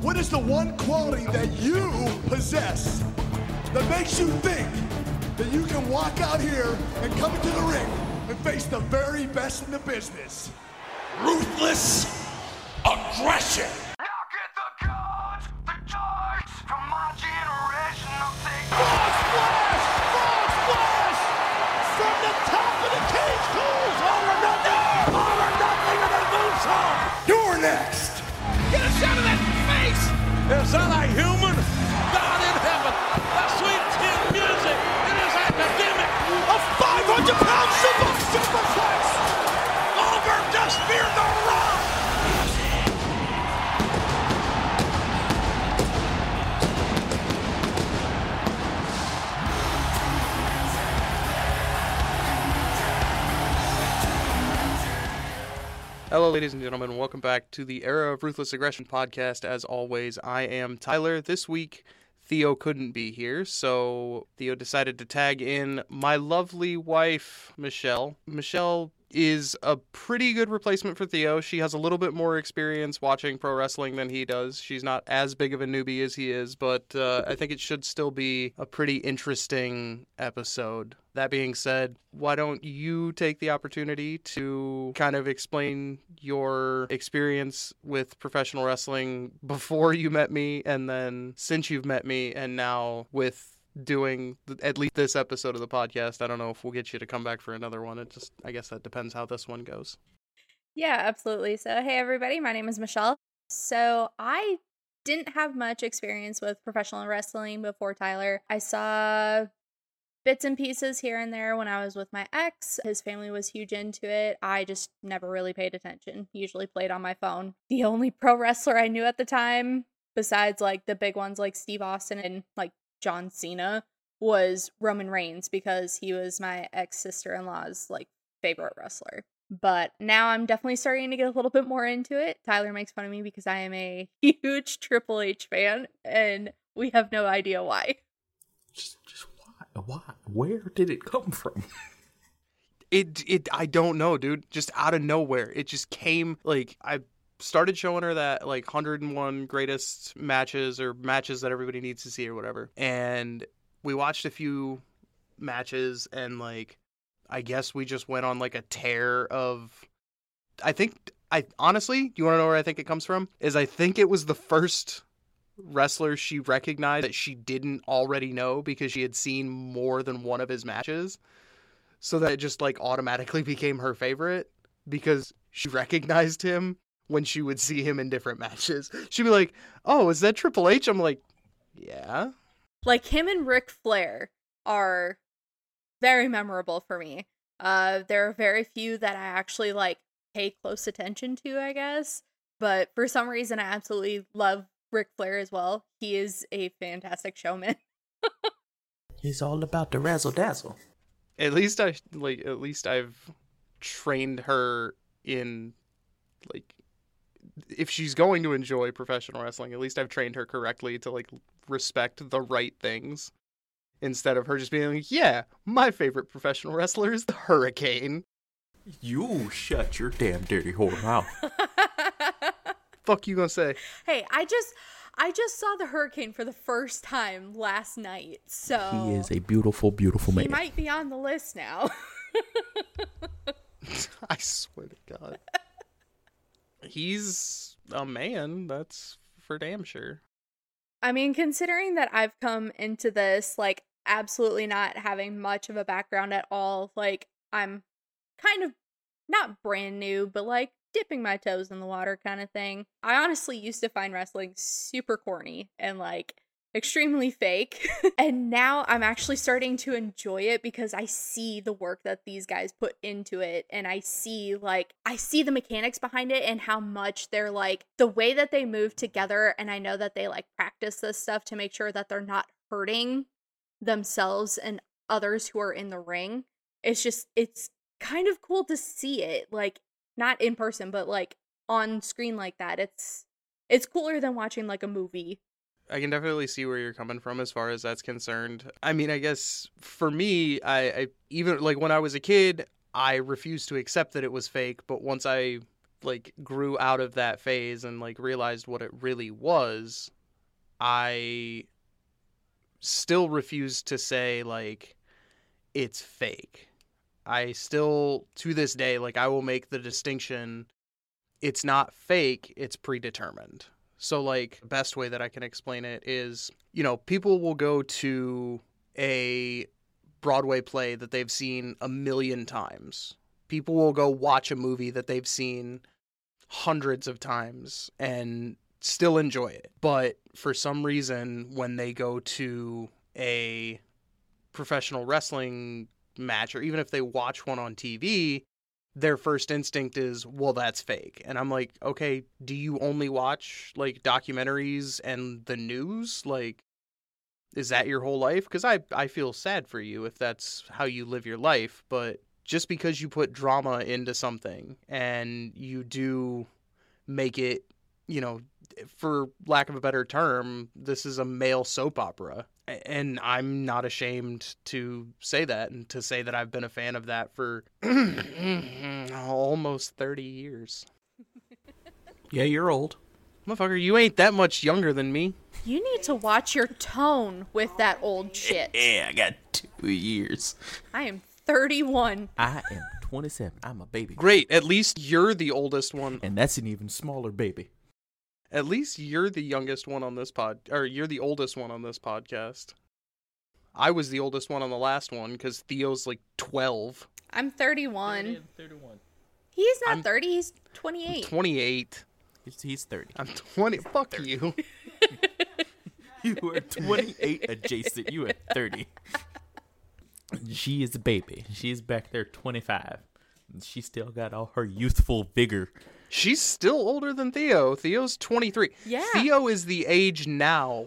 What is the one quality that you possess that makes you think that you can walk out here and come into the ring and face the very best in the business? Ruthless aggression. Hello, ladies and gentlemen. Welcome back to the Era of Ruthless Aggression podcast. As always, I am Tyler. This week, Theo couldn't be here, so Theo decided to tag in my lovely wife, Michele. Michele is a pretty good replacement for Theo. She has a little bit more experience watching pro wrestling than he does. She's not as big of a newbie as he is, but uh, I think it should still be a pretty interesting episode. That being said, why don't you take the opportunity to kind of explain your experience with professional wrestling before you met me, and then since you've met me, and now with doing at least this episode of the podcast. I don't know if we'll get you to come back for another one. It just, I guess that depends how this one goes. Yeah, absolutely. So, hey, everybody, my name is Michele. So, I didn't have much experience with professional wrestling before Tyler. I saw bits and pieces here and there when I was with my ex. His family was huge into it. I just never really paid attention, usually played on my phone. The only pro wrestler I knew at the time, besides like the big ones like Steve Austin and like John Cena, was Roman Reigns because he was my ex sister in law's like favorite wrestler. But now I'm definitely starting to get a little bit more into it. Tyler makes fun of me because I am a huge Triple H fan and we have no idea why. Just, just why? Why? Where did it come from? It, it, I don't know, dude. Just out of nowhere, it just came. Like I started showing her that like 101 greatest matches or matches that everybody needs to see or whatever, and we watched a few matches and like I guess we just went on like a tear of. I think I honestly, do you want to know where I think it comes from? Is I think it was the first wrestler she recognized that she didn't already know because she had seen more than one of his matches. So that it just like automatically became her favorite because she recognized him when she would see him in different matches. She'd be like, "Oh, is that Triple H?" I'm like, "Yeah." Like him and Ric Flair are very memorable for me. Uh there are very few that I actually like pay close attention to, I guess. But for some reason I absolutely love Ric Flair as well. He is a fantastic showman. He's all about the razzle dazzle. At least I like at least I've trained her in like if she's going to enjoy professional wrestling, at least I've trained her correctly to like respect the right things instead of her just being like, "Yeah, my favorite professional wrestler is the Hurricane." You shut your damn dirty whore mouth. Fuck you gonna say? hey, I just I just saw the hurricane for the first time last night. So He is a beautiful, beautiful man. he might be on the list now. I swear to God. He's a man, that's for damn sure. I mean, considering that I've come into this like absolutely not having much of a background at all, like I'm kind of not brand new, but like dipping my toes in the water kind of thing. I honestly used to find wrestling super corny and like extremely fake. and now I'm actually starting to enjoy it because I see the work that these guys put into it and I see like I see the mechanics behind it and how much they're like the way that they move together and I know that they like practice this stuff to make sure that they're not hurting themselves and others who are in the ring. It's just it's kind of cool to see it like not in person but like on screen like that. It's it's cooler than watching like a movie I can definitely see where you're coming from as far as that's concerned. I mean, I guess for me, I, I even like when I was a kid, I refused to accept that it was fake, but once I like grew out of that phase and like realized what it really was, I still refuse to say like it's fake. I still to this day like I will make the distinction it's not fake, it's predetermined. So like the best way that I can explain it is, you know, people will go to a Broadway play that they've seen a million times. People will go watch a movie that they've seen hundreds of times and still enjoy it. But for some reason, when they go to a professional wrestling match, or even if they watch one on TV, their first instinct is, well, that's fake. And I'm like, okay, do you only watch like documentaries and the news? Like, is that your whole life? Because I, I feel sad for you if that's how you live your life. But just because you put drama into something and you do make it, you know, for lack of a better term, this is a male soap opera. A- And I'm not ashamed to say that and to say that I've been a fan of that for almost 30 years. Yeah, you're old. Motherfucker, you ain't that much younger than me. You need to watch your tone with that old shit. Yeah, I got two years. I am 31. I am 27. I'm a baby. Great. At least you're the oldest one. And that's an even smaller baby. At least you're the youngest one on this pod, or you're the oldest one on this podcast. I was the oldest one on the last one because Theo's like 12. I'm 31. 31. He's not I'm- 30, he's 28. 28. He's, he's 30. I'm 20. Fuck you. You are 28 adjacent. You are 30. She is a baby. She's back there 25. And She still got all her youthful vigor. She's still older than Theo. Theo's 23. Yeah. Theo is the age now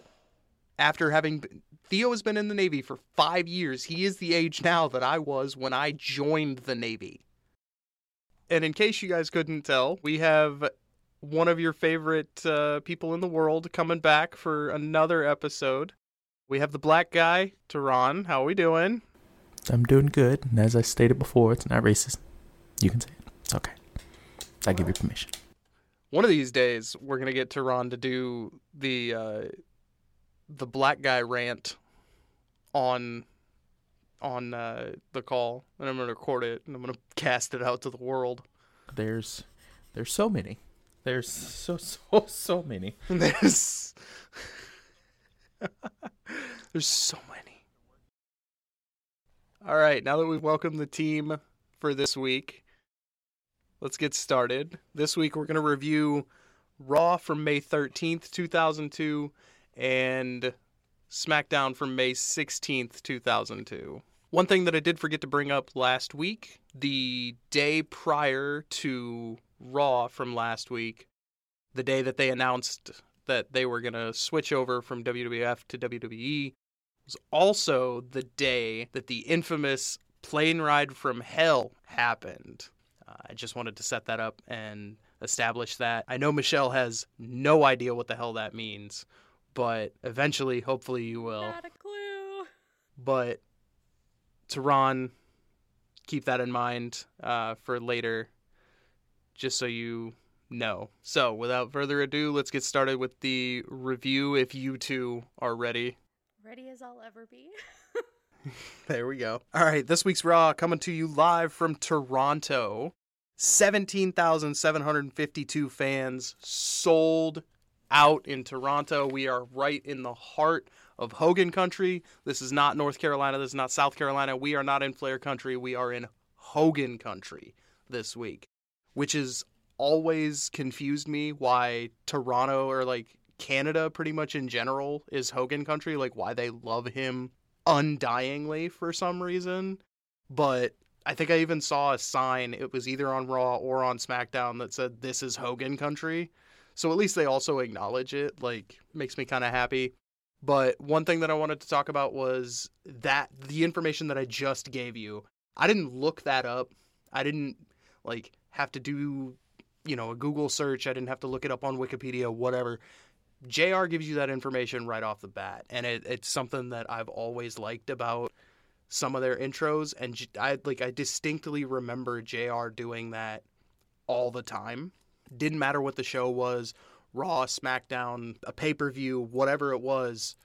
after having. been- Theo has been in the Navy for five years. He is the age now that I was when I joined the Navy. And in case you guys couldn't tell, we have one of your favorite uh, people in the world coming back for another episode. We have the black guy, Terron. How are we doing? I'm doing good. And as I stated before, it's not racist. You can say it. It's okay. I give you permission. One of these days, we're gonna get Terron to do the uh, the black guy rant on on uh, the call, and I'm gonna record it and I'm gonna cast it out to the world. There's there's so many. There's so so so many. There's there's so many. All right, now that we've welcomed the team for this week, let's get started. This week we're gonna review Raw from May 13th, 2002, and SmackDown from May 16th, 2002. One thing that I did forget to bring up last week, the day prior to Raw from last week, the day that they announced that they were going to switch over from WWF to WWE, was also the day that the infamous plane ride from hell happened. Uh, I just wanted to set that up and establish that. I know Michele has no idea what the hell that means, but eventually, hopefully, you will. Not a clue. But Terron, keep that in mind uh, for later, just so you know. So, without further ado, let's get started with the review if you two are ready. Ready as I'll ever be. There we go. All right, this week's Raw coming to you live from Toronto. 17,752 fans sold out in Toronto. We are right in the heart of Hogan country. This is not North Carolina. This is not South Carolina. We are not in Flair country. We are in Hogan country this week, which has always confused me why Toronto or like Canada, pretty much in general, is Hogan country. Like why they love him undyingly for some reason. But I think I even saw a sign. It was either on Raw or on SmackDown that said, This is Hogan country. So at least they also acknowledge it. Like, makes me kind of happy. But one thing that I wanted to talk about was that the information that I just gave you. I didn't look that up. I didn't like have to do, you know, a Google search. I didn't have to look it up on Wikipedia, whatever. JR gives you that information right off the bat. And it, it's something that I've always liked about some of their intros and I like I distinctly remember JR doing that all the time. Didn't matter what the show was, Raw, SmackDown, a pay-per-view, whatever it was,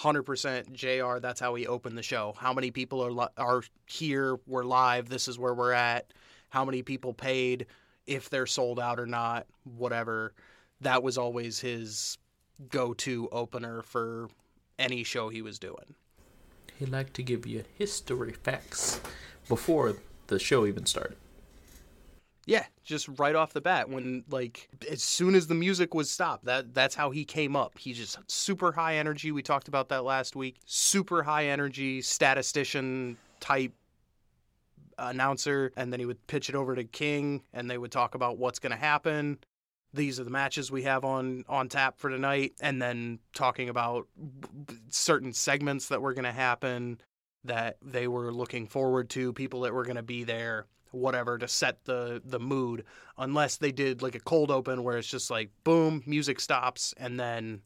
100% JR that's how he opened the show. How many people are li- are here, we're live, this is where we're at. How many people paid if they're sold out or not, whatever. That was always his go-to opener for any show he was doing. He liked to give you history facts before the show even started. Yeah, just right off the bat when like as soon as the music was stopped, that that's how he came up. He's just super high energy. We talked about that last week. Super high energy statistician type announcer and then he would pitch it over to King and they would talk about what's going to happen. These are the matches we have on on tap for tonight and then talking about certain segments that were going to happen that they were looking forward to, people that were going to be there whatever to set the the mood unless they did like a cold open where it's just like boom music stops and then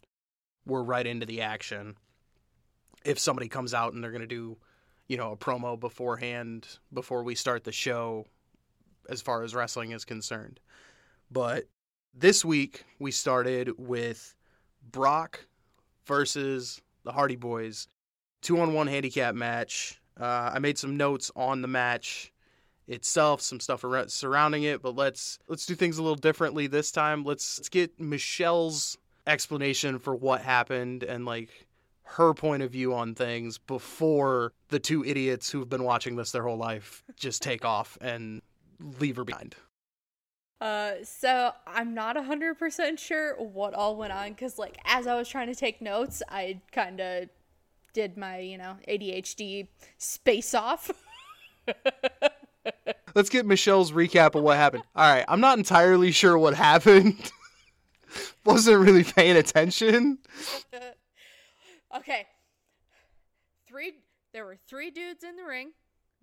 we're right into the action. If somebody comes out and they're going to do you know a promo beforehand before we start the show as far as wrestling is concerned. But this week we started with Brock versus the Hardy Boys two on one handicap match uh, I made some notes on the match itself, some stuff ar- surrounding it, but let's let's do things a little differently this time. Let's, let's get Michele's explanation for what happened and like her point of view on things before the two idiots who've been watching this their whole life just take off and leave her behind. Uh, so I'm not 100% sure what all went on because, like, as I was trying to take notes, I kind of did my, you know, ADHD space off. Let's get Michele's recap of what happened. All right, I'm not entirely sure what happened. Wasn't really paying attention. okay. Three there were three dudes in the ring.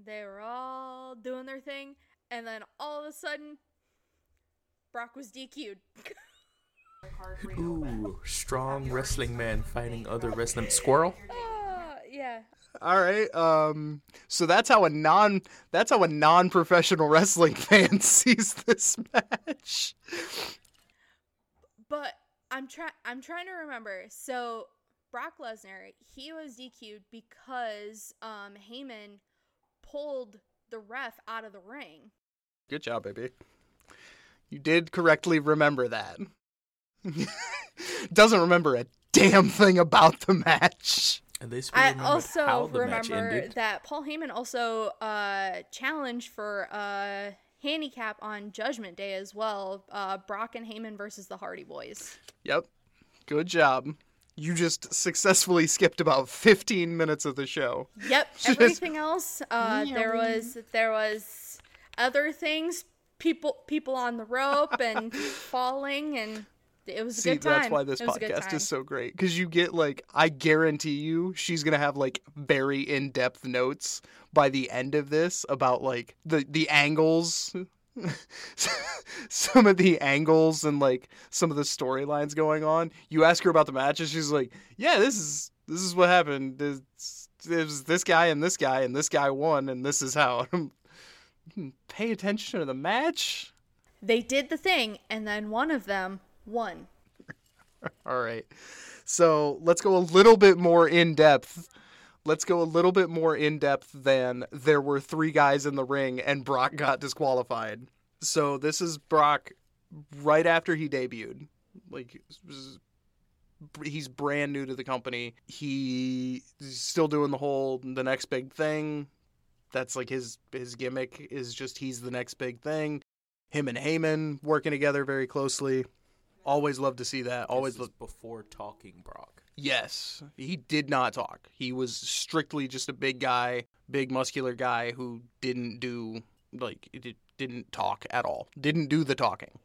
They were all doing their thing, and then all of a sudden Brock was DQ'd. Ooh, strong wrestling man fighting other wrestling squirrel. Ah, yeah. All right. Um so that's how a non that's how a non-professional wrestling fan sees this match. But I'm trying I'm trying to remember. So Brock Lesnar, he was DQ'd because um Heyman pulled the ref out of the ring. Good job, baby. You did correctly remember that. Doesn't remember a damn thing about the match. At least we I also how the match remember that Paul Heyman also uh, challenged for a handicap on Judgment Day as well. Uh, Brock and Heyman versus the Hardy Boys. Yep. Good job. You just successfully skipped about 15 minutes of the show. Yep. Everything else, uh, there was there was other things, people people on the rope and falling, and it was a See, good time. that's why this It was a good podcast is so great because you get like, I guarantee you, she's gonna have like very in-depth notes by the end of this about like the the angles, some of the angles and like some of the storylines going on. You ask her about the matches, she's like, "Yeah, this is this is what happened. There's, there's this guy and this guy, and this guy won, and this is how." Hmm, pay attention to the match. They did the thing, and then one of them won. All right. So let's go a little bit more in depth. Let's go a little bit more in depth than there were three guys in the ring and Brock got disqualified. So this is Brock right after he debuted. Like he's brand new to the company. He's still doing the whole the next big thing. That's like his his gimmick is just he's the next big thing. Him and Heyman working together very closely. Always love to see that. Always This love is before talking Brock. Yes, he did not talk. He was strictly just a big guy, big muscular guy who didn't do like didn't talk at all. Didn't do the talking.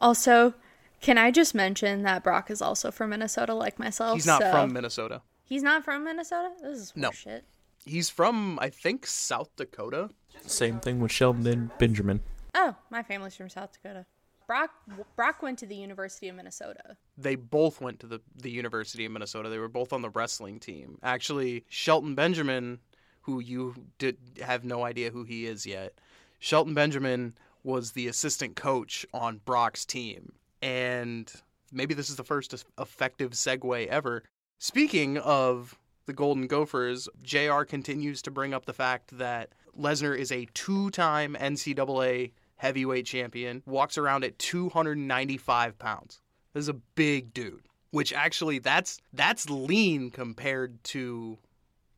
Also, can I just mention that Brock is also from Minnesota, like myself? He's not so- from Minnesota. He's not from Minnesota. This is No. shit. He's from I think South Dakota. Same thing with Shelton Benjamin. Oh, my family's from South Dakota. Brock Brock went to the University of Minnesota. They both went to the the University of Minnesota. They were both on the wrestling team. Actually, Shelton Benjamin who you did have no idea who he is yet. Shelton Benjamin was the assistant coach on Brock's team, and maybe this is the first effective segue ever. Speaking of the Golden Gophers, JR continues to bring up the fact that Lesnar is a two time NCAA heavyweight champion, walks around at 295 pounds. This is a big dude, which actually that's that's lean compared to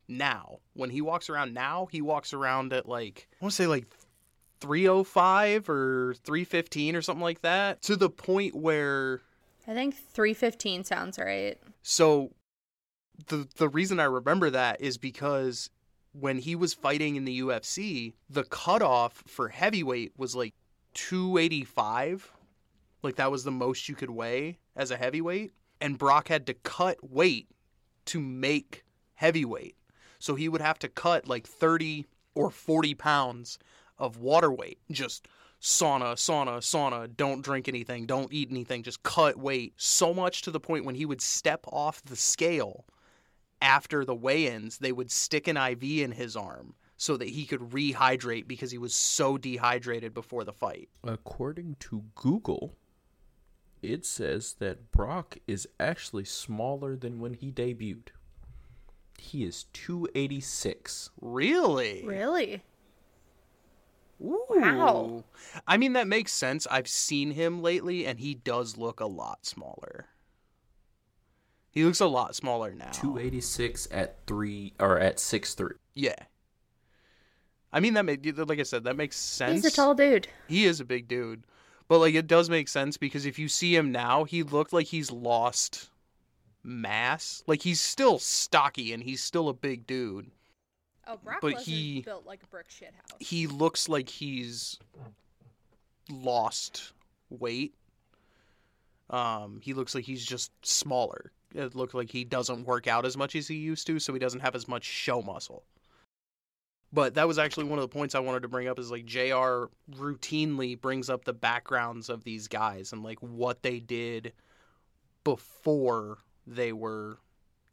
now. When he walks around now, he walks around at like I want to say like 305 or 315 or something like that to the point where I think 315 sounds right. so the the reason I remember that is because when he was fighting in the UFC, the cutoff for heavyweight was like 285. Like that was the most you could weigh as a heavyweight. And Brock had to cut weight to make heavyweight. So he would have to cut like 30 or 40 pounds of water weight. Just sauna, sauna, sauna, don't drink anything, don't eat anything, just cut weight. So much to the point when he would step off the scale after the weigh ins, they would stick an IV in his arm so that he could rehydrate because he was so dehydrated before the fight. According to Google, it says that Brock is actually smaller than when he debuted. He is 286. Really? Really? Ooh. Wow. I mean, that makes sense. I've seen him lately, and he does look a lot smaller. He looks a lot smaller now. 286 at 3 or at six three. Yeah. I mean, that made, like I said, that makes sense. He's a tall dude. He is a big dude. But like it does make sense because if you see him now, he looked like he's lost mass. Like he's still stocky and he's still a big dude. Oh, Brock But Lesnar's he- built like a brick shit house. He looks like he's lost weight. Um, he looks like he's just smaller. It looks like he doesn't work out as much as he used to, so he doesn't have as much show muscle. But that was actually one of the points I wanted to bring up is like JR routinely brings up the backgrounds of these guys and like what they did before they were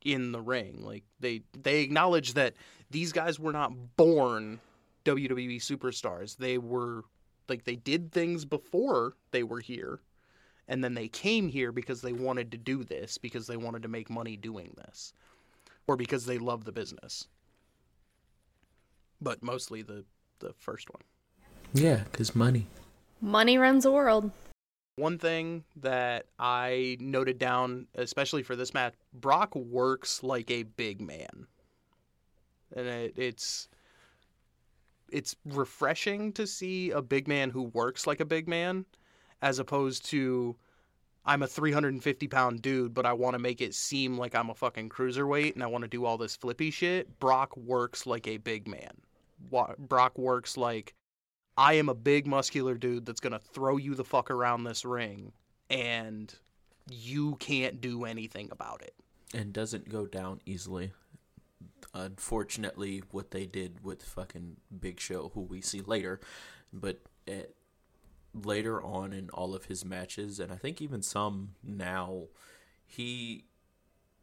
in the ring. Like they they acknowledge that these guys were not born WWE superstars. They were like they did things before they were here and then they came here because they wanted to do this because they wanted to make money doing this or because they love the business. But mostly the the first one. Yeah, cuz money. Money runs the world. One thing that I noted down, especially for this match, Brock works like a big man, and it, it's it's refreshing to see a big man who works like a big man, as opposed to I'm a 350 pound dude, but I want to make it seem like I'm a fucking cruiserweight and I want to do all this flippy shit. Brock works like a big man. Brock works like I am a big muscular dude that's going to throw you the fuck around this ring and you can't do anything about it. and doesn't go down easily. Unfortunately, what they did with fucking Big Show, who we see later, but at, later on in all of his matches, and I think even some now, he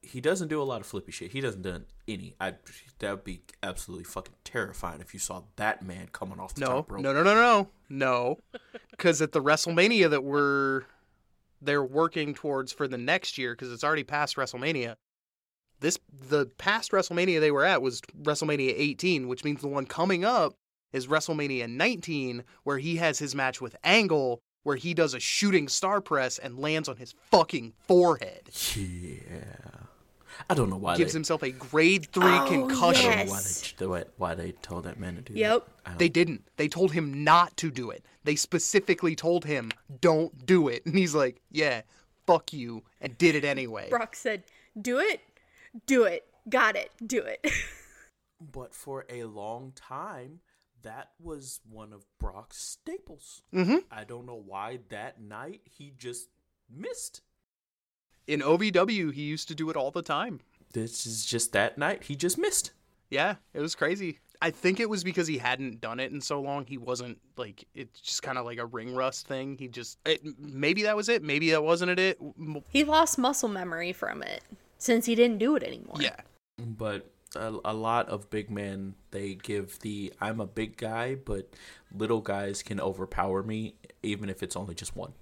he doesn't do a lot of flippy shit. He doesn't do any. I that would be absolutely fucking terrifying if you saw that man coming off the No, top rope. no, no, no, no, no. Because at the WrestleMania that we're they're working towards for the next year, because it's already past WrestleMania. This the past WrestleMania they were at was WrestleMania 18, which means the one coming up is WrestleMania 19, where he has his match with Angle, where he does a shooting star press and lands on his fucking forehead. Yeah, I don't know why Gives they, himself a grade three Oh, concussion. I don't know why Yes. they why, why they told that man to do Yep. that. I don't- They didn't. They told him not to do it. They specifically told him, don't do it. And he's like, yeah, fuck you, and did it anyway. Brock said, "Do it, do it, got it, do it." But for a long time, that was one of Brock's staples. Mhm. I don't know why that night he just missed. In OVW, he used to do it all the time. This is just that night he just missed. Yeah, it was crazy. I think it was because he hadn't done it in so long. He wasn't like it's just kind of like a ring rust thing. He just it, maybe that was it. Maybe that wasn't it. M- he lost muscle memory from it since he didn't do it anymore. Yeah, But a, a lot of big men they give the I'm a big guy, but little guys can overpower me, even if it's only just one,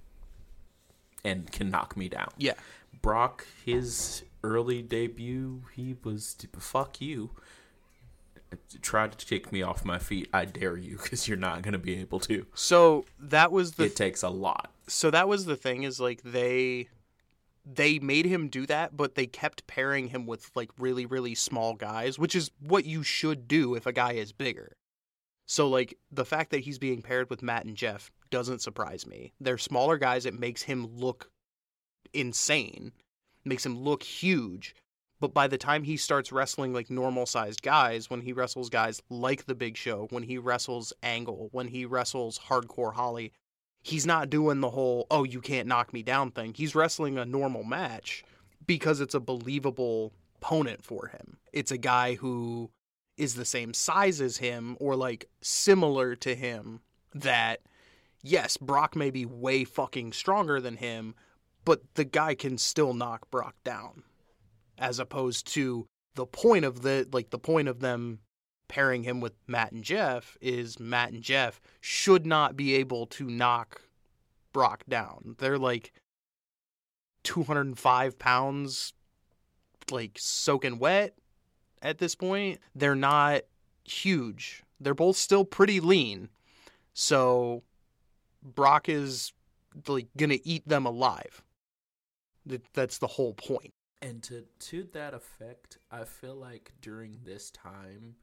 and can knock me down. Yeah. Brock, his early debut, he was fuck you. Try to kick me off my feet. I dare you, because you're not gonna be able to. So that was the it takes a lot. so that was the thing is like they they made him do that but they kept pairing him with like really really small guys which is what you should do if a guy is bigger. So like the fact that he's being paired with matt and jeff doesn't surprise me. They're smaller guys it makes him look insane makes him look huge but by the time he starts wrestling like normal sized guys when he wrestles guys like the big show when he wrestles angle when he wrestles hardcore holly he's not doing the whole oh you can't knock me down thing. He's wrestling a normal match because it's a believable opponent for him. It's a guy who is the same size as him or like similar to him that yes brock may be way fucking stronger than him but the guy can still knock brock down as opposed to the point of the like the point of them pairing him with Matt and Jeff is Matt and Jeff should not be able to knock Brock down. They're like 205 pounds, like soaking wet at this point. They're not huge. They're both still pretty lean. So Brock is like gonna eat them alive. That's the whole point. And to to that effect, I feel like during this time,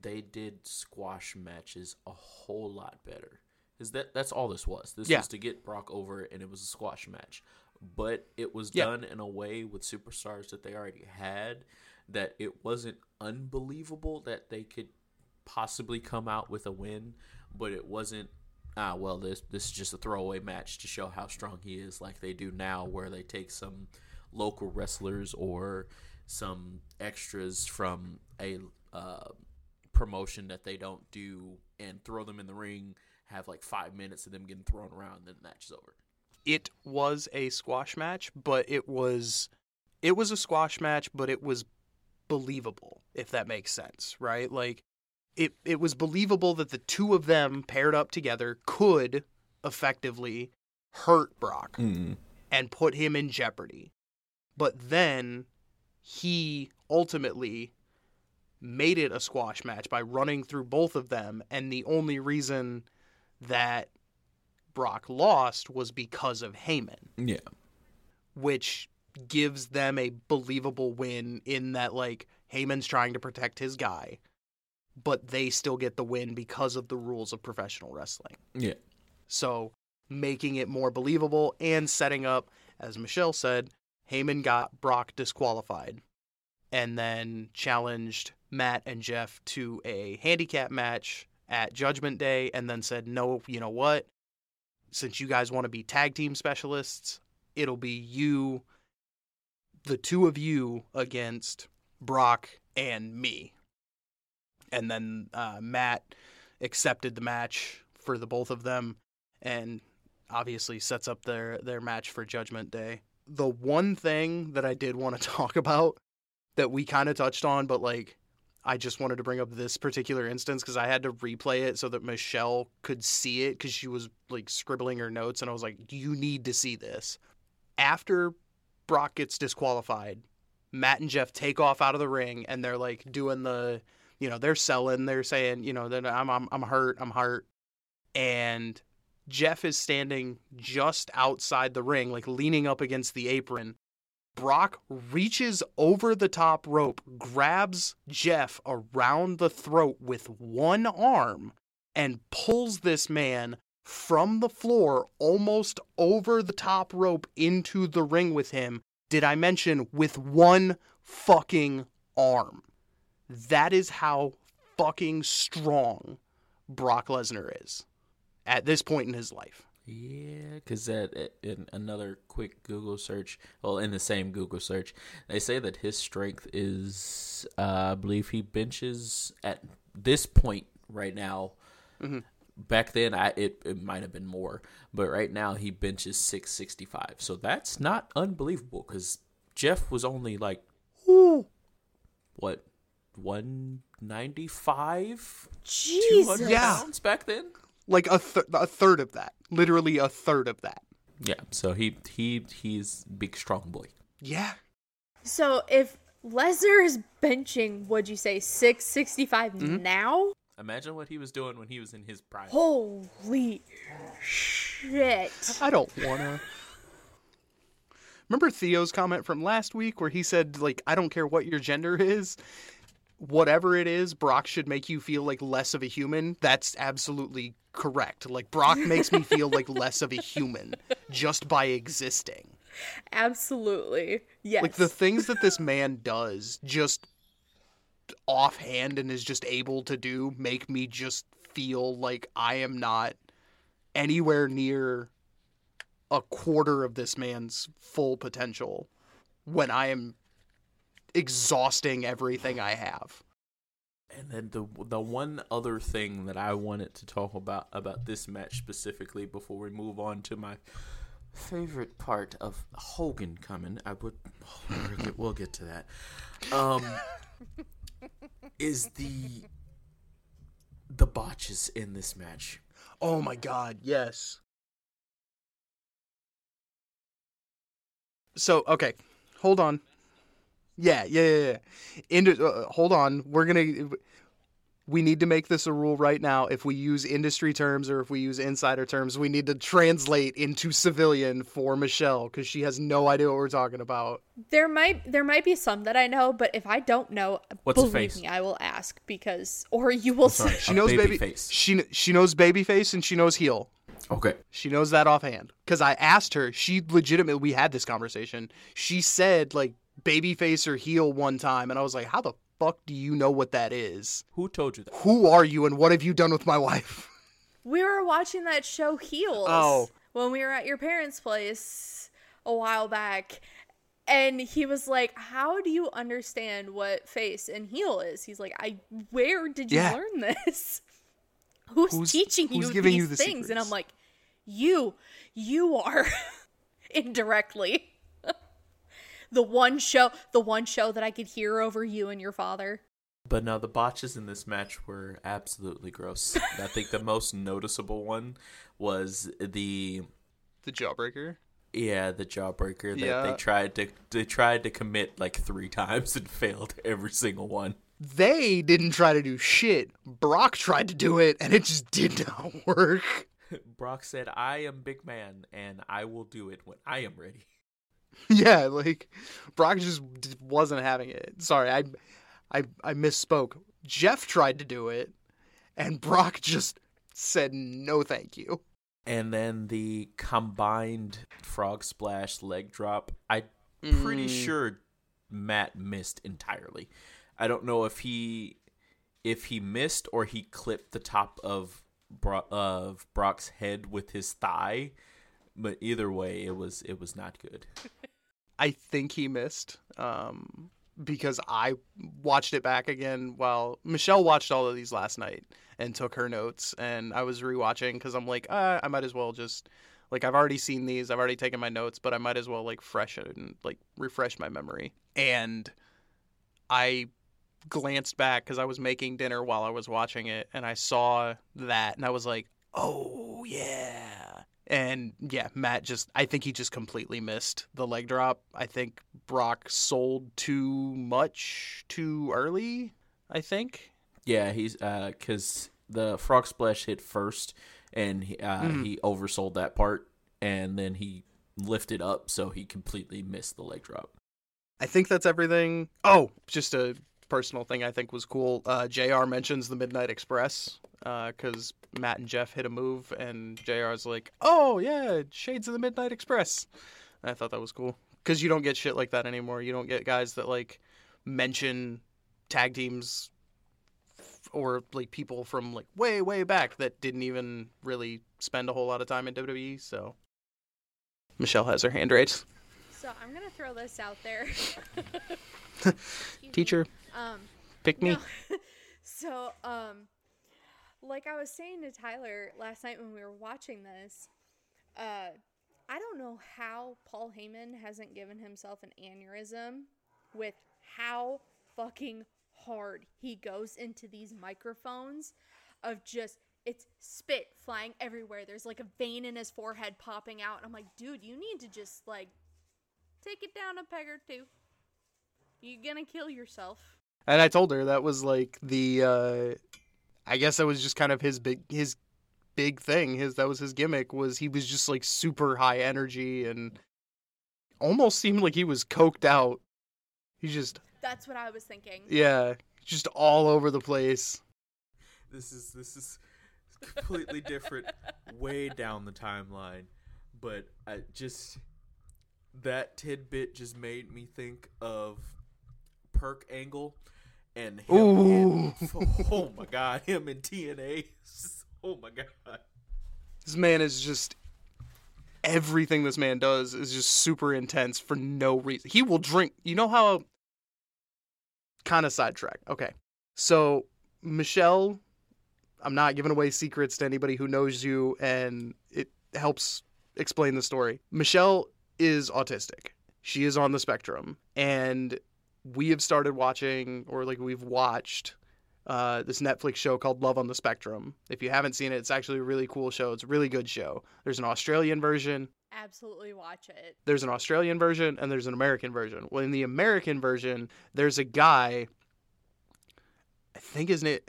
they did squash matches a whole lot better. Is that that's all this was? This Yeah. was to get Brock over, and it was a squash match. But it was Yeah. done in a way with superstars that they already had that it wasn't unbelievable that they could possibly come out with a win, but it wasn't. Ah, well, this this is just a throwaway match to show how strong he is, like they do now, where they take some local wrestlers or some extras from a uh, promotion that they don't do and throw them in the ring, have like five minutes of them getting thrown around, and then the match is over. it was a squash match, but it was it was a squash match, but it was believable, if that makes sense, right? Like it it was believable that the two of them paired up together could effectively hurt Brock mm-hmm. and put him in jeopardy. But then he ultimately made it a squash match by running through both of them and the only reason that Brock lost was because of Heyman, Yeah. which gives them a believable win in that like Heyman's trying to protect his guy, but they still get the win because of the rules of professional wrestling. Yeah. So making it more believable and setting up, as Michele said, Heyman got Brock disqualified and then challenged Matt and Jeff to a handicap match at Judgment Day and then said, no, you know what? Since you guys want to be tag team specialists, it'll be you, the two of you against Brock and me. And then uh, Matt accepted the match for the both of them and obviously sets up their their match for Judgment Day. The one thing that I did want to talk about that we kind of touched on, but like I just wanted to bring up this particular instance because I had to replay it so that Michele could see it because she was like scribbling her notes, and I was like, "You need to see this." After Brock gets disqualified, Matt and Jeff take off out of the ring, and they're like doing the, you know, they're selling, they're saying, you know, that I'm I'm I'm hurt, I'm hurt, and Jeff is standing just outside the ring, like leaning up against the apron. Brock reaches over the top rope, grabs Jeff around the throat with one arm, and pulls this man from the floor almost over the top rope into the ring with him. Did I mention with one fucking arm? That is how fucking strong Brock Lesnar is at this point in his life. Yeah, because that in another quick Google search, well, in the same Google search, they say that his strength is, uh, I believe he benches at this point right now. Back then, I it, it might have been more, but right now he benches six sixty five. So that's not unbelievable because Jeff was only like, what, 195, 200 Yeah. pounds back then. Like a th- a third of that, literally a third of that. Yeah, so he he he's big strong boy. Yeah, So if Lesnar is benching, what'd you say, 665 Mm-hmm. now? Imagine what he was doing when he was in his prime. Holy shit. I don't wanna. Remember Theo's comment from last week where he said, like, I don't care what your gender is, whatever it is, Brock should make you feel like less of a human. That's absolutely correct. Like, Brock makes me feel like less of a human just by existing. Absolutely. Yes. Like, the things that this man does just offhand and is just able to do make me just feel like I am not anywhere near a quarter of this man's full potential when I am exhausting everything I have. And then the the one other thing that I wanted to talk about about this match specifically before we move on to my favorite part of Hogan coming, I would we'll get, we'll get to that. Um, is the the botches in this match? Oh my god, yes. So, okay, hold on. Yeah, yeah, yeah. yeah. Ind- uh, hold on. We're going to we need to make this a rule right now. If we use industry terms or if we use insider terms, we need to translate into civilian for Michele cuz she has no idea what we're talking about. there might there might be some that I know, but if I don't know, What's a believe face? me, I will ask because or you will sorry. say She knows baby baby face. She kn- she knows babyface and she knows heel. Okay. She knows that offhand. Because I asked her, she legitimately, we had this conversation. She said, like, babyface or heel one time. And I was like, how the fuck do you know what that is? Who told you that? Who are you and what have you done with my wife? We were watching that show Heels Oh. when we were at your parents' place a while back. And he was like, How do you understand what face and heel is? He's like, I where did you Yeah. learn this? Who's, Who's- teaching who's you giving these you the things? And I'm like, You, you are indirectly. The one show the one show that I could hear over you and your father. But no, the botches in this match were absolutely gross. I think the most noticeable one was the The jawbreaker. yeah the jawbreaker that Yeah. they tried to they tried to commit like three times and failed every single one. They didn't try to do shit. Brock tried to do it and it just did not work. Brock said, "I am big man and I will do it when I am ready." yeah, like Brock just wasn't having it. Sorry, I, I, I misspoke. Jeff tried to do it, and Brock just said no, thank you. And then the combined frog splash leg drop. I pretty mm. sure Matt missed entirely. I don't know if he if he missed or he clipped the top of Bro- of Brock's head with his thigh, but either way, it was it was not good. I think he missed, um, because I watched it back again while Michele watched all of these last night and took her notes, and I was rewatching because I'm like, uh, I might as well just. Like I've already seen these, I've already taken my notes, but I might as well like fresh it and like refresh my memory. And I glanced back because I was making dinner while I was watching it, and I saw that, and I was like, "Oh yeah!" And yeah, Matt just, I think he just completely missed the leg drop. I think Brock sold too much too early. I think. Yeah, he's uh cuz the frog splash hit first and he, uh, he oversold that part and then he lifted up so he completely missed the leg drop. I think that's everything. Oh, just a personal thing I think was cool. Uh, JR. mentions the Midnight Express because Matt and Jeff hit a move, and JR's like, "Oh yeah, Shades of the Midnight Express." And I thought that was cool because you don't get shit like that anymore. You don't get guys that like mention tag teams or like people from like way way back that didn't even really spend a whole lot of time in WWE. So Michele has her hand raised. So I'm gonna throw this out there. Teacher, Um pick me. No. so, um, like I was saying to Tyler last night when we were watching this, uh, I don't know how Paul Heyman hasn't given himself an aneurysm with how fucking hard he goes into these microphones of just it's spit flying everywhere. There's like a vein in his forehead popping out. And I'm like, dude, you need to just like take it down a peg or two. You're gonna kill yourself. And I told her that was like the uh I guess that was just kind of his big his big thing. His that was his gimmick was he was just like super high energy and almost seemed like he was coked out. He just That's what I was thinking. yeah, just all over the place. This is this is completely different, way down the timeline. But I just that tidbit just made me think of Perk Angle and him. in- oh my god, him and TNA. Oh my god. This man is just everything this man does is just super intense for no reason. He will drink. You know how kind of sidetrack. Okay. So, Michele, I'm not giving away secrets to anybody who knows you and it helps explain the story. Michele is autistic. She is on the spectrum and we have started watching or like we've watched uh, this Netflix show called Love on the Spectrum. If you haven't seen it, it's actually a really cool show. It's a really good show. There's an Australian version, Absolutely watch it. there's an Australian version, and there's an American version. Well, in the American version, there's a guy. I think his name,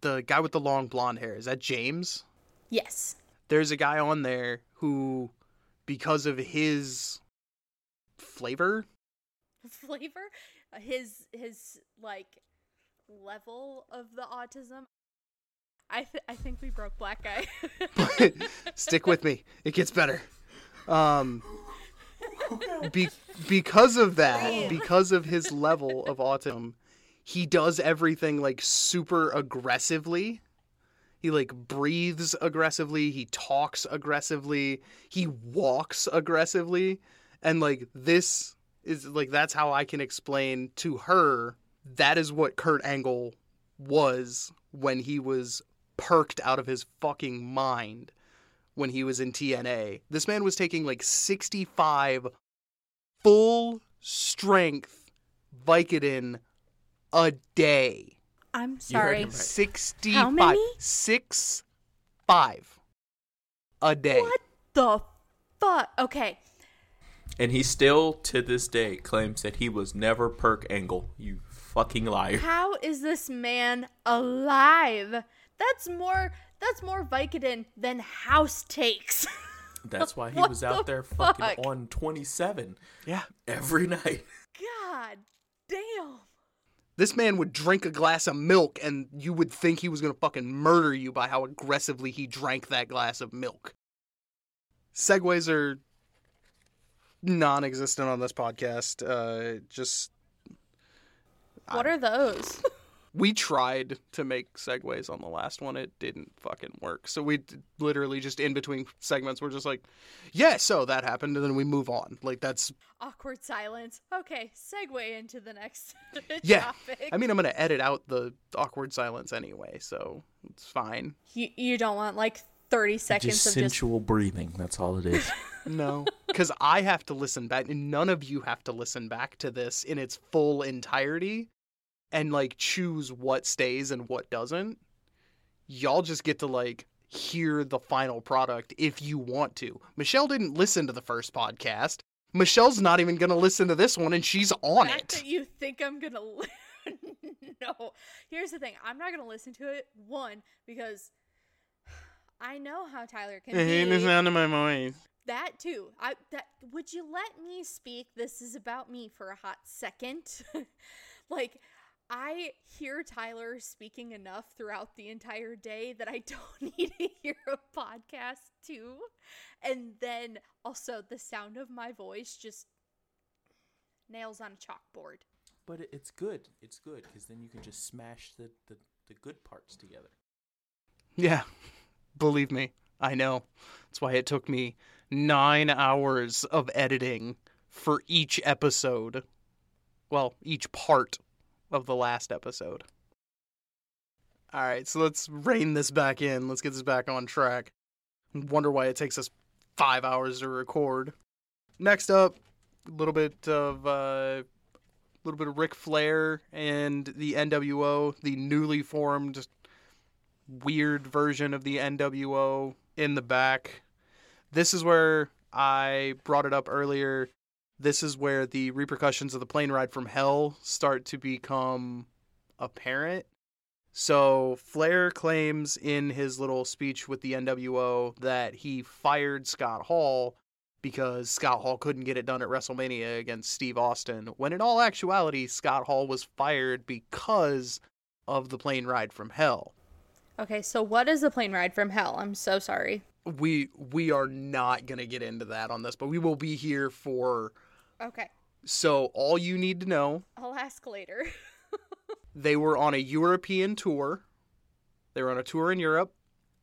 the guy with the long blonde hair, is that James? Yes. There's a guy on there who, because of his flavor, Flavor? His his like level of the autism. I th- I think we broke black guy. stick with me. It gets better. Um, be- because of that, because of his level of autism, he does everything like super aggressively. He like breathes aggressively, he talks aggressively, he walks aggressively, and like this is like that's how I can explain to her that is what Kurt Angle was when he was perked out of his fucking mind when he was in TNA. This man was taking like 65 full strength Vicodin a day. I'm sorry. right. 65. How many? Six five a day. What the fuck? Okay. And he still, to this day, claims that he was never Perk Angle. You fucking liar. How is this man alive? That's more that's more Vicodin than house takes. That's why he was out the there fucking on 27 Yeah. every night. God damn. This man would drink a glass of milk and you would think he was going to fucking murder you by how aggressively he drank that glass of milk. Segways are non existent on this podcast. Uh, just, What are those? we tried to make segues on the last one. It didn't fucking work. So we d- literally just in between segments, we're just like, yeah, so that happened. And then we move on. Like, that's, Awkward silence. Okay, segue into the next yeah. topic. I mean, I'm going to edit out the awkward silence anyway. So it's fine. you, you don't want like 30 seconds Just of just sensual breathing. That's all it is. No, because I have to listen back, and none of you have to listen back to this in its full entirety and like choose what stays and what doesn't. Y'all just get to like hear the final product if you want to. Michele didn't listen to the first podcast. Michele's not even going to listen to this one, and she's on fact it. that you think I'm gonna li- no. Here's the thing. I'm not gonna listen to it. One because I know how Tyler can be. sound of my voice. That too. I that would you let me speak? This is about me for a hot second. like I hear Tyler speaking enough throughout the entire day that I don't need to hear a podcast too. And then also the sound of my voice just nails on a chalkboard. but it's good. It's good because then you can just smash the, the, the good parts together. Yeah, believe me, I know. That's why it took me nine hours of editing for each episode. Well, each part of the last episode. All right, so let's rein this back in. Let's get this back on track. Wonder why it takes us five hours to record. Next up, a little bit of uh, little bit of Ric Flair and the NWO, the newly formed weird version of the NWO in the back. This is where I brought it up earlier. This is where the repercussions of the plane ride from hell start to become apparent. So Flair claims in his little speech with the NWO that he fired Scott Hall because Scott Hall couldn't get it done at WrestleMania against Steve Austin, when in all actuality, Scott Hall was fired because of the plane ride from hell. Okay, so what is the plane ride from hell? I'm so sorry. We we are not going to get into that on this, but we will be here for Okay, so all you need to know, I'll ask later. they were on a European tour. They were on a tour in Europe.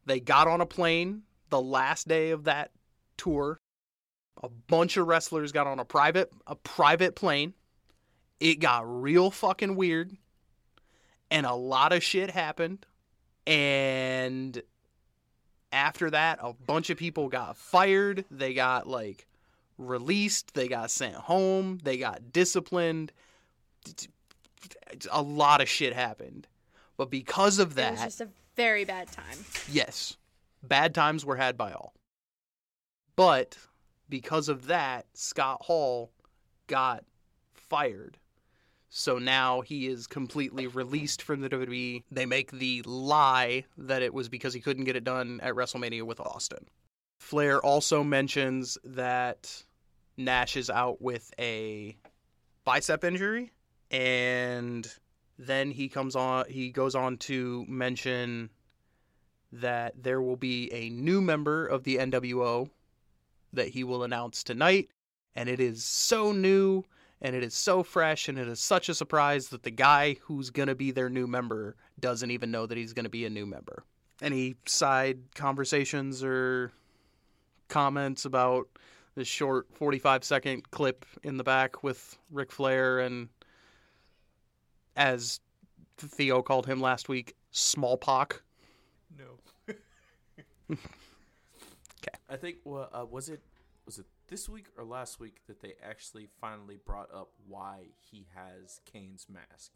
They got on a plane the last day of that tour. A bunch of wrestlers got on a private a private plane. It got real fucking weird. And a lot of shit happened. And after that, a bunch of people got fired. They got like released. They got sent home. They got disciplined. A lot of shit happened. But because of It was that, just a very bad time. Yes. Bad times were had by all. But because of that, Scott Hall got fired. So now he is completely released from the WWE. They make the lie that it was because he couldn't get it done at WrestleMania with Austin. Flair also mentions that Nash is out with a bicep injury and then he comes on he goes on to mention that there will be a new member of the NWO that he will announce tonight. And it is so new and it is so fresh and it is such a surprise that the guy who's going to be their new member doesn't even know that he's going to be a new member. Any side conversations or comments about this short 45 second clip in the back with Ric Flair and as Theo called him last week, smallpox? No. Okay. I think well, uh, was it was it this week or last week that they actually finally brought up why he has Kane's mask.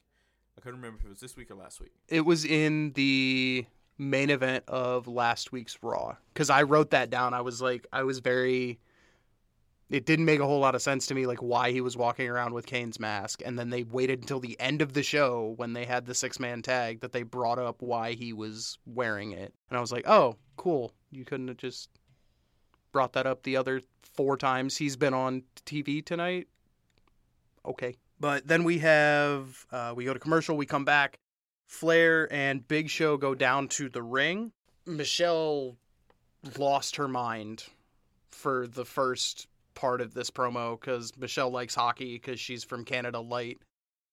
I couldn't remember if it was this week or last week. It was in the main event of last week's Raw because I wrote that down. I was like, I was very. It didn't make a whole lot of sense to me, like why he was walking around with Kane's mask, and then they waited until the end of the show when they had the six man tag that they brought up why he was wearing it, and I was like, oh, cool. You couldn't have just brought that up the other four times he's been on TV tonight. Okay, but then we have uh, we go to commercial, we come back. Flair and Big Show go down to the ring. Michele lost her mind for the first part of this promo because Michele likes hockey because she's from Canada Light.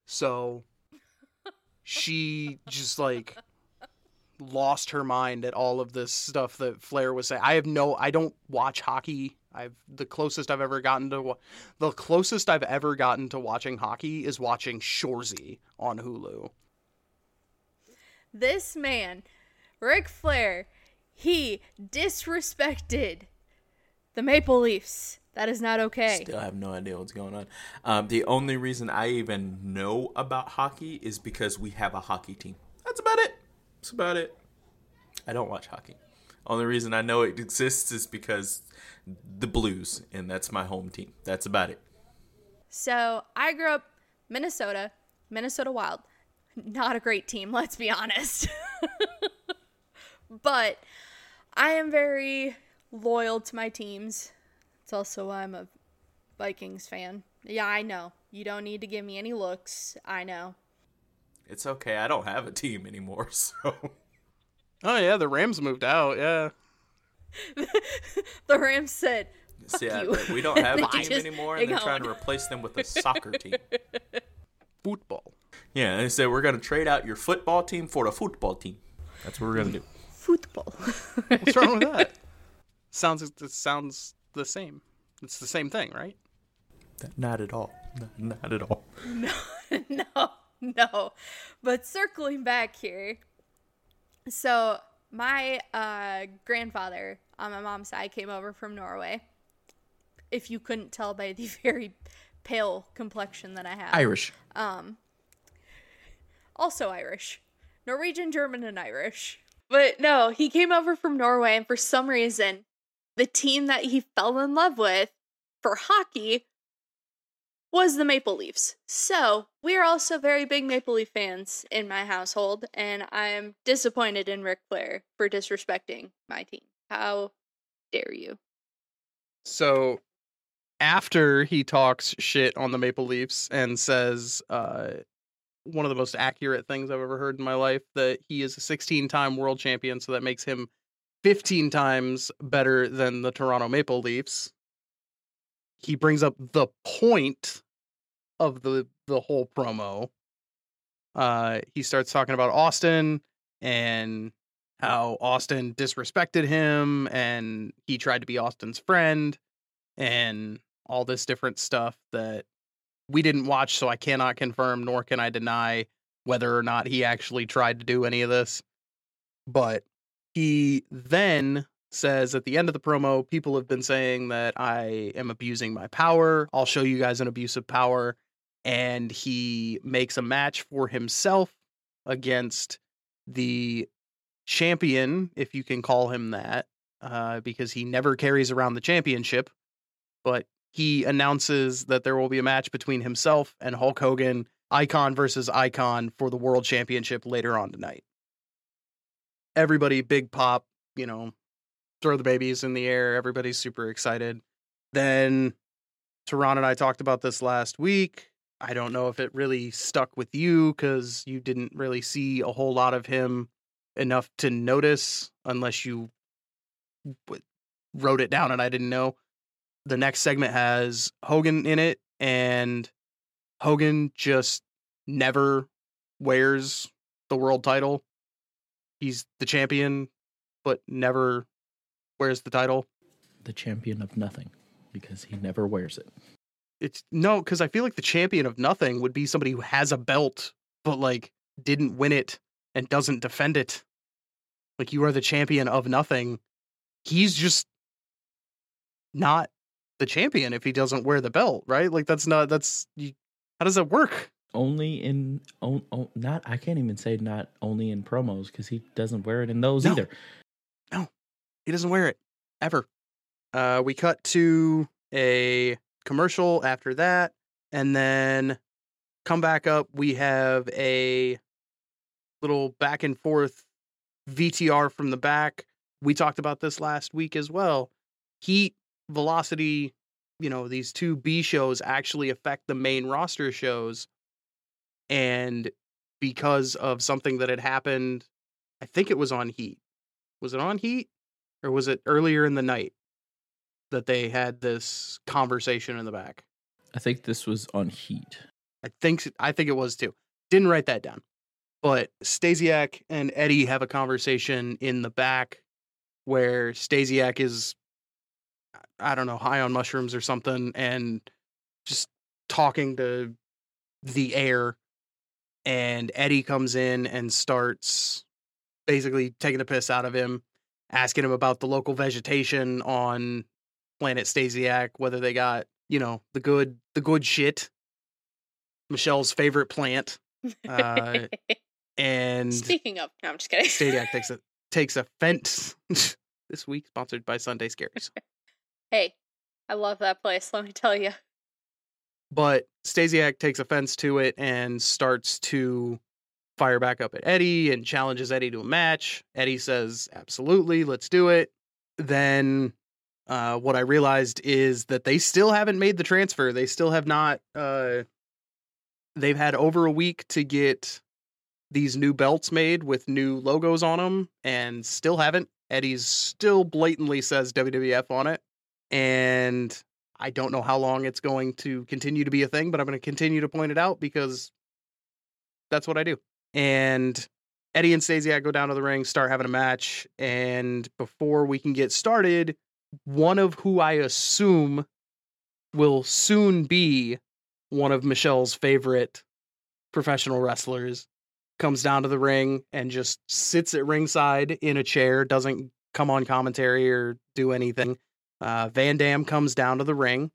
So she just like lost her mind at all of this stuff that Flair was saying. I have no, I don't watch hockey. I've the closest I've ever gotten to the closest I've ever gotten to watching hockey is watching Shoresy on Hulu. This man, Ric Flair, he disrespected the Maple Leafs. That is not okay. Still have no idea what's going on. Um, the only reason I even know about hockey is because we have a hockey team. That's about it. That's about it. I don't watch hockey. Only reason I know it exists is because the Blues, and that's my home team. That's about it. So I grew up Minnesota, Minnesota Wild. Not a great team, let's be honest. but I am very loyal to my teams. It's also why I'm a Vikings fan. Yeah, I know. You don't need to give me any looks. I know. It's okay. I don't have a team anymore, so Oh yeah, the Rams moved out. Yeah. The Rams said, Fuck See, I- you. we don't have a team just- anymore, and they're trying to replace them with a soccer team. Football. Yeah, they said we're gonna trade out your football team for a football team. That's what we're gonna do. football. What's wrong with that? sounds it sounds the same. It's the same thing, right? Not at all. Not, not at all. No, no, no. But circling back here, so my uh, grandfather on my mom's side came over from Norway. If you couldn't tell by the very pale complexion that I have. Irish. Um, also Irish, Norwegian, German, and Irish. But no, he came over from Norway, and for some reason, the team that he fell in love with for hockey was the Maple Leafs. So we are also very big Maple Leaf fans in my household, and I'm disappointed in Ric Flair for disrespecting my team. How dare you? So after he talks shit on the Maple Leafs and says uh, one of the most accurate things I've ever heard in my life that he is a 16 time world champion, so that makes him 15 times better than the Toronto Maple Leafs. He brings up the point of the the whole promo. Uh, he starts talking about Austin and how Austin disrespected him and he tried to be Austin's friend and all this different stuff that we didn't watch, so I cannot confirm nor can I deny whether or not he actually tried to do any of this. But he then says at the end of the promo, people have been saying that I am abusing my power. I'll show you guys an abuse of power. And he makes a match for himself against the champion, if you can call him that, uh, because he never carries around the championship. But he announces that there will be a match between himself and Hulk Hogan, icon versus icon, for the world championship later on tonight. Everybody, big pop, you know, throw the babies in the air. Everybody's super excited. Then Terron and I talked about this last week. I don't know if it really stuck with you because you didn't really see a whole lot of him enough to notice unless you wrote it down and I didn't know. The next segment has Hogan in it, and Hogan just never wears the world title. He's the champion, but never wears the title. The champion of nothing because he never wears it. It's no, because I feel like the champion of nothing would be somebody who has a belt, but like didn't win it and doesn't defend it. Like you are the champion of nothing. He's just not the champion if he doesn't wear the belt, right? Like that's not that's you, how does that work? Only in on, on, not I can't even say not only in promos because he doesn't wear it in those No. either. No, he doesn't wear it ever. Uh, we cut to a commercial after that, and then come back up. We have a little back and forth VTR from the back. We talked about this last week as well. Heat, Velocity, you know, these two B shows actually affect the main roster shows. And because of something that had happened, I think it was on Heat. Was it on Heat? Or was it earlier in the night that they had this conversation in the back? I think this was on Heat. I think I think it was too. Didn't write that down. But Stasiak and Eddie have a conversation in the back where Stasiak is I don't know, high on mushrooms or something and just talking to the air and Eddie comes in and starts basically taking the piss out of him, asking him about the local vegetation on planet Stasiak, whether they got, you know, the good the good shit. Michele's favorite plant. Uh, and Speaking of, no, I'm just kidding. Stasiak takes a takes offense this week, sponsored by Sunday Scaries. hey, I love that place. Let me tell you. But Stasiak takes offense to it and starts to fire back up at Eddie and challenges Eddie to a match. Eddie says, "Absolutely, let's do it." Then uh, what I realized is that they still haven't made the transfer. They still have not. Uh, they've had over a week to get these new belts made with new logos on them, and still haven't. Eddie's still blatantly says WWF on it, and I don't know how long it's going to continue to be a thing, but I'm going to continue to point it out because that's what I do. And Eddie and Stasiak go down to the ring, start having a match, and before we can get started, one of who I assume will soon be one of Michele's favorite professional wrestlers comes down to the ring and just sits at ringside in a chair, doesn't come on commentary or do anything. Uh, Van Dam comes down to the ring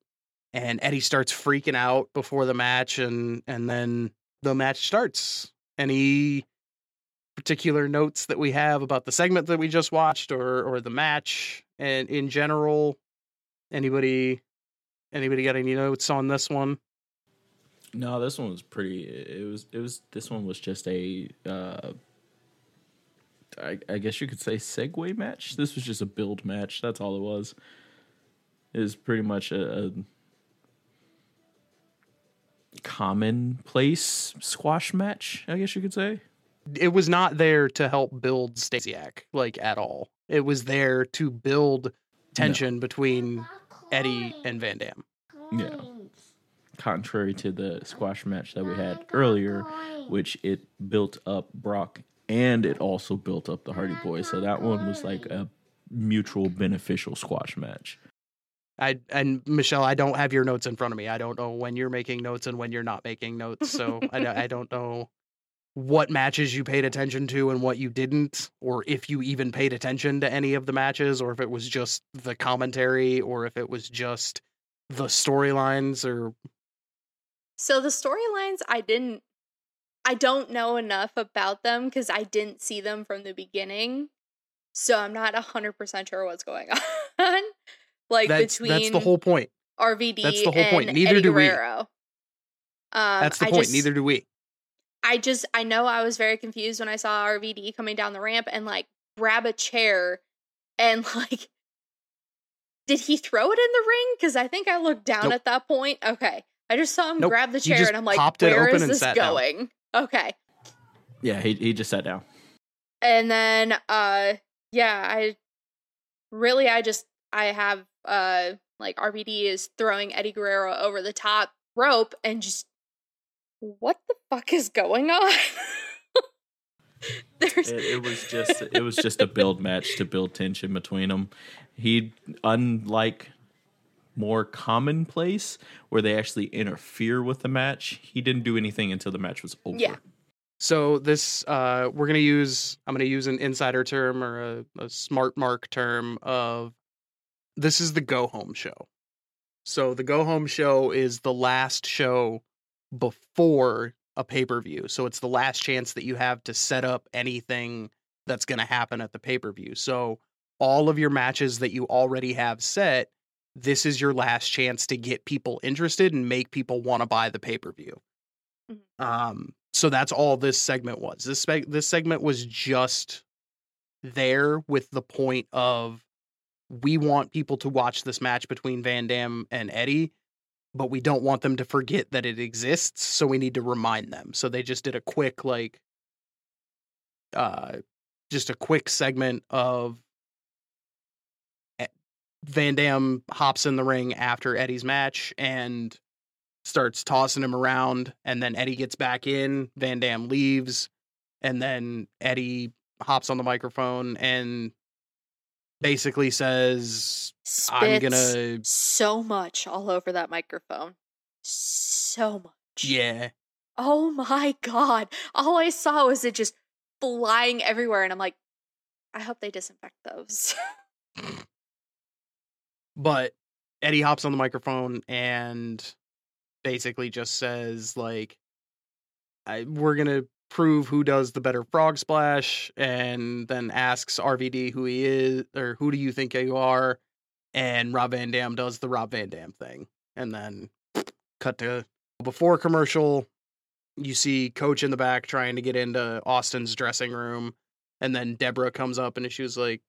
and Eddie starts freaking out before the match, and and then the match starts. Any particular notes that we have about the segment that we just watched, or or the match, and in general, anybody anybody got any notes on this one? No, this one was pretty. It was. It was. This one was just a. Uh, I, I guess you could say segue match. This was just a build match. That's all it was. It was pretty much a, a commonplace squash match. I guess you could say. It was not there to help build Stasiak like at all. It was there to build tension between Eddie and Van Dam. Yeah. Contrary to the squash match that we had earlier, which it built up Brock and it also built up the Hardy Boys. So that one was like a mutual beneficial squash match. I and Michele, I don't have your notes in front of me. I don't know when you're making notes and when you're not making notes. So I, don't- I don't know what matches you paid attention to and what you didn't, or if you even paid attention to any of the matches, or if it was just the commentary, or if it was just the storylines, or So the storylines, I didn't, I don't know enough about them because I didn't see them from the beginning. So I'm not 100% sure what's going on. like that's between that's the whole point. RVD that's the whole point. Neither Eddie do we. Guerrero. Um, That's the I point. just- Neither do we. I just I know I was very confused when I saw RVD coming down the ramp and like grab a chair and like did he throw it in the ring? Because I think I looked down Nope. at that point. Okay. I just saw him Nope. grab the chair and I'm like, popped open is this sat down. going? Okay. Yeah, he he just sat down. And then uh yeah, I really I just I have uh like RVD is throwing Eddie Guerrero over the top rope and just what the fuck is going on? There's It, it was just it was just a build match to build tension between them. He unlike more commonplace where they actually interfere with the match. He didn't do anything until the match was over. Yeah. So this, uh, we're gonna use. I'm gonna use an insider term or a, a smart mark term of. This is the go home show. So the go home show is the last show before a pay per view. So it's the last chance that you have to set up anything that's gonna happen at the pay per view. So all of your matches that you already have set, this is your last chance to get people interested and make people want to buy the pay per view. Um, so that's all this segment was. This seg- this segment was just there with the point of we want people to watch this match between Van Dam and Eddie, but we don't want them to forget that it exists, so we need to remind them. So they just did a quick like uh just a quick segment of Van Dam hops in the ring after Eddie's match and starts tossing him around, and then Eddie gets back in. Van Dam leaves, and then Eddie hops on the microphone and basically says, "I'm gonna, so much all over that microphone. So much. yeah, Oh my god. All I saw was it just flying everywhere and I'm like I hope they disinfect those. but Eddie hops on the microphone and basically just says like I, we're gonna prove who does the better frog splash and then asks RVD who he is or who do you think you are and Rob Van Dam does the Rob Van Dam thing and then cut to before commercial you see coach in the back trying to get into Austin's dressing room and then Deborah comes up and she was like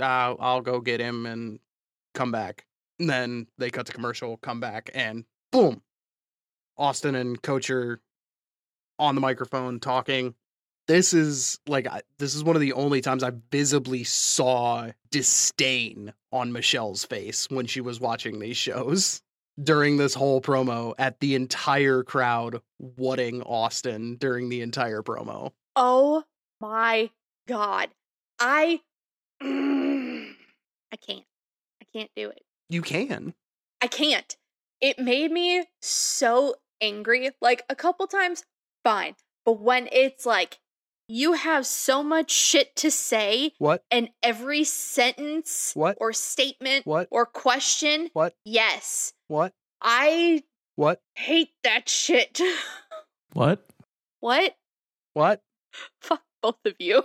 I'll go get him and come back. And then they cut to commercial, come back, and boom, Austin and Coach are on the microphone talking. This is like I- this is one of the only times I visibly saw disdain on Michele's face when she was watching these shows during this whole promo at the entire crowd whatting Austin during the entire promo. oh my god. I I can't. I can't do it. You can. I can't. It made me so angry. Like a couple times, fine. But when it's like, you have so much shit to say, What? and every sentence What? or statement What? or question, What? yes. What? I What? hate that shit. What? what? What? Fuck both of you.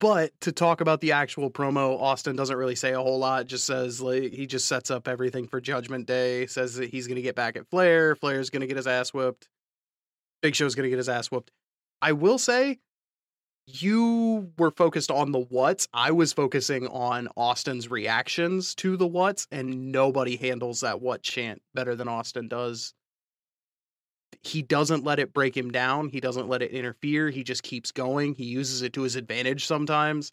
But to talk about the actual promo, Austin doesn't really say a whole lot. Just says like he just sets up everything for Judgment Day. Says that he's gonna get back at Flair. Flair's gonna get his ass whooped. Big Show's gonna get his ass whooped. I will say, you were focused on the what's. I was focusing on Austin's reactions to the what's, and nobody handles that what chant better than Austin does. He doesn't let it break him down. He doesn't let it interfere. He just keeps going. He uses it to his advantage sometimes.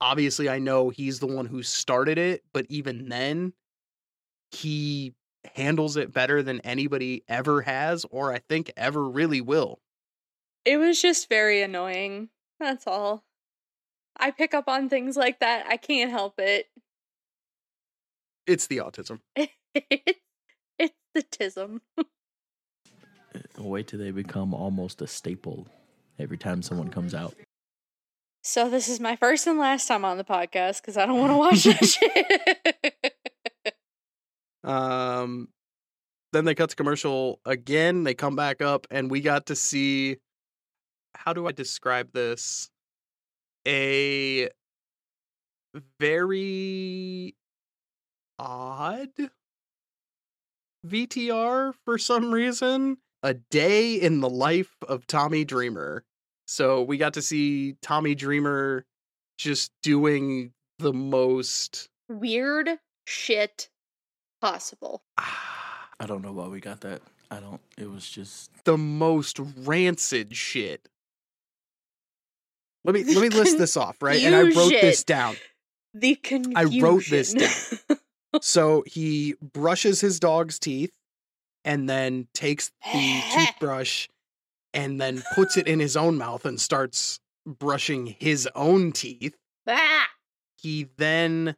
Obviously, I know he's the one who started it, but even then, he handles it better than anybody ever has, or I think ever really will. It was just very annoying. That's all. I pick up on things like that. I can't help it. It's the autism. it's, it's the tism. Eh, wait till they become almost a staple every time someone comes out. So this is my first and last time on the podcast because I don't want to watch that shit. Um, then they cut to commercial again. They come back up, and we got to see. How do I describe this? A very odd VTR for some reason. A day in the life of Tommy Dreamer. So we got to see Tommy Dreamer just doing the most Weird shit possible. I don't know why we got that. I don't. It was just. the most rancid shit. Let me let me list this off, right? And I wrote this down. The confusion. I wrote this down. So he brushes his dog's teeth and then takes the toothbrush and then puts it in his own mouth and starts brushing his own teeth. ah! He then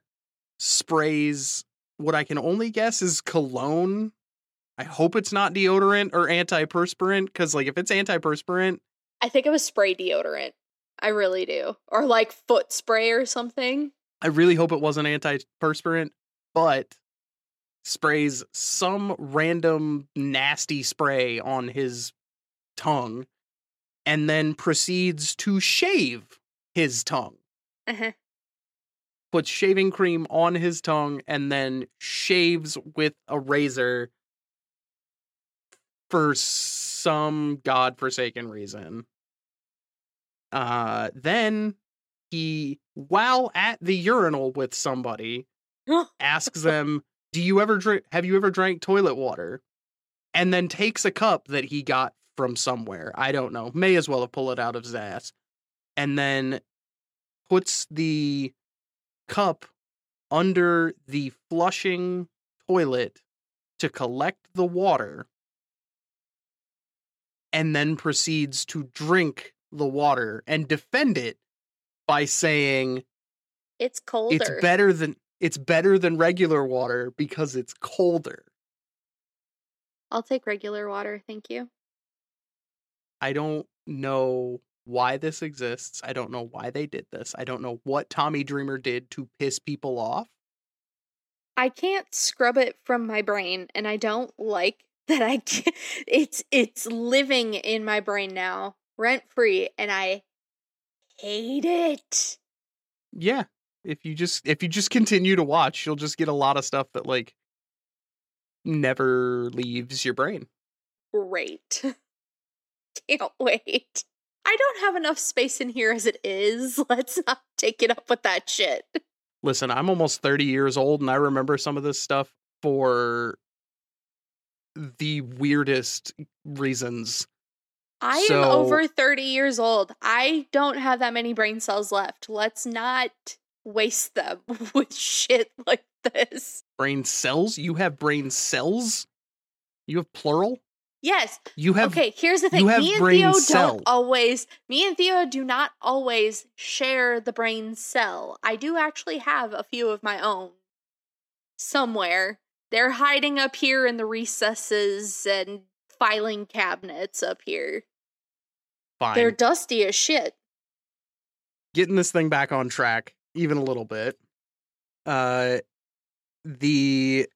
sprays what I can only guess is cologne. I hope it's not deodorant or antiperspirant because, like, if it's antiperspirant, I think it was spray deodorant. I really do. Or like foot spray or something. I really hope it wasn't antiperspirant, but sprays some random nasty spray on his tongue and then proceeds to shave his tongue. Uh-huh. Puts shaving cream on his tongue and then shaves with a razor for some godforsaken reason. Uh then he while at the urinal with somebody asks them, "Do you ever drink? Have you ever drank toilet water?" And then takes a cup that he got from somewhere. I don't know. May as well have pulled it out of his ass, and then puts the cup under the flushing toilet to collect the water, and then proceeds to drink the water and defend it by saying It's colder. it's better than it's better than regular water because it's colder. I'll take regular water, thank you. I don't know why this exists. I don't know why they did this. I don't know what Tommy Dreamer did to piss people off. I can't scrub it from my brain, and I don't like that. I can't, it's it's living in my brain now, rent free, and I hate it. Yeah. If you just if you just continue to watch, you'll just get a lot of stuff that like never leaves your brain. Great. Can't wait. I don't have enough space in here as it is. Let's not take it up with that shit. Listen, I'm almost 30 years old and I remember some of this stuff for the weirdest reasons. I am over 30 years old. I don't have that many brain cells left. Let's not waste them with shit like this. Brain cells? You have brain cells? You have plural? Yes. You have okay, here's the thing. have Me and brain Theo cell. don't always me and Theo do not always share the brain cell. I do actually have a few of my own somewhere. They're hiding up here in the recesses and filing cabinets up here. fine. They're dusty as shit. getting this thing back on track even a little bit. Uh the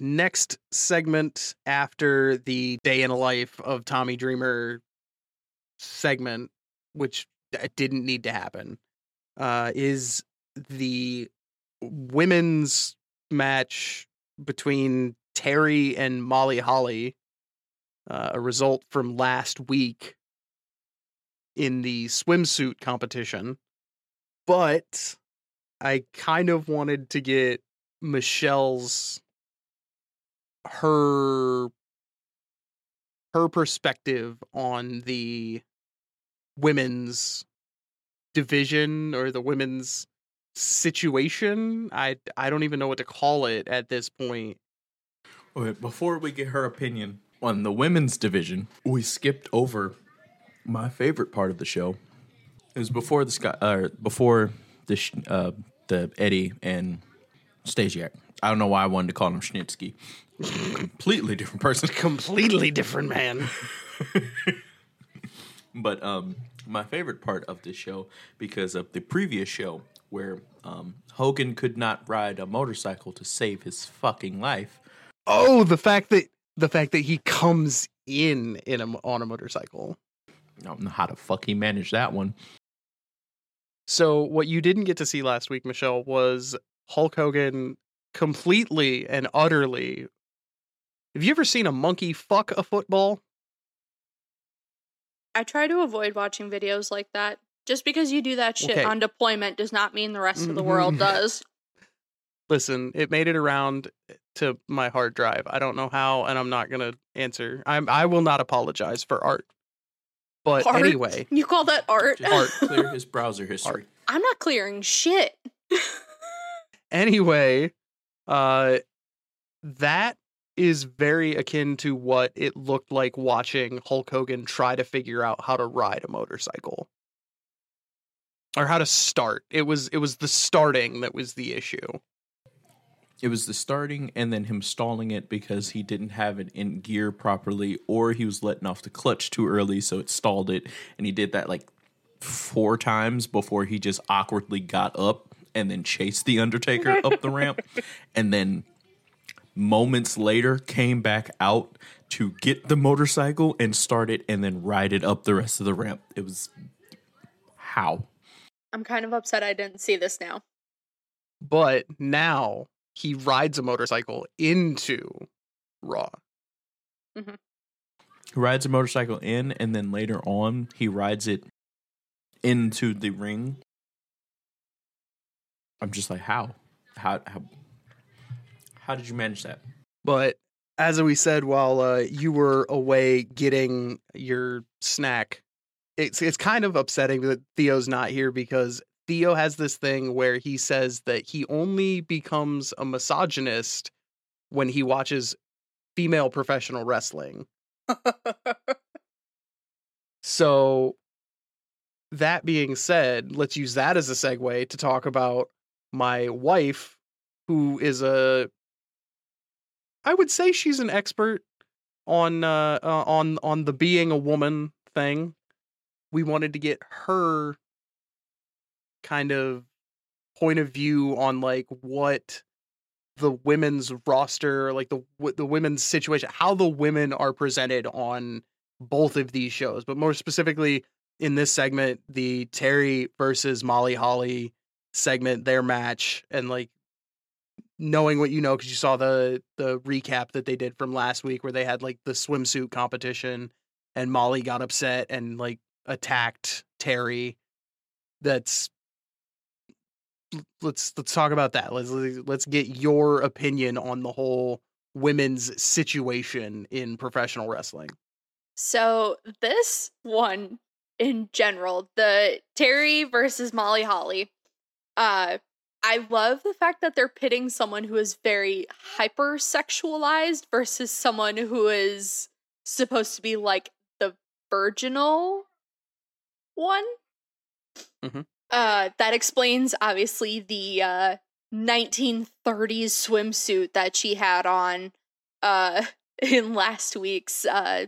next segment after the day in a life of Tommy Dreamer segment, which didn't need to happen, uh, is the women's match between Terri and Molly Holly, uh, a result from last week in the swimsuit competition. But I kind of wanted to get Michele's her her perspective on the women's division or the women's situation. I I don't even know what to call it at this point. Before we get her opinion on the women's division, we skipped over my favorite part of the show. It was before the sky, uh, before the uh, the Eddie and Stasiak. I don't know why I wanted to call him Snitsky. Completely different person. Completely different man. But um, my favorite part of this show because of the previous show where um, Hogan could not ride a motorcycle to save his fucking life. Oh, the fact that the fact that he comes in in a, on a motorcycle. I don't know how the fuck he managed that one. So what you didn't get to see last week, Michele, was Hulk Hogan completely and utterly. Have you ever seen a monkey fuck a football? I try to avoid watching videos like that. Just because you do that shit Okay. on deployment does not mean the rest of the mm-hmm. world does. Listen, it made it around eh, to my hard drive. I don't know how, and I'm not gonna answer. I'm I will not apologize for art. But Art? anyway, You call that art? Art. clear his browser history. I'm not clearing shit. anyway, uh, that is very akin to what it looked like watching Hulk Hogan try to figure out how to ride a motorcycle or how to start. It was it was the starting that was the issue. It was the starting and then him stalling it because he didn't have it in gear properly or he was letting off the clutch too early, so it stalled it. And he did that like four times before he just awkwardly got up and then chased the Undertaker up the ramp. And then moments later came back out to get the motorcycle and start it and then ride it up the rest of the ramp. It was how? I'm kind of upset I didn't see this now. But now he rides a motorcycle into Raw. Mm-hmm. He rides a motorcycle in and then later on he rides it into the ring. I'm just like, how? How how how did you manage that? But as we said while uh, you were away getting your snack, it's it's kind of upsetting that Theo's not here because Theo has this thing where he says that he only becomes a misogynist when he watches female professional wrestling. So that being said, let's use that as a segue to talk about my wife who is a I would say she's an expert on uh, uh on on the being a woman thing. We wanted to get her kind of point of view on like what the women's roster, like the the women's situation, how the women are presented on both of these shows, but more specifically in this segment, the Terri versus Molly Holly segment, their match, and like knowing what you know because you saw the the recap that they did from last week where they had like the swimsuit competition and Molly got upset and like attacked Terri. That's let's let's talk about that. Let's let's get your opinion on the whole women's situation in professional wrestling. So this one in general, the Terri versus Molly Holly, uh, I love the fact that they're pitting someone who is very hypersexualized versus someone who is supposed to be like the virginal one. Mhm. Uh, that explains obviously the uh 1930s swimsuit that she had on uh in last week's uh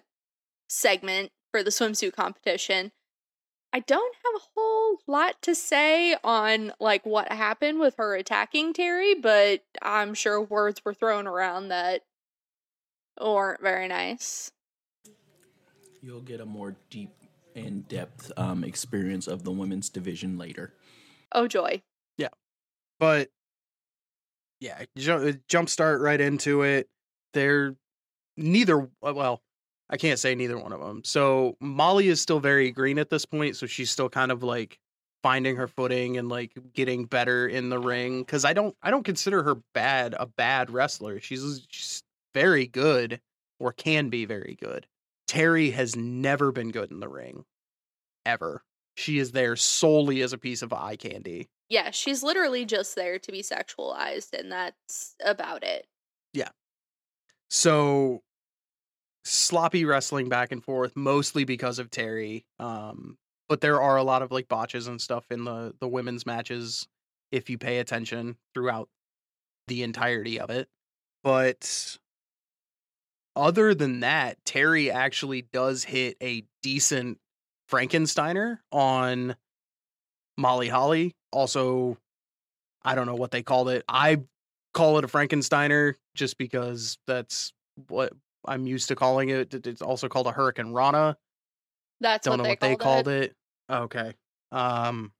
segment for the swimsuit competition. I don't have a whole lot to say on like what happened with her attacking Terri, but I'm sure words were thrown around that weren't very nice. You'll get a more deep and depth um, experience of the women's division later. Oh joy. Yeah, but yeah, ju- jump start right into it. They're neither. uh, Well, I can't say neither one of them. So Molly is still very green at this point, so she's still kind of like finding her footing and like getting better in the ring. Because I don't, I don't consider her bad a bad wrestler. She's, she's very good or can be very good. Terri has never been good in the ring, ever. She is there solely as a piece of eye candy. Yeah, she's literally just there to be sexualized, and that's about it. Yeah. So sloppy wrestling back and forth, mostly because of Terri. Um, but there are a lot of like botches and stuff in the the women's matches if you pay attention throughout the entirety of it. But other than that, Terri actually does hit a decent Frankensteiner on Molly Holly. Also, I don't know what they called it. I call it a Frankensteiner just because that's what I'm used to calling it. It- It's also called a Hurricanrana. That's Don't what know they what they called, called it. Okay. Um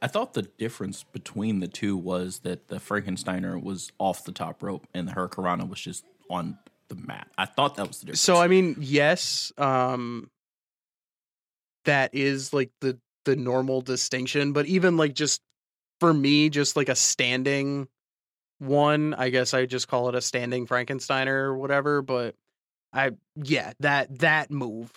I thought the difference between the two was that the Frankensteiner was off the top rope and the Hurricanrana was just on the mat. I thought that was the difference. so I mean, yes, um that is like the the normal distinction, but even like just for me just like a standing one, I guess I just call it a standing Frankensteiner or whatever, but I yeah, that that move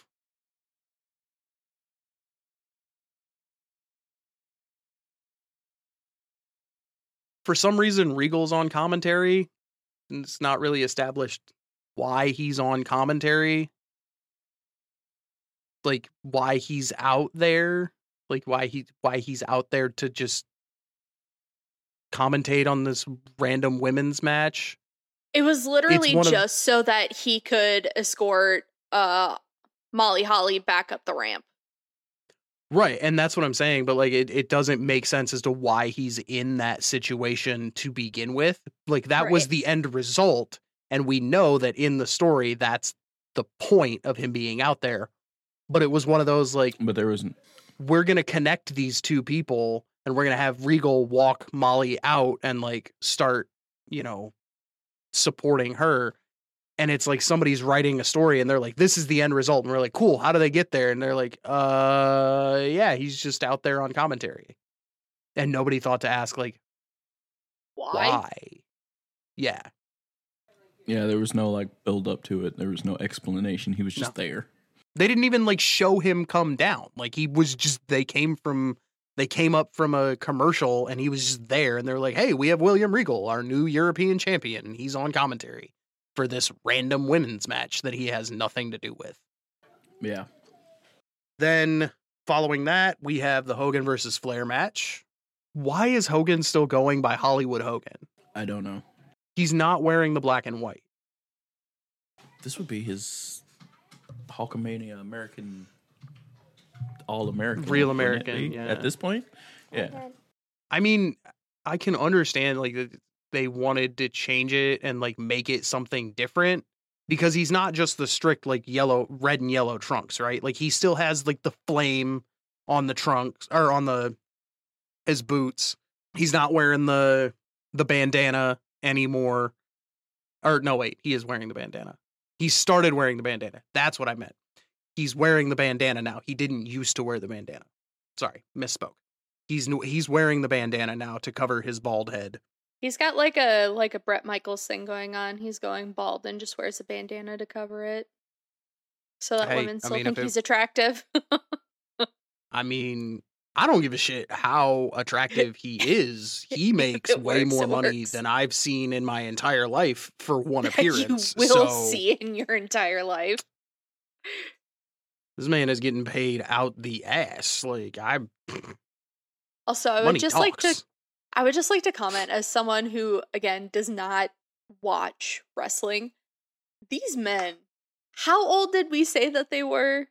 for some reason Regal's on commentary. and It's not really established why he's on commentary. Like why he's out there. Like why he why he's out there to just commentate on this random women's match. It was literally one of- just so that he could escort uh Molly Holly back up the ramp. Right, and that's what I'm saying, but like it, it doesn't make sense as to why he's in that situation to begin with. Like that was the end result, and we know that in the story that's the point of him being out there. But it was one of those like but there was we're gonna connect these two people and we're gonna have Regal walk Molly out and like start, you know, supporting her. And it's like somebody's writing a story and they're like, this is the end result. And we're like, cool, how do they get there? And they're like, uh yeah, he's just out there on commentary. And nobody thought to ask, like, Why? why? Yeah. yeah, there was no like build up to it. There was no explanation. He was just No. there. They didn't even like show him come down. Like he was just they came from they came up from a commercial and he was just there and they're like, "Hey, we have William Regal, our new European champion, and he's on commentary for this random women's match that he has nothing to do with." Yeah. Then following that, we have the Hogan versus Flair match. Why is Hogan still going by Hollywood Hogan? I don't know. He's not wearing the black and white. This would be his Hulkamania American All American. Real American, yeah. At this point? Yeah. I mean, I can understand like they wanted to change it and like make it something different because he's not just the strict like yellow, red and yellow trunks, right? Like he still has like the flame on the trunks or on the his boots. He's not wearing the the bandana anymore. Or no, wait, he is wearing the bandana. He started wearing the bandana. That's what I meant. He's wearing the bandana now. He didn't used to wear the bandana. Sorry, misspoke. He's he's wearing the bandana now to cover his bald head. He's got like a like a Bret Michaels thing going on. He's going bald and just wears a bandana to cover it. So that Hey, women I still mean, think it- he's attractive. I mean, I don't give a shit how attractive he is. He makes way works, more money works. than I've seen in my entire life for one appearance. you will so see in your entire life. This man is getting paid out the ass. Like I Also, I would just talks. like to I would just like to comment as someone who again does not watch wrestling. These men, how old did we say that they were?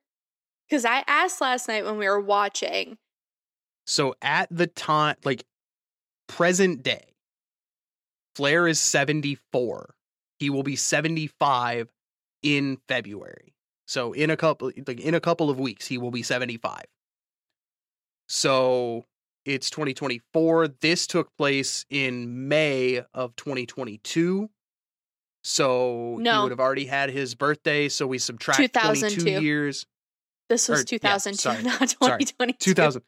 Because I asked last night when we were watching. So at the time, like present day, Flair is 74. He will be 75 in February. So in a couple like in a couple of weeks he will be 75. So it's 2024. This took place in May of 2022. So he would have already had his birthday. So we subtract 22 2002. years. This was Or- yeah, 2002, sorry. not Sorry. 2022. 2000.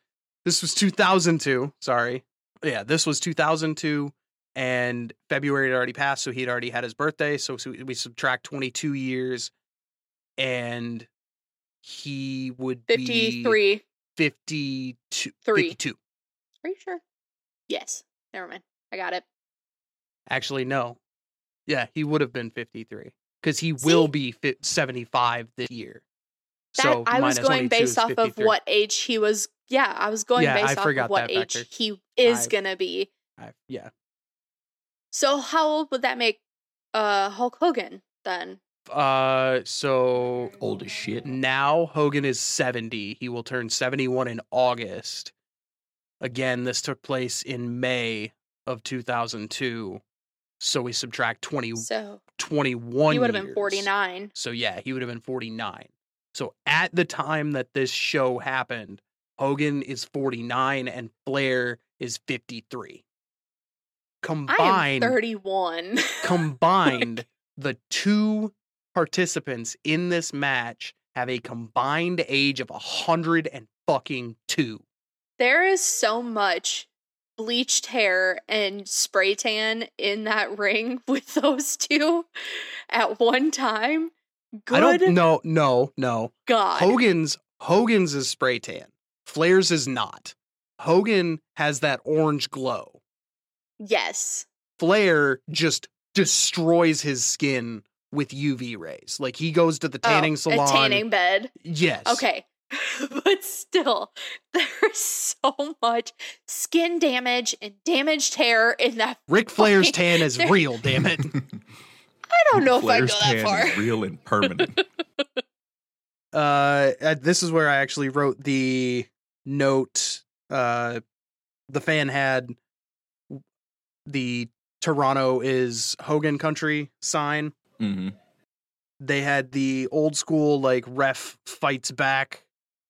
This was 2002. Sorry. Yeah, this was 2002, and February had already passed, so he'd already had his birthday. So, so we subtract 22 years, and he would be 53. 52. Three. 52. Are you sure? Yes. Never mind. I got it. Actually, no. Yeah, he would have been 53 because he will be 75 this year. That so I was going based off of what age he was. Yeah, I was going Yeah, I based off of what age factor. he is I- gonna be. I- yeah. So how old would that make uh Hulk Hogan then? Uh, so Old as shit. Now Hogan is 70. He will turn 71 in August. Again, this took place in May of 2002. So we subtract 20, So 21 he would have been 49. So yeah, he would have been 49. So at the time that this show happened, Hogan is 49 and Flair is 53. I am Combined, 31. combined, the two participants in this match have a combined age of a hundred and fucking two. there is so much bleached hair and spray tan in that ring with those two at one time. Good I don't no no no. God. Hogan's Hogan's is spray tan. Flair's is not. Hogan has that orange glow. Yes. Flair just destroys his skin with UV rays. Like he goes to the tanning oh, salon. A tanning bed. Yes. Okay. but still, there's so much skin damage and damaged hair in that. Ric Flair's fucking- tan is there- real, damn it. I don't know Flair's if I go that tan far. is real and permanent. uh uh, this is where I actually wrote the note uh the fan had the Toronto is Hogan country sign. Hmm They had the old school like ref fights back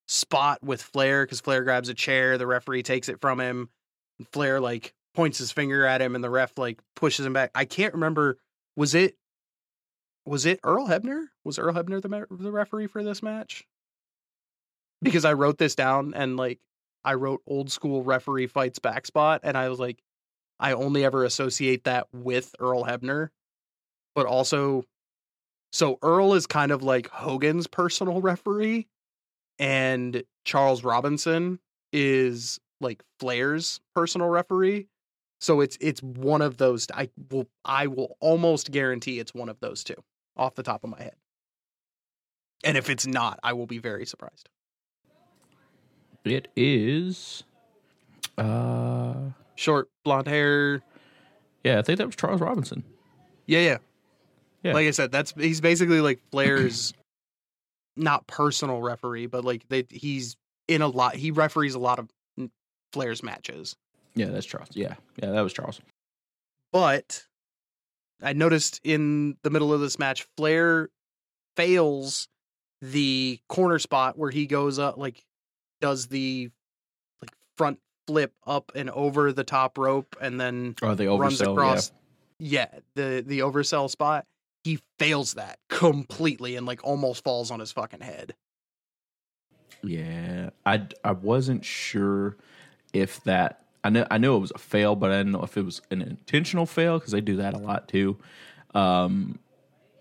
spot with Flair cuz Flair grabs a chair, the referee takes it from him. And Flair like points his finger at him and the ref like pushes him back. I can't remember was it was it Earl Hebner? Was Earl Hebner the ma- the referee for this match? Because I wrote this down and like I wrote old school referee fights back spot and I was like I only ever associate that with Earl Hebner. But also so Earl is kind of like Hogan's personal referee and Charles Robinson is like Flair's personal referee. So it's it's one of those I will I will almost guarantee it's one of those two off the top of my head. And if it's not, I will be very surprised. It is. Uh, Short blonde hair. yeah, I think that was Charles Robinson. Yeah, yeah. Yeah. Like I said, that's he's basically like Flair's not personal referee, but like they he's in a lot he referees a lot of Flair's matches. Yeah, that's Charles. Yeah, yeah, that was Charles. But I noticed in the middle of this match, Flair fails the corner spot where he goes up, like does the like front flip up and over the top rope, and then Oh, the runs oversell. across. Yeah. the the oversell spot. He fails that completely and like almost falls on his fucking head. Yeah. I I wasn't sure if that. I know I knew it was a fail, but I didn't know if it was an intentional fail because they do that a lot too. Um,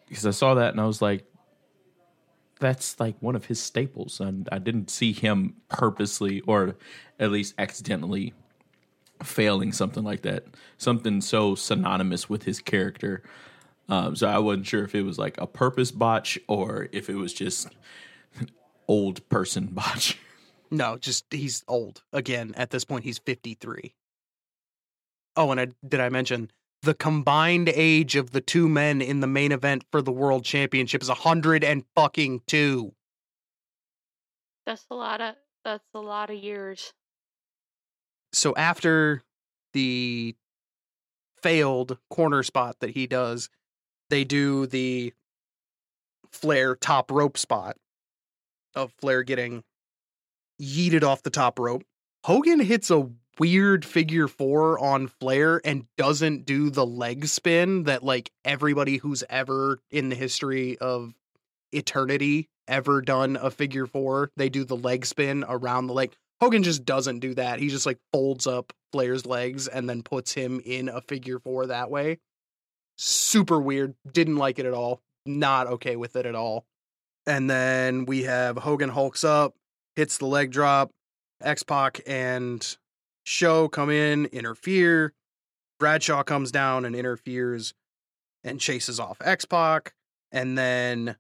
because I saw that and I was like, that's like one of his staples, and I didn't see him purposely or at least accidentally failing something like that. Something so synonymous with his character. Um, so I wasn't sure if it was like a purpose botch or if it was just old person botch. No, just he's old. Again, at this point he's 53. Oh, and I did I mention the combined age of the two men in the main event for the world championship is a hundred and fucking two. That's a lot of that's a lot of years. So after the failed corner spot that he does, they do the Flair top rope spot of Flair getting yeeted off the top rope. Hogan hits a weird figure four on Flair and doesn't do the leg spin that like everybody who's ever in the history of eternity ever done a figure four. They do the leg spin around the leg. Hogan just doesn't do that. He just like folds up Flair's legs and then puts him in a figure four that way. Super weird. Didn't like it at all. Not okay with it at all. And then we have Hogan hulks up, hits the leg drop. X Pac and Show come in, interfere. Bradshaw comes down and interferes and chases off X Pac. And then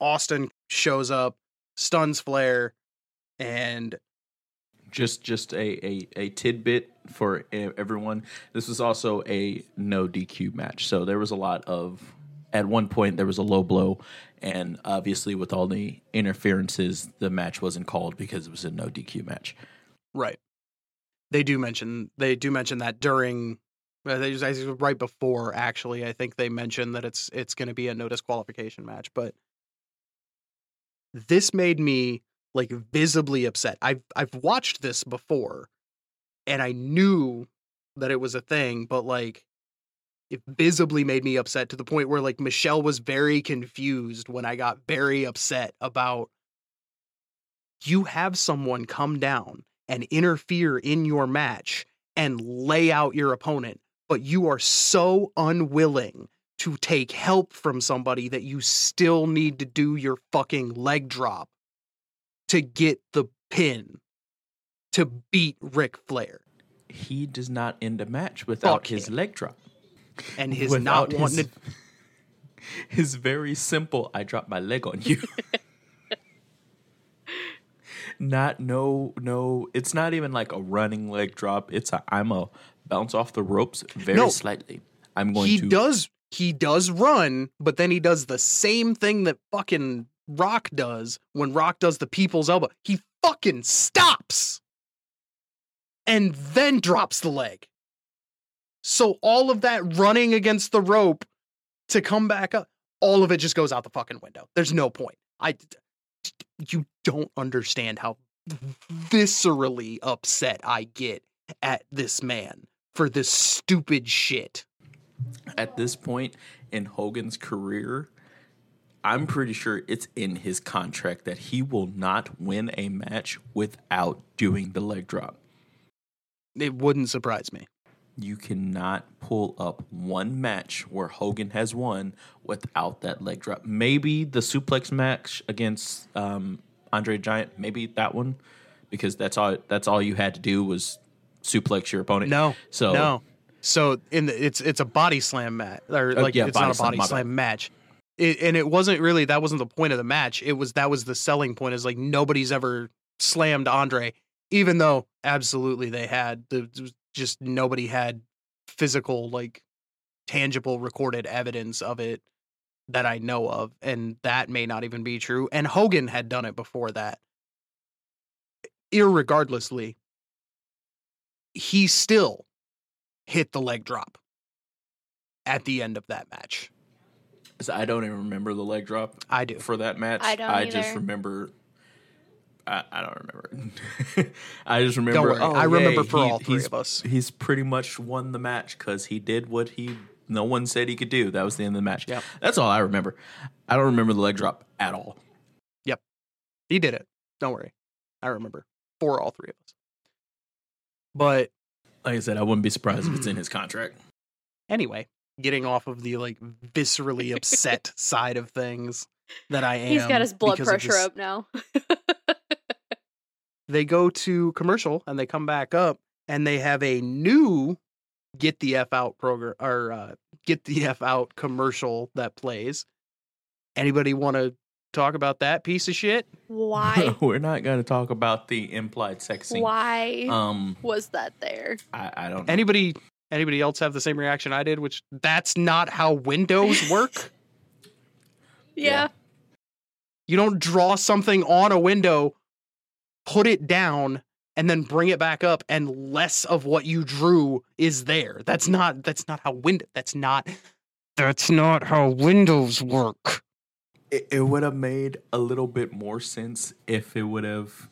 Austin shows up, stuns Flair, and just just a, a, a tidbit for everyone. This was also a no DQ match, so there was a lot of. At one point, there was a low blow, and obviously, with all the interferences, the match wasn't called because it was a no DQ match. Right. They do mention they do mention that during uh, right before actually I think they mentioned that it's it's going to be a no disqualification match, but this made me like visibly upset. I've I've watched this before, and I knew that it was a thing, but like it visibly made me upset to the point where like Michele was very confused when I got very upset about you have someone come down and interfere in your match and lay out your opponent, but you are so unwilling to take help from somebody that you still need to do your fucking leg drop to get the pin to beat Ric Flair. He does not end a match without Fuck his him. leg drop. And his not Without wanting his, to his very simple I drop my leg on you. not no no it's not even like a running leg drop. It's a I'm a bounce off the ropes very No. slightly. I'm going he to does he does run, but then he does the same thing that fucking Rock does when Rock does the people's elbow. He fucking stops and then drops the leg. So all of that running against the rope to come back up, all of it just goes out the fucking window. There's no point. I you don't understand how viscerally upset I get at this man for this stupid shit. at this point in Hogan's career, I'm pretty sure it's in his contract that he will not win a match without doing the leg drop. It wouldn't surprise me. You cannot pull up one match where Hogan has won without that leg drop. Maybe the suplex match against um, Andre Giant, maybe that one, because that's all that's all you had to do was suplex your opponent. No. so no. So in the, it's it's a body slam match or Uh, like yeah, it's not a body my slam match. It, and it wasn't really that wasn't the point of the match. It was that was the selling point is like nobody's ever slammed Andre even though absolutely they had the just nobody had physical like tangible recorded evidence of it that I know of and that may not even be true and Hogan had done it before that irregardlessly he still hit the leg drop at the end of that match So I don't even remember the leg drop. I do. for that match. I don't I just remember. I, I don't remember. I just remember. worry, oh, I remember yay, for he- all three he's- of us. He's pretty much won the match because he did what he no one said he could do. That was the end of the match. Yep. That's all I remember. I don't remember the leg drop at all. Yep. He did it. Don't worry. I remember for all three of us. But Like I said, I wouldn't be surprised if it's in his contract. anyway, getting off of the like viscerally upset side of things that I am. He's got his blood pressure this- up now. They go to commercial and they come back up and they have a new get the F out program or uh, get the F out commercial that plays. Anybody want to talk about that piece of shit? Why? We're not going to talk about the implied sex scene. Why Um, was that there? I, I don't. know. Anybody anybody else have the same reaction I did, which that's not how windows work? Yeah. You don't draw something on a window put it down and then bring it back up and less of what you drew is there. That's not that's not how window that's not that's not how windows work. It, it would have made a little bit more sense if it would have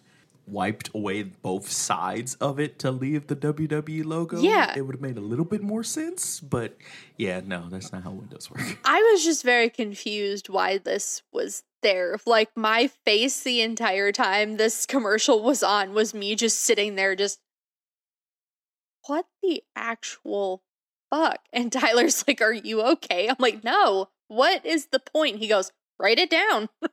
wiped away both sides of it to leave the WWE logo. Yeah. It would have made a little bit more sense, but yeah, no, that's not how Windows work. I was just very confused why this was there. Like my face the entire time this commercial was on was me just sitting there just what the actual fuck? And Tyler's like, "Are you okay?" I'm like, "No. What is the point?" He goes, "Write it down."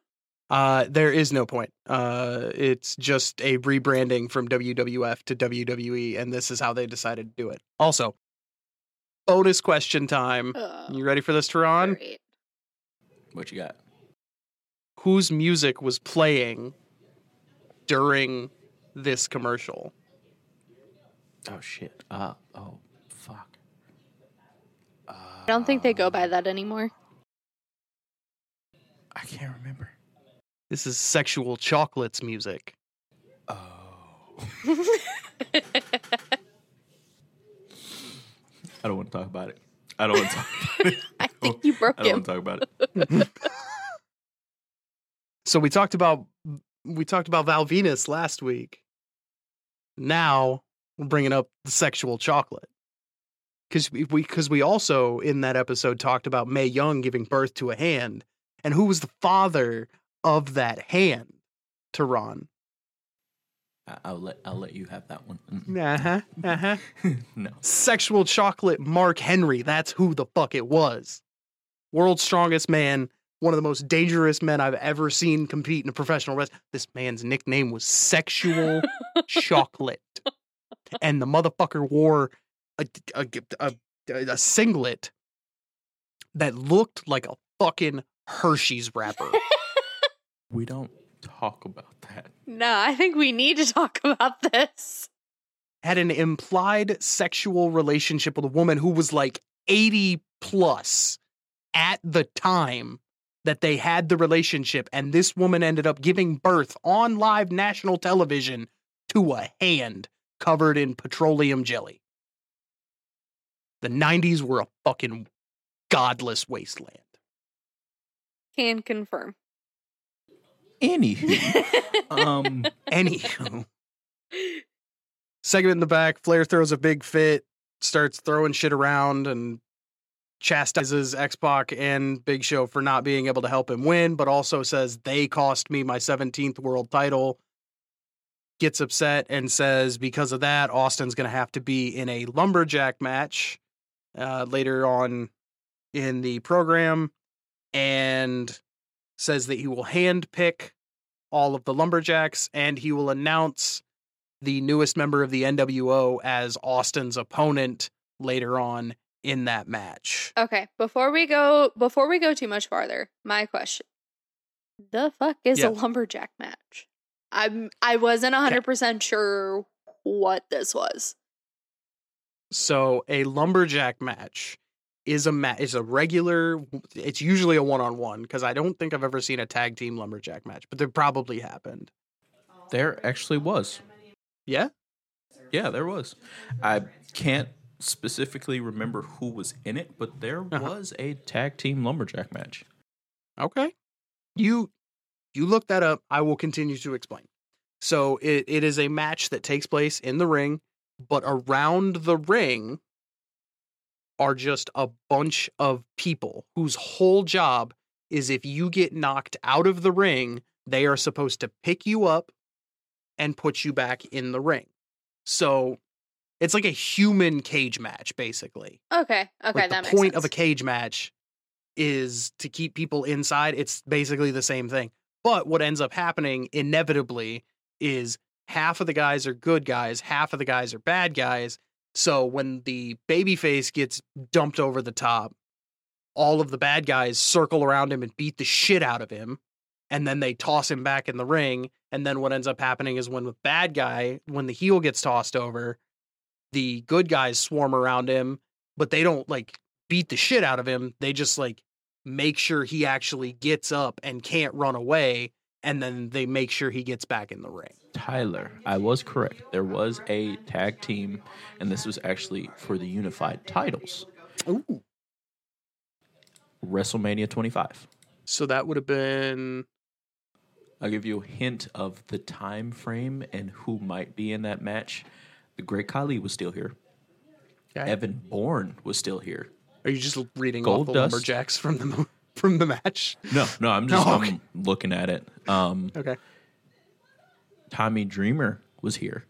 Uh, there is no point. Uh, it's just a rebranding from WWF to WWE, and this is how they decided to do it. Also, bonus question time. Ugh, You ready for this, Terron? great. What you got? Whose music was playing during this commercial? Oh shit. Uh oh fuck. I don't think they go by that anymore. I can't remember. This is Sexual Chocolates music. Oh. I don't want to talk about it. I don't want to talk about it. I think you broke it. I don't him. want to talk about it. So we talked about we talked about Val Venis last week. Now we're bringing up the sexual chocolate because we because we also in that episode talked about Mae Young giving birth to a hand, and who was the father of that hand? Terron. I'll let I'll let you have that one. Uh huh. Uh huh. no. Sexual chocolate Mark Henry. That's who the fuck it was. World's strongest man. One of the most dangerous men I've ever seen compete in a professional wrestling. This man's nickname was Sexual Chocolate. And the motherfucker wore a, a, a, a singlet that looked like a fucking Hershey's wrapper. We don't talk about that. No, I think we need to talk about this. Had an implied sexual relationship with a woman who was like 80 plus at the time that they had the relationship. And this woman ended up giving birth on live national television to a hand covered in petroleum jelly. The 90s were a fucking godless wasteland. Can confirm. Anywho, um, Anywho, segment in the back, Flair throws a big fit, starts throwing shit around, and chastises X Pac and Big Show for not being able to help him win, but also says they cost me my 17th world title. Gets upset and says because of that, Austin's going to have to be in a lumberjack match uh, later on in the program, and says that he will handpick all of the lumberjacks and he will announce the newest member of the NWO as Austin's opponent later on in that match. Okay, before we go before we go too much farther, my question. The fuck is Yeah. a lumberjack match? I'm I wasn't 100% sure what this was. So a lumberjack match is a ma- is a regular it's usually a one-on-one because I don't think I've ever seen a tag team lumberjack match, but there probably happened. there actually was. Yeah? Yeah, there was. I can't specifically remember who was in it, but there Uh-huh. was a tag team lumberjack match. Okay. You you look that up. I will continue to explain. So it, it is a match that takes place in the ring, but around the ring are just a bunch of people whose whole job is if you get knocked out of the ring, they are supposed to pick you up and put you back in the ring. So it's like a human cage match, basically Okay, okay, like that the point sense. of a cage match is to keep people inside. It's basically the same thing. But what ends up happening inevitably is half of the guys are good guys, half of the guys are bad guys. So when the babyface gets dumped over the top, all of the bad guys circle around him and beat the shit out of him. And then they toss him back in the ring. And then what ends up happening is when the bad guy, when the heel gets tossed over, the good guys swarm around him, but they don't like beat the shit out of him. They just like make sure he actually gets up and can't run away. and then they make sure he gets back in the ring. Tyler, I was correct. There was a tag team, and this was actually for the unified titles. Ooh. WrestleMania 25. So that would have been I'll give you a hint of the time frame and who might be in that match. The Great Khali was still here. Okay. Evan Bourne was still here. Are you just reading Gold off the Dust. lumberjacks from the from the match? No, no, I'm just Oh, okay. I'm looking at it. Um, Okay. Tommy Dreamer was here.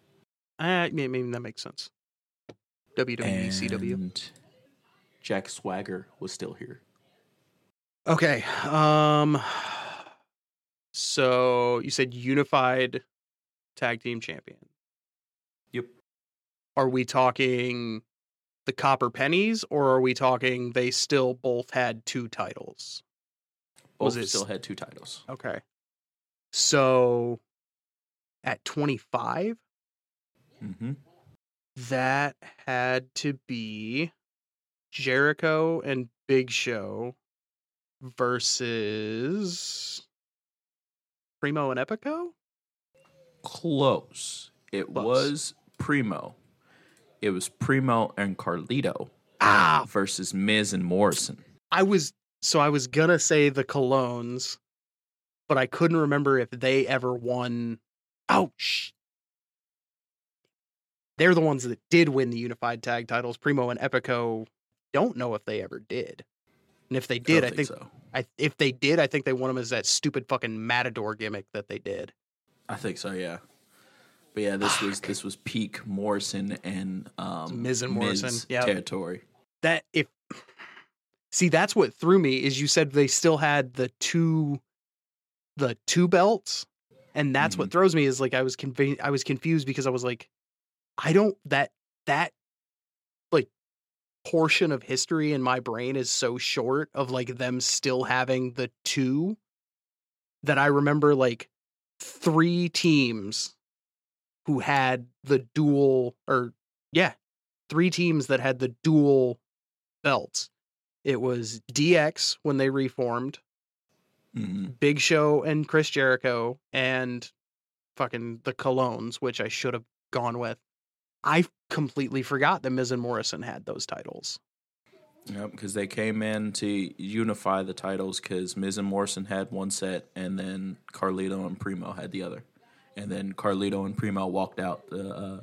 Uh, maybe, maybe that makes sense. WWE CW. And Jack Swagger was still here. Okay. Um. So you said unified tag team champion. Are we talking the Copper Pennies, or are we talking they still both had two titles? Both Was it still had two titles. Okay. So at 25, Mm-hmm. that had to be Jericho and Big Show versus Primo and Epico? Close. It Close. was Primo. It was Primo and Carlito Ah, versus Miz and Morrison. I was so I was gonna say the Colóns, but I couldn't remember if they ever won. Oh, sh- they're the ones that did win the unified tag titles. Primo and Epico don't know if they ever did, and if they did, I, don't think, so. I if they did, I think they won them as that stupid fucking matador gimmick that they did. I think so, yeah. But yeah, this was this was peak Morrison and um, Miz and Morrison, yep. territory. that if see that's what threw me is you said they still had the two the two belts and that's what throws me is like i was conv- i was confused because i was like i don't that that like portion of history in my brain is so short of like them still having the two that i remember like three teams who had the dual or yeah three teams that had the dual belts. It was DX when they reformed, Mhm. Big Show and Chris Jericho, and fucking the Colóns, which I should have gone with. I completely forgot that Miz and Morrison had those titles. Yep, because they came in to unify the titles because Miz and Morrison had one set, and then Carlito and Primo had the other, and then Carlito and Primo walked out. The uh,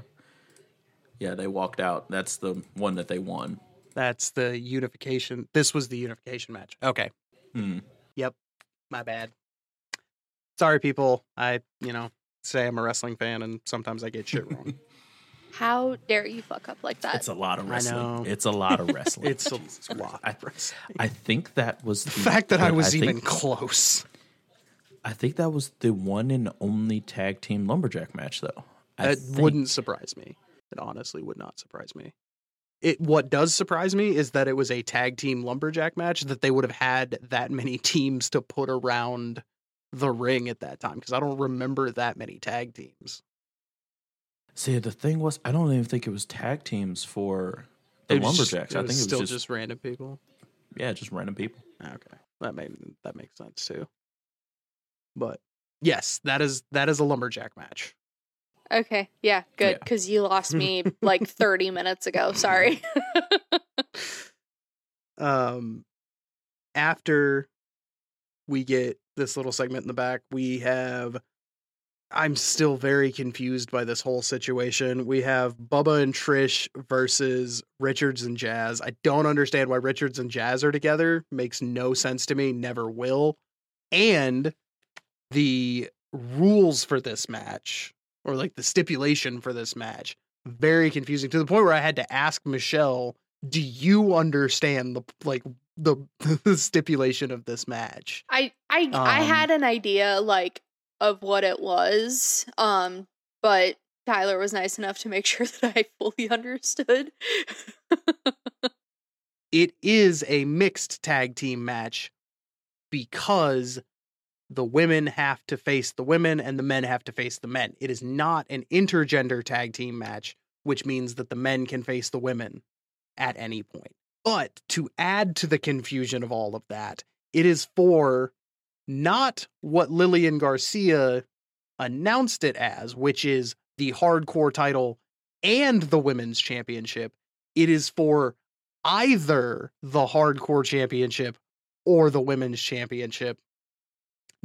yeah, they walked out. That's the one that they won. That's the unification. This was the unification match. Okay. Hmm. Yep. My bad. Sorry, people. I, you know, say I'm a wrestling fan and sometimes I get shit wrong. How dare you fuck up like that? It's a lot of I wrestling. know. It's a lot of wrestling. it's a lot. I. I think that was the, The fact that I was think- even close. I think that was the one and only tag team lumberjack match, though. I It think- wouldn't surprise me. It honestly would not surprise me. It what does surprise me is that it was a tag team lumberjack match that they would have had that many teams to put around the ring at that time because I don't remember that many tag teams. See, the thing was, I don't even think it was tag teams for the just- lumberjacks. it I think it was still just, just random people. yeah, just random people. Okay, that made that makes sense too. But yes, that is that is a lumberjack match. Okay, yeah, good. Yeah. Because you lost me like 30 minutes ago. Sorry. um after we get this little segment in the back we have i'm still very confused by this whole situation we have bubba and trish versus richards and jazz i don't understand why richards and jazz are together makes no sense to me never will and the rules for this match or like the stipulation for this match very confusing to the point where i had to ask michele do you understand the like the, the stipulation of this match I I I Um, had an idea like of what it was. Um, but Tyler was nice enough to make sure that I fully understood. it is a mixed tag team match because the women have to face the women and the men have to face the men. It is not an intergender tag team match, which means that the men can face the women at any point. But to add to the confusion of all of that, it is for not what Lillian Garcia announced it as, which is the hardcore title and the women's championship. It is for either the hardcore championship or the women's championship,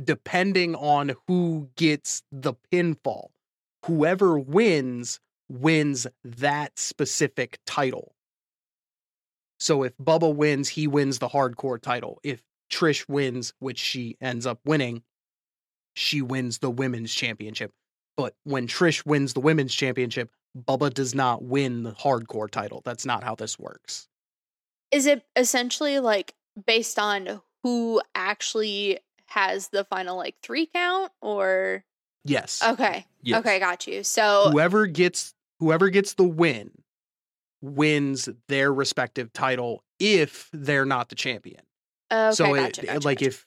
depending on who gets the pinfall. Whoever wins, wins that specific title. So if Bubba wins, he wins the hardcore title. If Trish wins, which she ends up winning, she wins the women's championship. But when Trish wins the women's championship, Bubba does not win the hardcore title. That's not how this works. Is it essentially like based on who actually has the final like three count or Yes. okay. Yes. Okay, got you. So whoever gets whoever gets the win wins their respective title if they're not the champion. okay, so gotcha, it, gotcha, like gotcha. if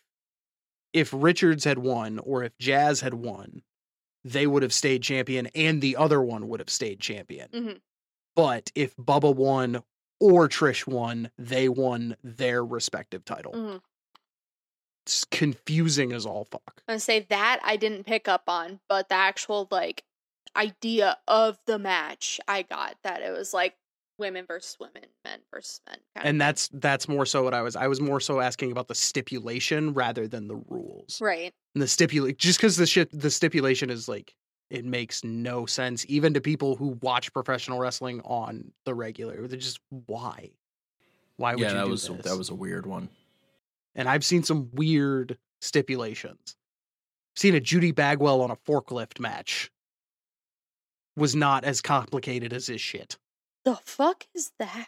if Richards had won or if Jazz had won, they would have stayed champion and the other one would have stayed champion. Mhm. But if Bubba won or Trish won, they won their respective title. Mhm. It's confusing as all fuck. I'm say that I didn't pick up on, but the actual like idea of the match I got that it was like women versus women, men versus men. Kind And of that's that's more so what I was I was more so asking about the stipulation rather than the rules. right. And the stipulate just because the shit the stipulation is like it makes no sense even to people who watch professional wrestling on the regular. They're just why? Why would yeah, you that do was this? that was a weird one. And I've seen some weird stipulations. Seen a Judy Bagwell on a forklift match. Was not as complicated as this shit. The fuck is that?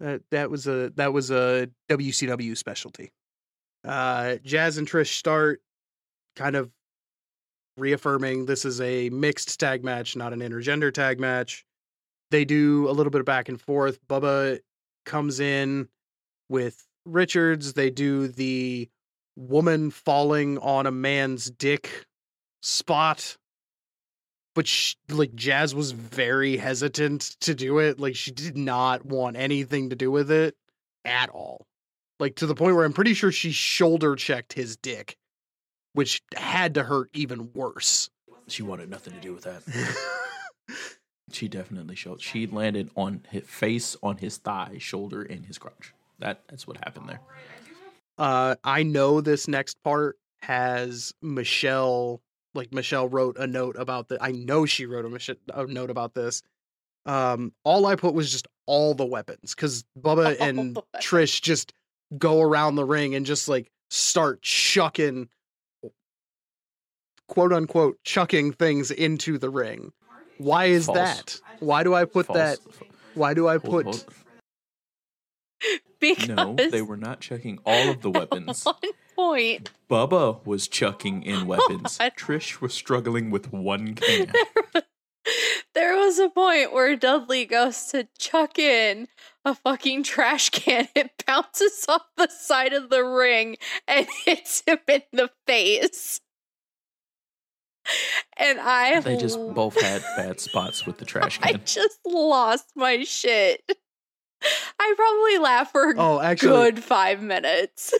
That that was a that was a WCW specialty. Uh, Jazz and Trish start kind of reaffirming this is a mixed tag match, not an intergender tag match. They do a little bit of back and forth. Bubba comes in with Richards. They do the woman falling on a man's dick spot. But sh like Jazz was very hesitant to do it. Like she did not want anything to do with it at all. Like to the point where I'm pretty sure she shoulder checked his dick, which had to hurt even worse. She wanted nothing to do with that. she definitely showed. She landed on his face, on his thigh, shoulder, and his crotch. That that's what happened there. Uh, I know this next part has Michele. Like Michele wrote a note about that. I know she wrote a, Mich- a note about this. Um, all I put was just all the weapons because Bubba All and. Trish just go around the ring and just like start chucking, quote unquote, chucking things into the ring. Why is False. that? Why do I put False. that? Why do I Hold- put? hold- Because No, they were not checking all of the weapons. at one point Bubba was chucking in oh weapons. God. Trish was struggling with one can. there was a point where Dudley goes to chuck in a fucking trash can. It bounces off the side of the ring and hits him in the face. And I They just both had bad spots with the trash can. I just lost my shit. I probably laughed for a Oh, actually, good five minutes.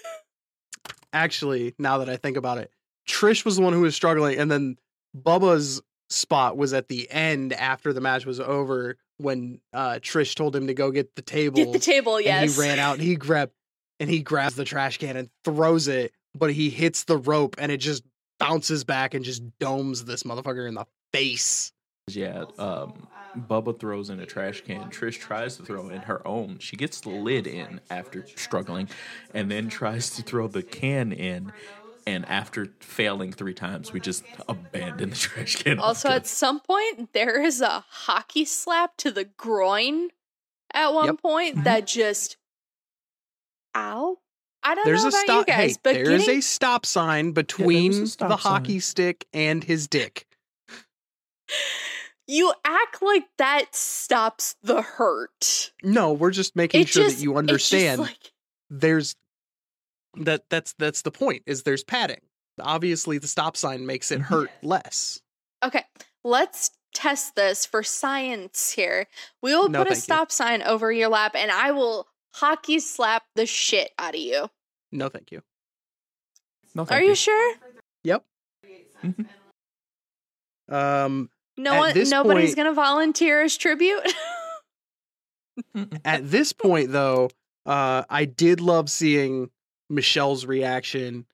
actually, now that I think about it, Trish was the one who was struggling, and then Bubba's spot was at the end after the match was over when uh Trish told him to go get the table. Get the table, yes. And he ran out and he grabbed and he grabs the trash can and throws it, but he hits the rope and it just bounces back and just domes this motherfucker in the face. Yeah, um, Bubba throws in a trash can. Trish tries to throw in her own. She gets the lid in after struggling, and then tries to throw the can in. And after failing three times, we just abandon the trash can. Also, at some point, there is a hockey slap to the groin at one Yep. point mm-hmm. that just, ow. I don't There's know a about stop you guys, hey, but there is getting, a stop sign between stop the sign. hockey stick and his dick. you act like that stops the hurt. No, we're just making It sure just- that you understand like- there's that that's that's the point is there's padding. Obviously the stop sign makes it hurt less. okay, let's test this for science here. We will No, put a thank you. stop sign over your lap and I will hockey slap the shit out of you. No thank you. No, Are thank you sure? Yep. Mm-hmm. Um, No one, nobody's point- gonna volunteer as tribute. at this point, though, uh, I did love seeing Michele's reaction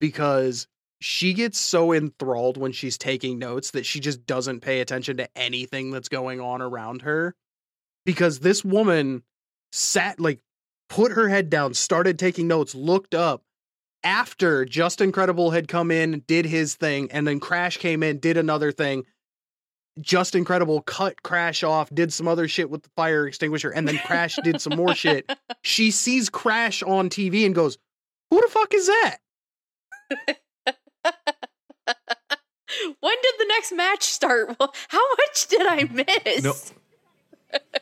because she gets so enthralled when she's taking notes that she just doesn't pay attention to anything that's going on around her. Because this woman sat, like, put her head down, started taking notes, looked up after Justin Credible had come in, did his thing, and then Crash came in, did another thing. Justin Credible cut Crash off, did some other shit with the fire extinguisher, and then Crash did some more shit. She sees Crash on TV and goes, Who the fuck is that? when did the next match start? Well, How much did I mm. miss? No.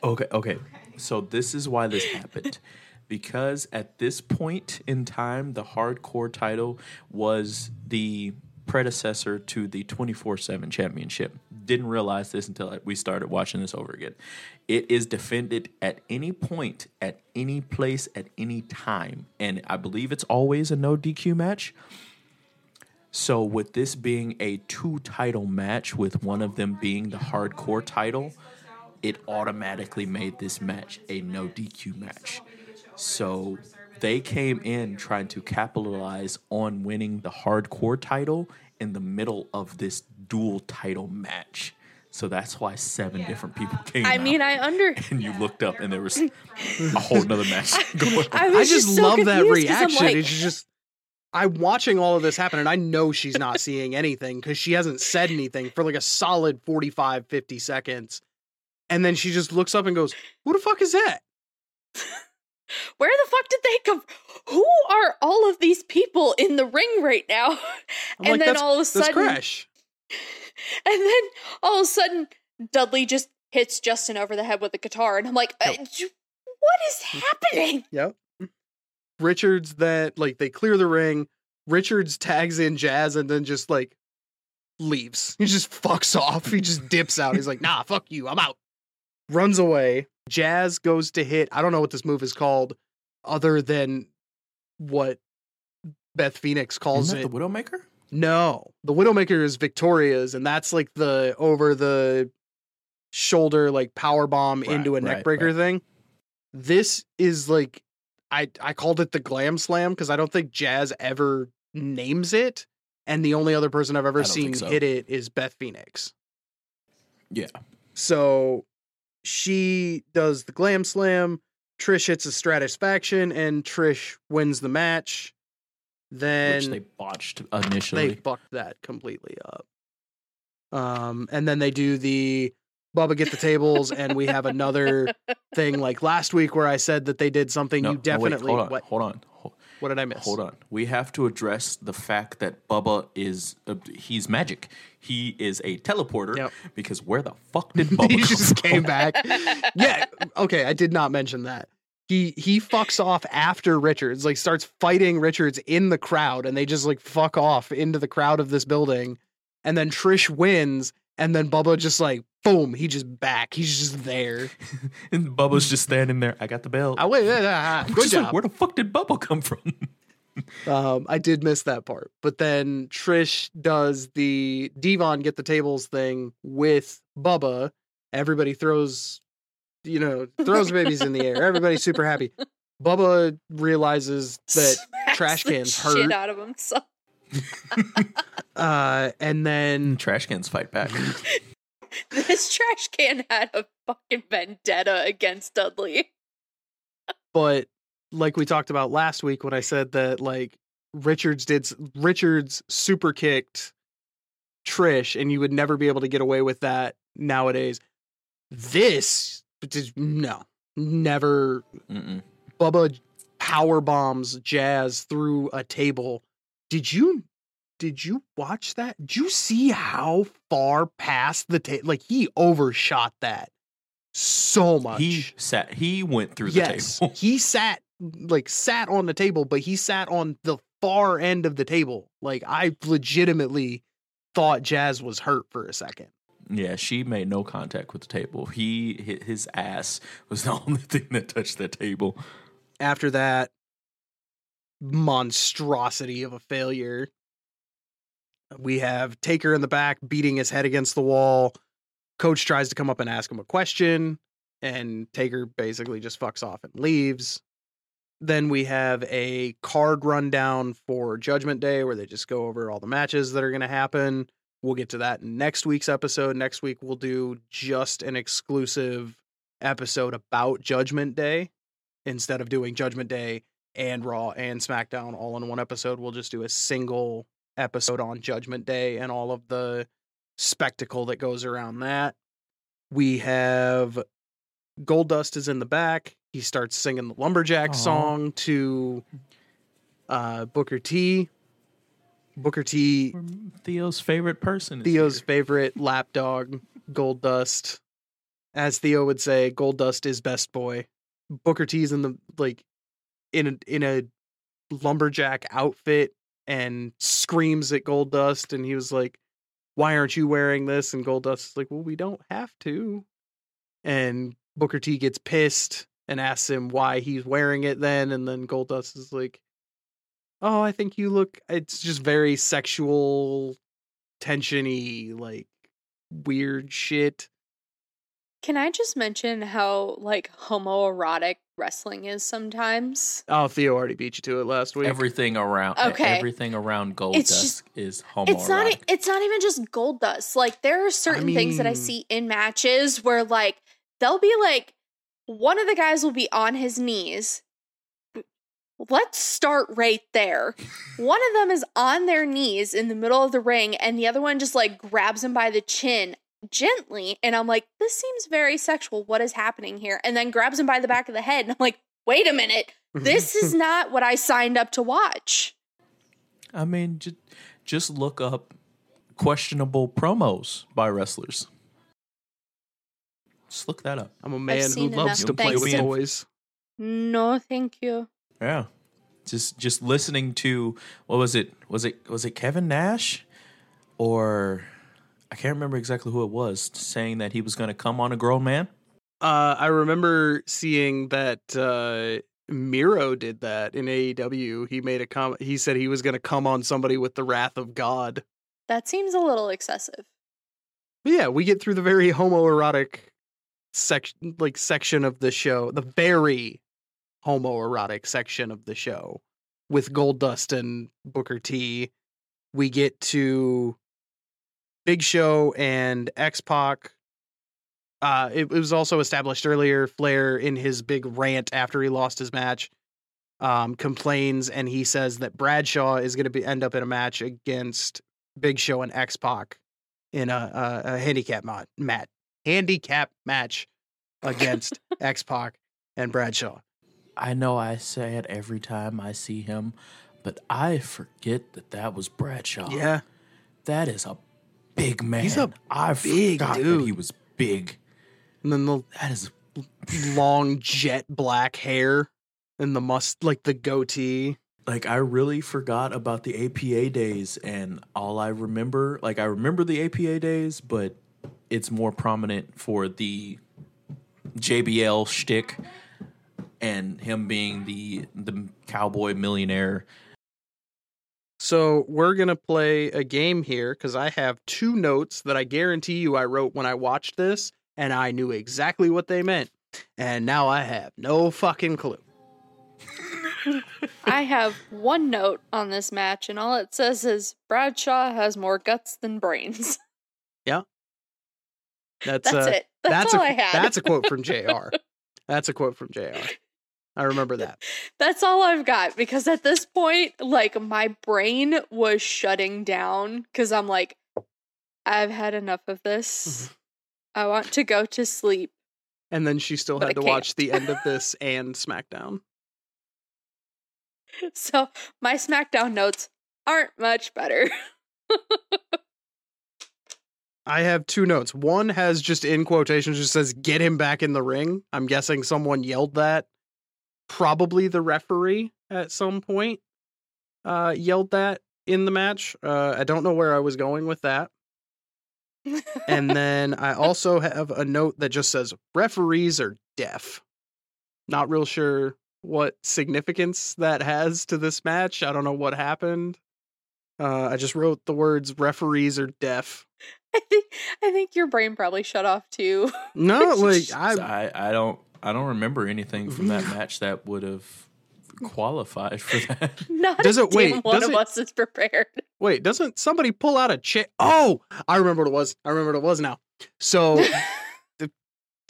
Okay, okay. So this is why this happened. Because at this point in time, the hardcore title was the predecessor to the 24 7 championship. Didn't realize this until we started watching this over again. It is defended at any point, at any place, at any time. And I believe it's always a no DQ match. So, with this being a two title match, with one of them being the hardcore title, it automatically made this match a no DQ match. So, they came in trying to capitalize on winning the hardcore title in the middle of this dual title match. So that's why seven different people came. I out. mean, I under. and you looked up and there was a whole nother match going on. I I just, just so love that confused 'cause I'm reaction. like- it's just I'm watching all of this happen and I know she's not seeing anything because she hasn't said anything for like a solid 45, 50 seconds. And then she just looks up and goes, Who the fuck is that? Where the fuck did they come? Who are all of these people in the ring right now? I'm and like, then all of a sudden, Crash. and then all of a sudden, Dudley just hits Justin over the head with a guitar, and I'm like, uh, j- what is happening? Yep. Richards that like they clear the ring. Richards tags in Jazz and then just like leaves. He just fucks off. He just dips out. He's like, nah, fuck you. I'm out. Runs away. Jazz goes to hit. I don't know what this move is called other than what Beth Phoenix calls it. the Widowmaker? No, the Widowmaker is Victoria's, and that's like the over the shoulder like power bomb Right, into a right, neckbreaker right. thing. This is like I I called it the Glam Slam because I don't think Jazz ever names it, and the only other person I've ever seen so. hit it is Beth Phoenix. Yeah. So she does the Glam Slam. Trish hits a Stratusfaction, and Trish wins the match. Then Which they botched initially. they fucked that completely up. Um, and then they do the Bubba get the tables, and we have another thing like last week where I said that they did something No, you no, wait, definitely. hold on. what, Hold on. What did I miss? hold on. We have to address the fact that Bubba is uh, he's magic. He is a teleporter Yep. because where the fuck did Bubba he just from? came back. yeah. Okay, I did not mention that. He he fucks off after Richards, like starts fighting Richards in the crowd, and they just like fuck off into the crowd of this building. And then Trish wins, and then Bubba just like boom, he just back. He's just there. and Bubba's just standing there. I got the belt. I wait, yeah, yeah, I'm good just like, job. where the fuck did Bubba come from? Um, I did miss that part, but then Trish does the Devon get the tables thing with Bubba. Everybody throws, you know, throws babies in the air. Everybody's super happy. Bubba realizes that Smacks trash the cans shit hurt. out of himself. Uh, and then Trash cans fight back. This trash can had a fucking vendetta against Dudley. but like we talked about last week when I said that like Richards did Richards super kicked Trish and you would never be able to get away with that nowadays. This just no. Never Mm-mm. Bubba power bombs Jazz through a table. Did you did you watch that? Did you see how far past the table like he overshot that so much. He sat. He went through the yes, table. he sat like sat on the table, but he sat on the far end of the table. Like I legitimately thought Jazz was hurt for a second. Yeah, she made no contact with the table. He hit his ass was the only thing that touched the table. After that, monstrosity of a failure. We have Taker in the back beating his head against the wall. Coach tries to come up and ask him a question, and Taker basically just fucks off and leaves. Then we have a card rundown for Judgment Day where they just go over all the matches that are going to happen. We'll get to that next week's episode. Next week, we'll do just an exclusive episode about Judgment Day. Instead of doing Judgment Day and Raw and SmackDown all in one episode, we'll just do a single episode on Judgment Day and all of the spectacle that goes around that. We have Goldust is in the back. He starts singing the Lumberjack Aw. song to uh, Booker T. Booker T, Theo's favorite person. Is Theo's here. favorite lapdog, Goldust. As Theo would say, Goldust is best boy. Booker T's in the like in a in a lumberjack outfit and screams at Goldust and he was like, Why aren't you wearing this? And Goldust is like, Well, we don't have to. And Booker T gets pissed and asks him why he's wearing it then, and then Goldust is like, Oh, I think you look it's just very sexual tensiony, like weird shit. Can I just mention how like homoerotic wrestling is sometimes? Oh, Theo already beat you to it last week. Everything around. Okay. Everything around Gold It's Dust just- is homoerotic. It's not. It's not even just Goldust. Like there are certain things that I see in matches where like they'll be like one of the guys will be on his knees. Let's start right there. One of them is on their knees in the middle of the ring, and the other one just like grabs him by the chin gently. And I'm like, this seems very sexual. What is happening here? And then grabs him by the back of the head. And I'm like, wait a minute. This is not what I signed up to watch. I mean, just just look up questionable promos by wrestlers. Just look that up. I'm a man who loves enough to play things with to- toys. No, thank you. Yeah. Just just listening to what was it? Was it was it Kevin Nash or I can't remember exactly who it was saying that he was going to come on a grown man. Uh, I remember seeing that uh, Miro did that in AEW. He made a com. He said he was going to come on somebody with the wrath of God. That seems a little excessive. But yeah, we get through the very homoerotic section, like section of the show, the very homoerotic section of the show with Goldust and Booker T. We get to Big Show and X Pac. Uh, it, it was also established earlier. Flair, in his big rant after he lost his match, um, complains and he says that Bradshaw is going to be end up in a match against Big Show and X Pac in a, a, a handicap mat, mat handicap match against X Pac and Bradshaw. I know I say it every time I see him, but I forget that that was Bradshaw. Yeah, That is a big man. He's a I big forgot that dude. he was big. and then the That is long jet black hair and the must like the goatee. like I really forgot about the APA days and all I remember like I remember the APA days, but it's more prominent for the JBL shtick and him being the the cowboy millionaire. So we're gonna play a game here because I have two notes that I guarantee you I wrote when I watched this, and I knew exactly what they meant. And now I have no fucking clue. I have one note on this match, and all it says is Bradshaw has more guts than brains. That's, That's uh, it. That's, all a, I had. That's a quote from JR. That's a quote from JR. I remember that. That's all I've got because at this point, like my brain was shutting down because I'm like, I've had enough of this. Mm-hmm. I want to go to sleep. And then she still had to watch the end of this and SmackDown. So my SmackDown notes aren't much better. I have two notes. One has just in quotations just says "Get him back in the ring." I'm guessing someone yelled that. Probably the referee at some point uh, yelled that in the match. Uh, I don't know where I was going with that. And then I also have a note that just says referees are deaf. Not real sure what significance that has to this match. I don't know what happened. Uh, I just wrote the words "referees are deaf." I think I think your brain probably shut off too. No, like I, I, I don't I don't remember anything from that match that would have qualified for that. Not Does it- wait, one does of it- us is prepared. wait. Doesn't somebody pull out a chair? Oh, I remember what it was. I remember what it was now. So the,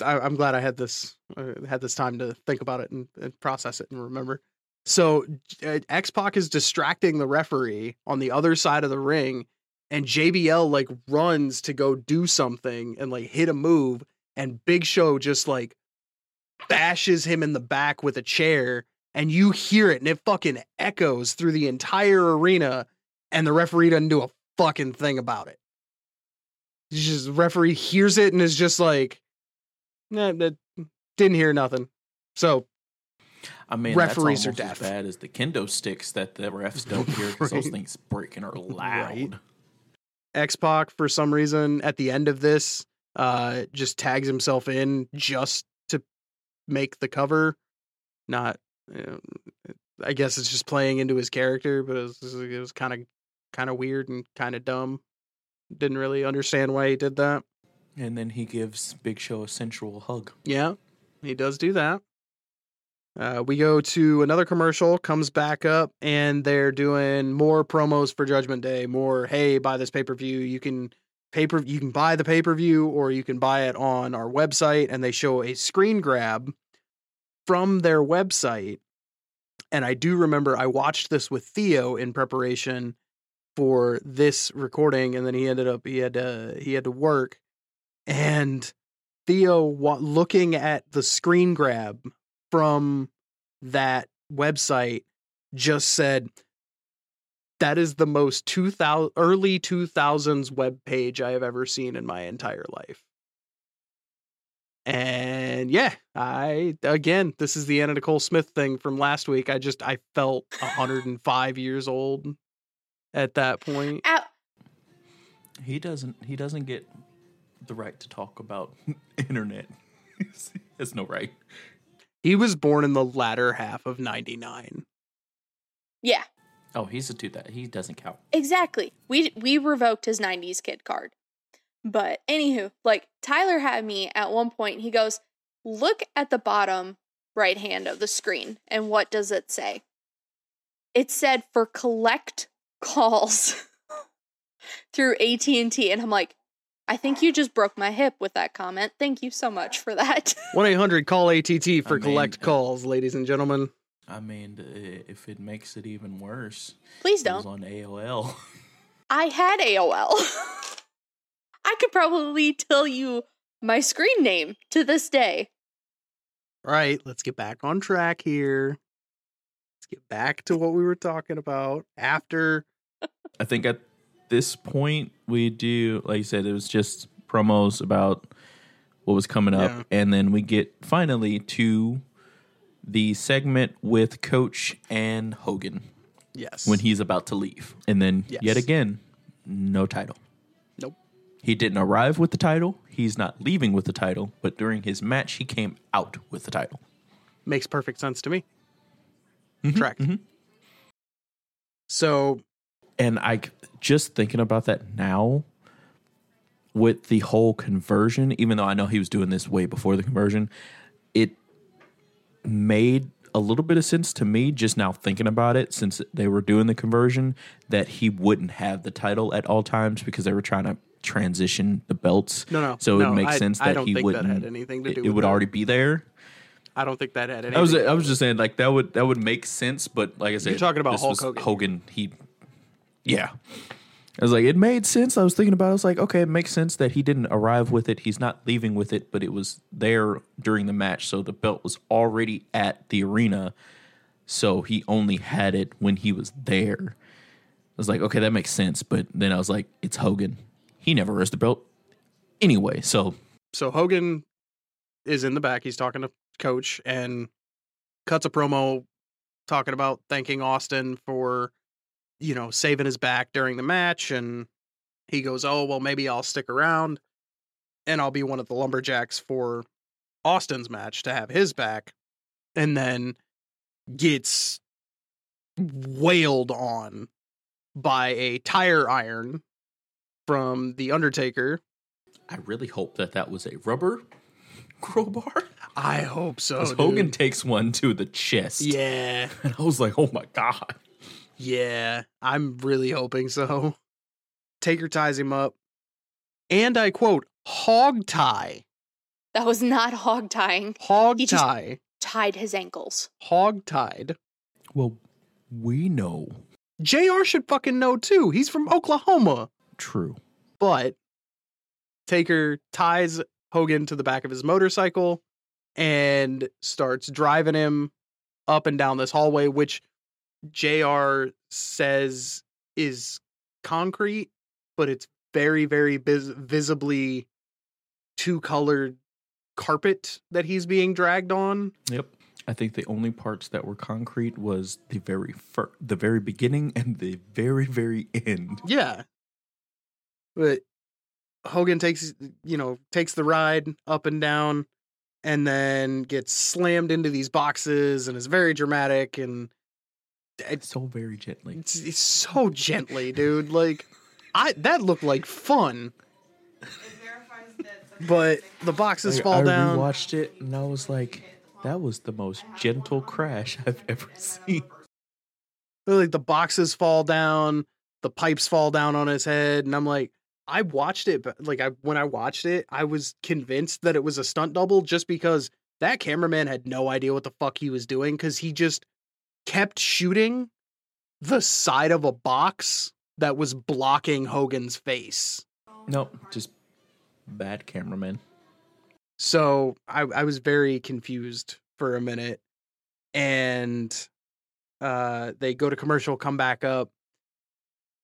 I, I'm glad I had this uh, had this time to think about it and, and process it and remember. So uh, X Pac is distracting the referee on the other side of the ring, and JBL like runs to go do something and like hit a move, and Big Show just like bashes him in the back with a chair, and you hear it, and it fucking echoes through the entire arena, and the referee doesn't do a fucking thing about it. Just the referee hears it and is just like, nah, that didn't hear nothing. So I mean, Referees that's are deaf. as bad as the kendo sticks that the refs don't hear because those Right. things breaking are loud. Right. X Pac for some reason at the end of this uh just tags himself in just make the cover. Not, uh, I guess it's just playing into his character, but it was, it was kind of kind of weird and kind of dumb. Didn't really understand why he did that. And then he gives Big Show a sensual hug. Yeah, he does do that. Uh, we go to another commercial, comes back up, and they're doing more promos for Judgment Day. More, hey, buy this pay per view. You can paper, you can buy the pay per view, or you can buy it on our website. And they show a screen grab from their website. And I do remember I watched this with Theo in preparation for this recording, and then he ended up he had to he had to work, and Theo looking at the screen grab from that website just said that is the most 2000 early 2000s web page I have ever seen in my entire life. And yeah, I again, this is the Anna Nicole Smith thing from last week. I just I felt 105 years old at that point. Ow. He doesn't. He doesn't get the right to talk about internet. he has no right. He was born in the latter half of 99. Yeah, Oh, he's a two that he doesn't count. exactly. We we revoked his '90s kid card. But anywho, like Tyler had me at one point. He goes, "Look at the bottom right hand of the screen, and what does it say?" It said for collect calls through AT and T, and I'm like, I think you just broke my hip with that comment. Thank you so much for that. 1 800 call ATT for I mean, collect calls, ladies and gentlemen. I mean, if it makes it even worse, Please it was don't. on AOL. I had AOL. I could probably tell you my screen name to this day. All right, let's get back on track here. Let's get back to what we were talking about after. I think at this point we do, like you said, it was just promos about what was coming up, Yeah. and then we get finally to the segment with Coach and Hogan Yes. when he's about to leave, and then Yes. yet again, no title. Nope. He didn't arrive with the title. He's not leaving with the title, but during his match, he came out with the title. Makes perfect sense to me. Mm-hmm, Correct. So, And I just thinking about that now with the whole conversion, even though I know he was doing this way before the conversion, made a little bit of sense to me just now thinking about it since they were doing the conversion that he wouldn't have the title at all times because they were trying to transition the belts. No, no, So it no, would make I- sense I that don't he think that wouldn't. had anything to do It, with would that. already be there. I don't think that had anything. I was I was just saying like that would that would make sense, but like I said, You're talking about Hulk Hogan. Hogan, he, yeah. I was like, it made sense. I was thinking about. it. I was like, okay, it makes sense that he didn't arrive with it. He's not leaving with it, but it was there during the match, so the belt was already at the arena. So he only had it when he was there. I was like, okay, that makes sense. But then I was like, it's Hogan. He never wears the belt anyway. So so Hogan is in the back. He's talking to Coach and cuts a promo talking about thanking Austin for, you know, saving his back during the match. And he goes, Oh, well, maybe I'll stick around and I'll be one of the lumberjacks for Austin's match to have his back. And then gets wailed on by a tire iron from the Undertaker. I really hope that that was a rubber crowbar. I hope so. Because. Hogan takes one to the chest. Yeah, And I was like, oh my God. Yeah. I'm really hoping so. Taker ties him up, and I quote, "hog tie, That was not hog tying. hog He just- tie, Tied his ankles. hog tied." Well, we know. JR. should fucking know too. He's from Oklahoma. True. But Taker ties Hogan to the back of his motorcycle and starts driving him up and down this hallway, which JR says is concrete, but it's very, very vis- visibly two colored carpet that he's being dragged on. Yep. I think the only parts that were concrete was the very fir- the very beginning and the very very end. Yeah. But Hogan takes, you know, takes the ride up and down and then gets slammed into these boxes and is very dramatic and it's, So very gently. it's, it's so gently, dude. Like I that looked like fun. But the boxes Like, fall I down. rewatched it and I was like, that was the most gentle crash I've ever seen. like the boxes fall down, the pipes fall down on his head, and I'm like, I watched it, but like I when I watched it, I was convinced that it was a stunt double just because that cameraman had no idea what the fuck he was doing because he just kept shooting the side of a box that was blocking Hogan's face. Nope, just bad cameraman. So I, I was very confused for a minute. And uh they go to commercial, come back up.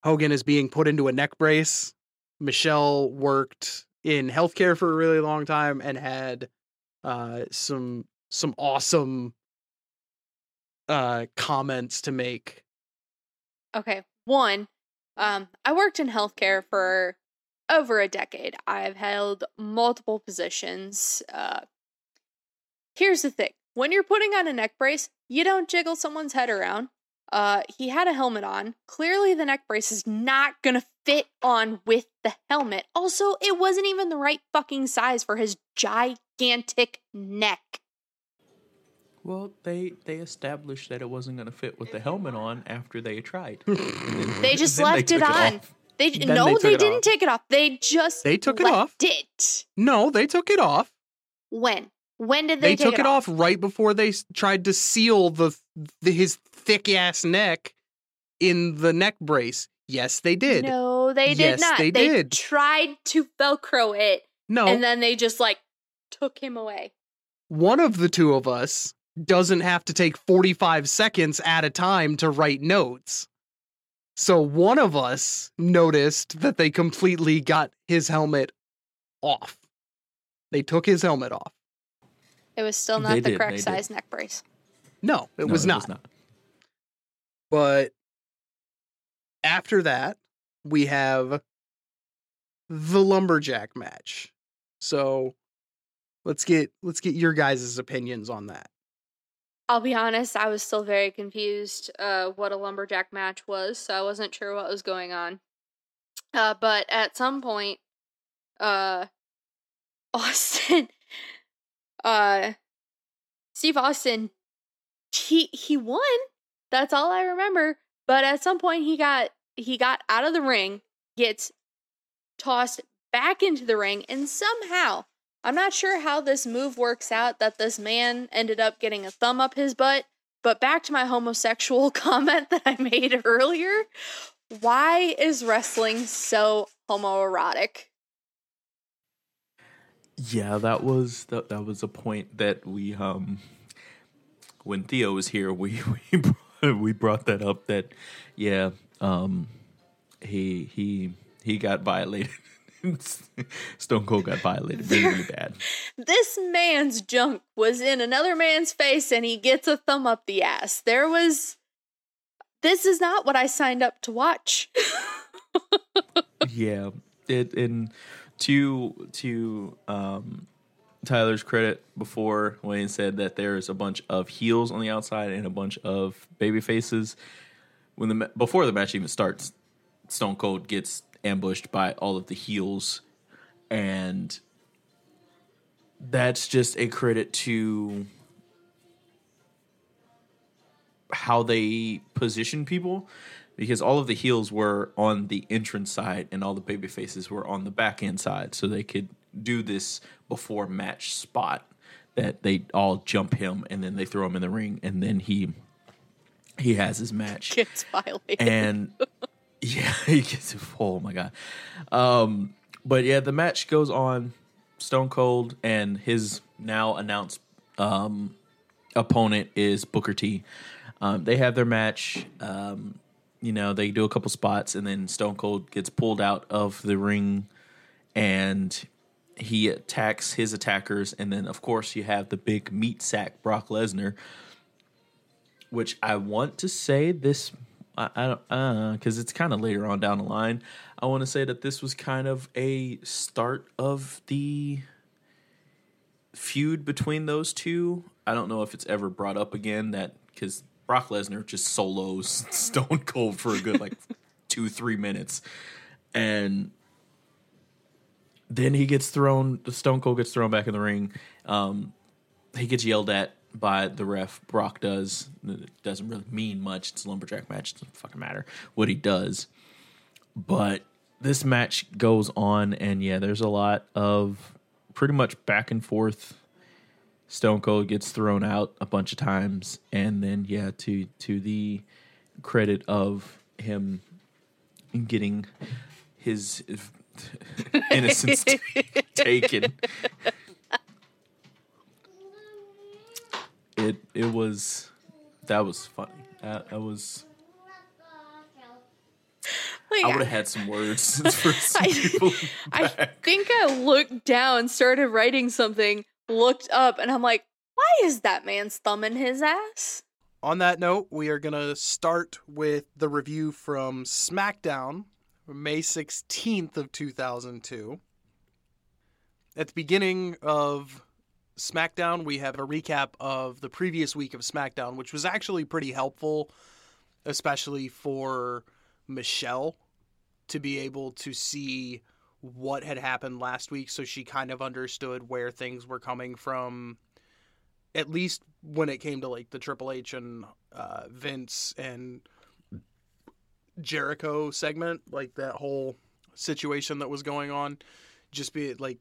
Hogan is being put into a neck brace. Michele worked in healthcare for a really long time and had uh some some awesome uh comments to make. Okay. One, um, I worked in healthcare for over a decade. I've held multiple positions. Uh, here's the thing when you're putting on a neck brace, you don't jiggle someone's head around. Uh, he had a helmet on. Clearly, the neck brace is not gonna fit on with the helmet. Also, it wasn't even the right fucking size for his gigantic neck. Well, they they established that it wasn't going to fit with the helmet on after they tried. They just Then left it on. off. They Then no, they they, didn't off. take it off. They just They took it left off. It No, they took it off. when? When did They, they, take took it off right before they tried to seal the, the his thick ass neck in the neck brace. Yes, they did. No, they did Yes, not. they did. tried to velcro it, No, and then they just like took him away. one of the two of us doesn't have to take 45 seconds at a time to write notes. So one of us noticed that they completely got his helmet off. They took his helmet off. It was still They not the did, they correct did. size neck brace. No, it No, was, not. But after that, we have the lumberjack match. So let's get let's get your guys' opinions on that. I'll be honest, I was still very confused uh, what a lumberjack match was, so I wasn't sure what was going on. Uh, but at some point, uh, Austin, uh, Steve Austin, he he won. That's all I remember. But at some point, he got he got out of the ring, gets tossed back into the ring, and somehow I'm not sure how this move works out that this man ended up getting a thumb up his butt, but back to my homosexual comment that I made earlier. Why is wrestling so homoerotic? Yeah, that was that, that was a point that we um when Theo was here, we we brought, we brought that up that yeah, um he he he got violated. Stone Cold got violated really, really bad. This man's junk was in another man's face and he gets a thumb up the ass. There was. This is not what I signed up to watch. yeah, it and to to um Tyler's credit before Wayne said that there's a bunch of heels on the outside and a bunch of baby faces. When the before the match even starts, Stone Cold gets ambushed by all of the heels, and that's just a credit to how they position people because all of the heels were on the entrance side and all the baby faces were on the back end side so they could do this before match spot that they all jump him and then they throw him in the ring and then he he has his match Gets violated. and yeah, he gets it. oh my god. Um, but yeah, the match goes on. Stone Cold and his now announced um, opponent is Booker T. Um, they have their match. Um, you know, they do a couple spots, and then Stone Cold gets pulled out of the ring, and he attacks his attackers, and then of course you have the big meat sack Brock Lesnar, which I want to say this I, I don't uh because it's kind of later on down the line. I want to say that this was kind of a start of the feud between those two. I don't know if it's ever brought up again that because Brock Lesnar just solos Stone Cold for a good like two three minutes, and then he gets thrown. Stone Cold gets thrown back in the ring. Um, he gets yelled at by the ref. Brock does. It doesn't really mean much. It's a lumberjack match. It doesn't fucking matter what he does. But this match goes on, and yeah, there's a lot of pretty much back and forth. Stone Cold gets thrown out a bunch of times, and then yeah, to to the credit of him getting his innocence taken. It it was that was funny. That, that was Like, I would have had some words for some I- people. I think I looked down, started writing something, looked up, and I'm like, why is that man's thumb in his ass? On that note, we are going to start with the review from SmackDown, May 16th of 2002. At the beginning of SmackDown, we have a recap of the previous week of SmackDown, which was actually pretty helpful, especially for Michele to be able to see what had happened last week. So she kind of understood where things were coming from at least when it came to like the Triple H and uh, Vince and Jericho segment, like that whole situation that was going on, just be like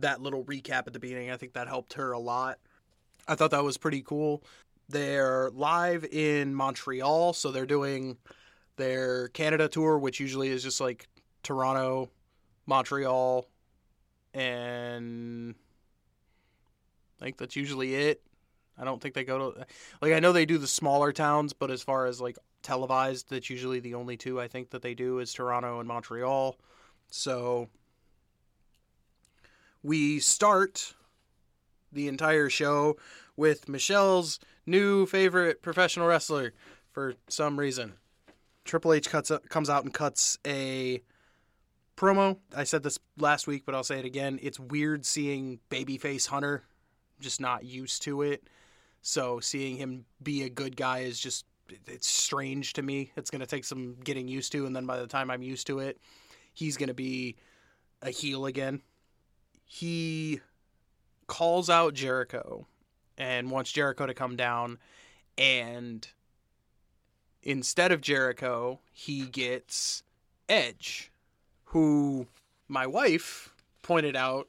that little recap at the beginning. I think that helped her a lot. I thought that was pretty cool. They're live in Montreal, so they're doing their Canada tour, which usually is just like Toronto, Montreal, and I think that's usually it. I don't think they go to like I know they do the smaller towns, but as far as like televised, that's usually the only two I think that they do is Toronto and Montreal. So we start the entire show with Michele's new favorite professional wrestler for some reason. Triple H cuts comes out and cuts a promo. I said this last week, but I'll say it again. It's weird seeing babyface Hunter just not used to it. So seeing him be a good guy is just it's strange to me. It's going to take some getting used to and then by the time I'm used to it, he's going to be a heel again. He calls out Jericho and wants Jericho to come down and instead of Jericho, he gets Edge, who my wife pointed out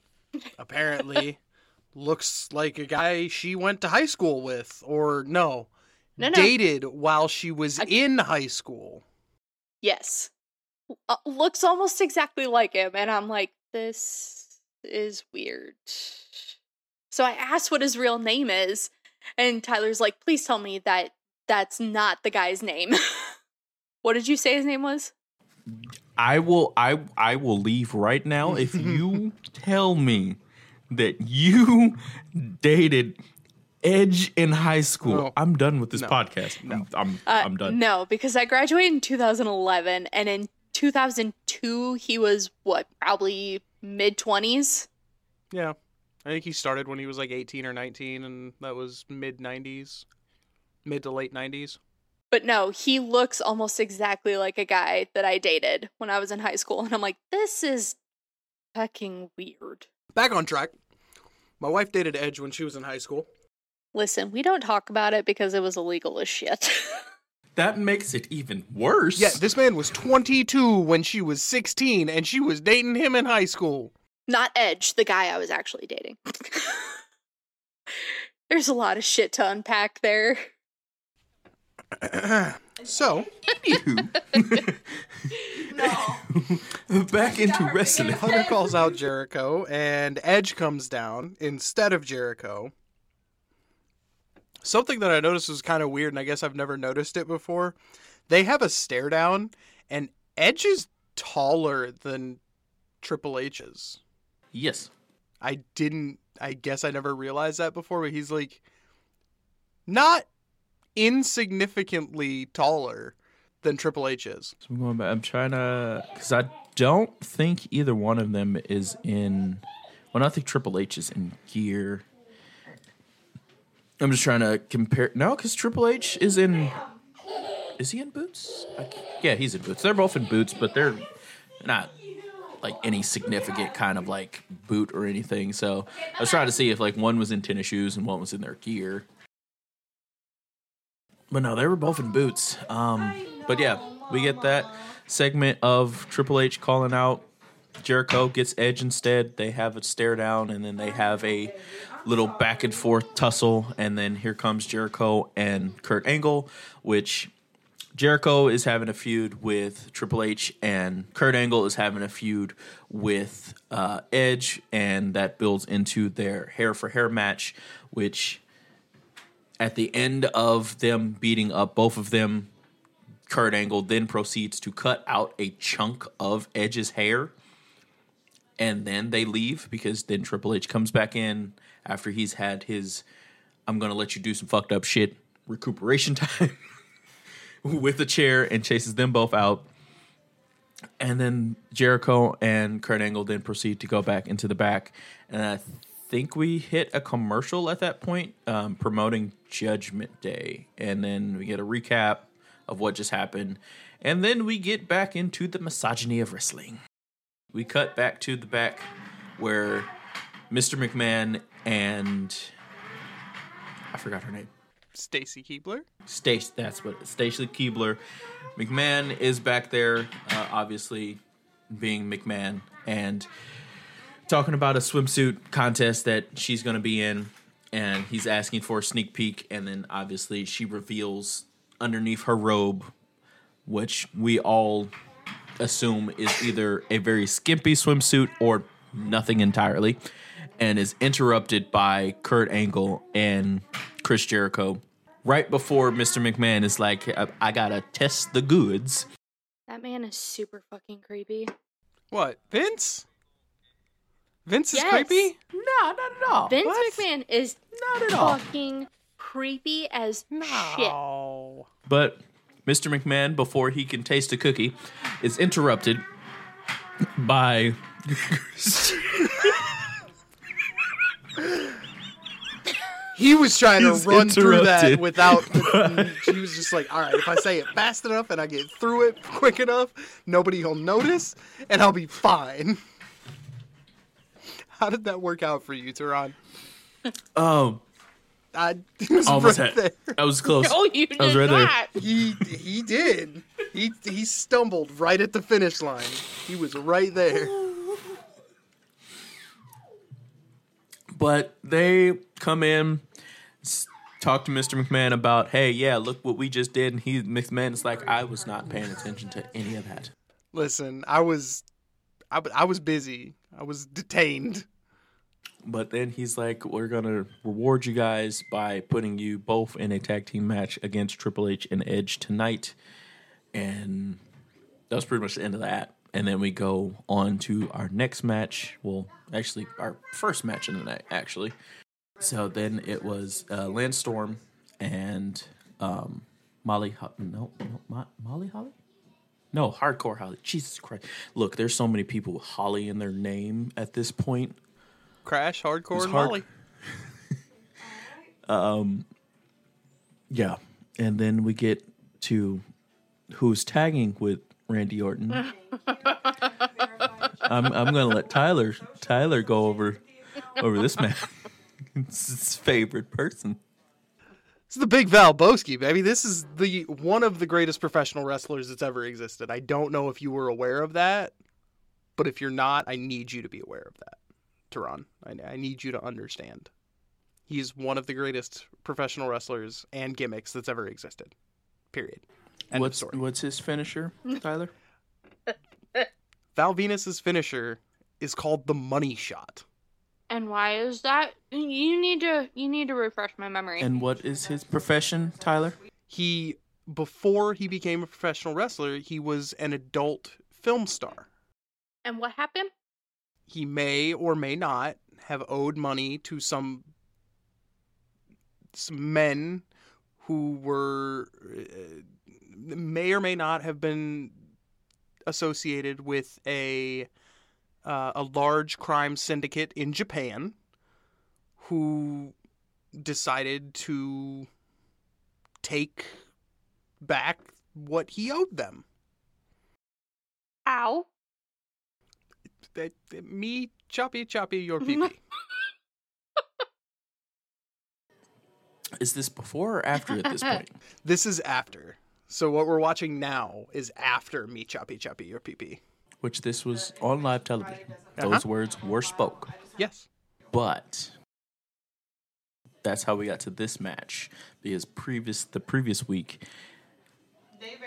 apparently looks like a guy she went to high school with, or no, No, no. dated while she was in high school. Yes. Uh, looks almost exactly like him. And I'm like, this is weird. So I asked what his real name is. And Tyler's like, please tell me that that's not the guy's name. what did you say his name was? I will I I will leave right now if you tell me that you dated Edge in high school. No. I'm done with this No. podcast. I'm I'm, Uh, I'm done. No, because I graduated in 2011. And in 2002, he was what, probably mid 20s? Yeah. I think he started when he was like 18 or 19, and that was mid 90s, mid to late 90s. But no, he looks almost exactly like a guy that I dated when I was in high school. And I'm like, this is fucking weird. Back on track. My wife dated Edge when she was in high school. Listen, we don't talk about it because it was illegal as shit. That makes it even worse. Yeah, this man was 22 when she was 16, and she was dating him in high school. Not Edge, the guy I was actually dating. There's a lot of shit to unpack there. So, anywho, back into wrestling. Hunter calls out Jericho, and Edge comes down instead of Jericho. Something that I noticed was kind of weird, and I guess I've never noticed it before. They have a stare down, and Edge is taller than Triple H's. Yes. I didn't, I guess I never realized that before, but he's like not insignificantly taller than Triple H is. So I'm going back. I'm trying to because I don't think either one of them is in. Well, I think Triple H is in gear. I'm just trying to compare. No, because Triple H is in. Is he in boots? Yeah, he's in boots. They're both in boots, but they're not like any significant kind of like boot or anything. So I was trying to see if like one was in tennis shoes and one was in their gear. But no, they were both in boots. Um, but yeah, we get that segment of Triple H calling out Jericho gets Edge instead. They have a stare down, and then they have a little back and forth tussle, and then here comes Jericho and Kurt Angle, which Jericho is having a feud with Triple H, and Kurt Angle is having a feud with uh, Edge, and that builds into their hair for hair match, which at the end of them beating up both of them, Kurt Angle then proceeds to cut out a chunk of Edge's hair. And then they leave because then Triple H comes back in after he's had his I'm to let you do some fucked up shit recuperation time with a chair and chases them both out. And then Jericho and Kurt Angle then proceed to go back into the back. And I think we hit a commercial at that point um, promoting Judgment Day. And then we get a recap of what just happened. And then we get back into the misogyny of wrestling. We cut back to the back where Mr. McMahon and I forgot her name. Stacy Keibler. Stacy, that's what Stacy Keibler. McMahon is back there, uh, obviously being McMahon, and talking about a swimsuit contest that she's going to be in. And he's asking for a sneak peek, and then obviously she reveals underneath her robe, which we all assume is either a very skimpy swimsuit or nothing entirely, and is interrupted by Kurt Angle and Chris Jericho right before Mr. McMahon is like, I, I gotta test the goods. That man is super fucking creepy. What? Vince? Vince is Yes. creepy? No, not at all. Vince What? McMahon is Not at all. fucking creepy as shit. Oh. But Mr. McMahon, before he can taste a cookie, is interrupted by He was trying He's to run through that without. he was just like, all right, if I say it fast enough and I get through it quick enough, nobody will notice and I'll be fine. How did that work out for you, Terron? oh, um, I was almost right had. there. I was close. Oh, you did I was right there. not. He he did. He he stumbled right at the finish line. He was right there. But they come in, s- talk to Mr. McMahon about, hey, yeah, look what we just did, and he McMahon is like, I was not paying attention to any of that. Listen, I was, I was busy. I was detained. But then he's like, we're gonna reward you guys by putting you both in a tag team match against Triple H and Edge tonight, and that was pretty much the end of that. And then we go on to our next match. Well, actually, our first match in the night, actually. So then it was uh, Lance Storm and um, Molly. Ho- no, no, Mo- Molly Holly. No, Hardcore Holly. Jesus Christ! Look, there's so many people with Holly in their name at this point. Crash, Hardcore, was and hard- Molly. Yeah, and then we get to who's tagging with Randy Orton. I'm I'm gonna let Tyler Tyler go over over this man. it's his favorite person. It's the Big Valbowski, baby. This is the one of the greatest professional wrestlers that's ever existed. I don't know if you were aware of that, but if you're not, I need you to be aware of that, Terron. I, I need you to understand. He's one of the greatest professional wrestlers and gimmicks that's ever existed. Period. End of what's story. what's his finisher, Tyler? Val Venis's finisher is called the Money Shot. And why is that? You need to you need to refresh my memory. And what is his profession, Tyler? He before he became a professional wrestler, he was an adult film star. And what happened? he may or may not have owed money to some, some men who were uh, may or may not have been associated with a uh, a large crime syndicate in Japan who decided to take back what he owed them. Ow. That, that- me choppy choppy your pee pee. Is this before or after at this point? This is after. So what we're watching now is after me choppy choppy your pee pee. Which this was on live television. Uh-huh. Those words were spoke. Yes. But that's how we got to this match because previous the previous week,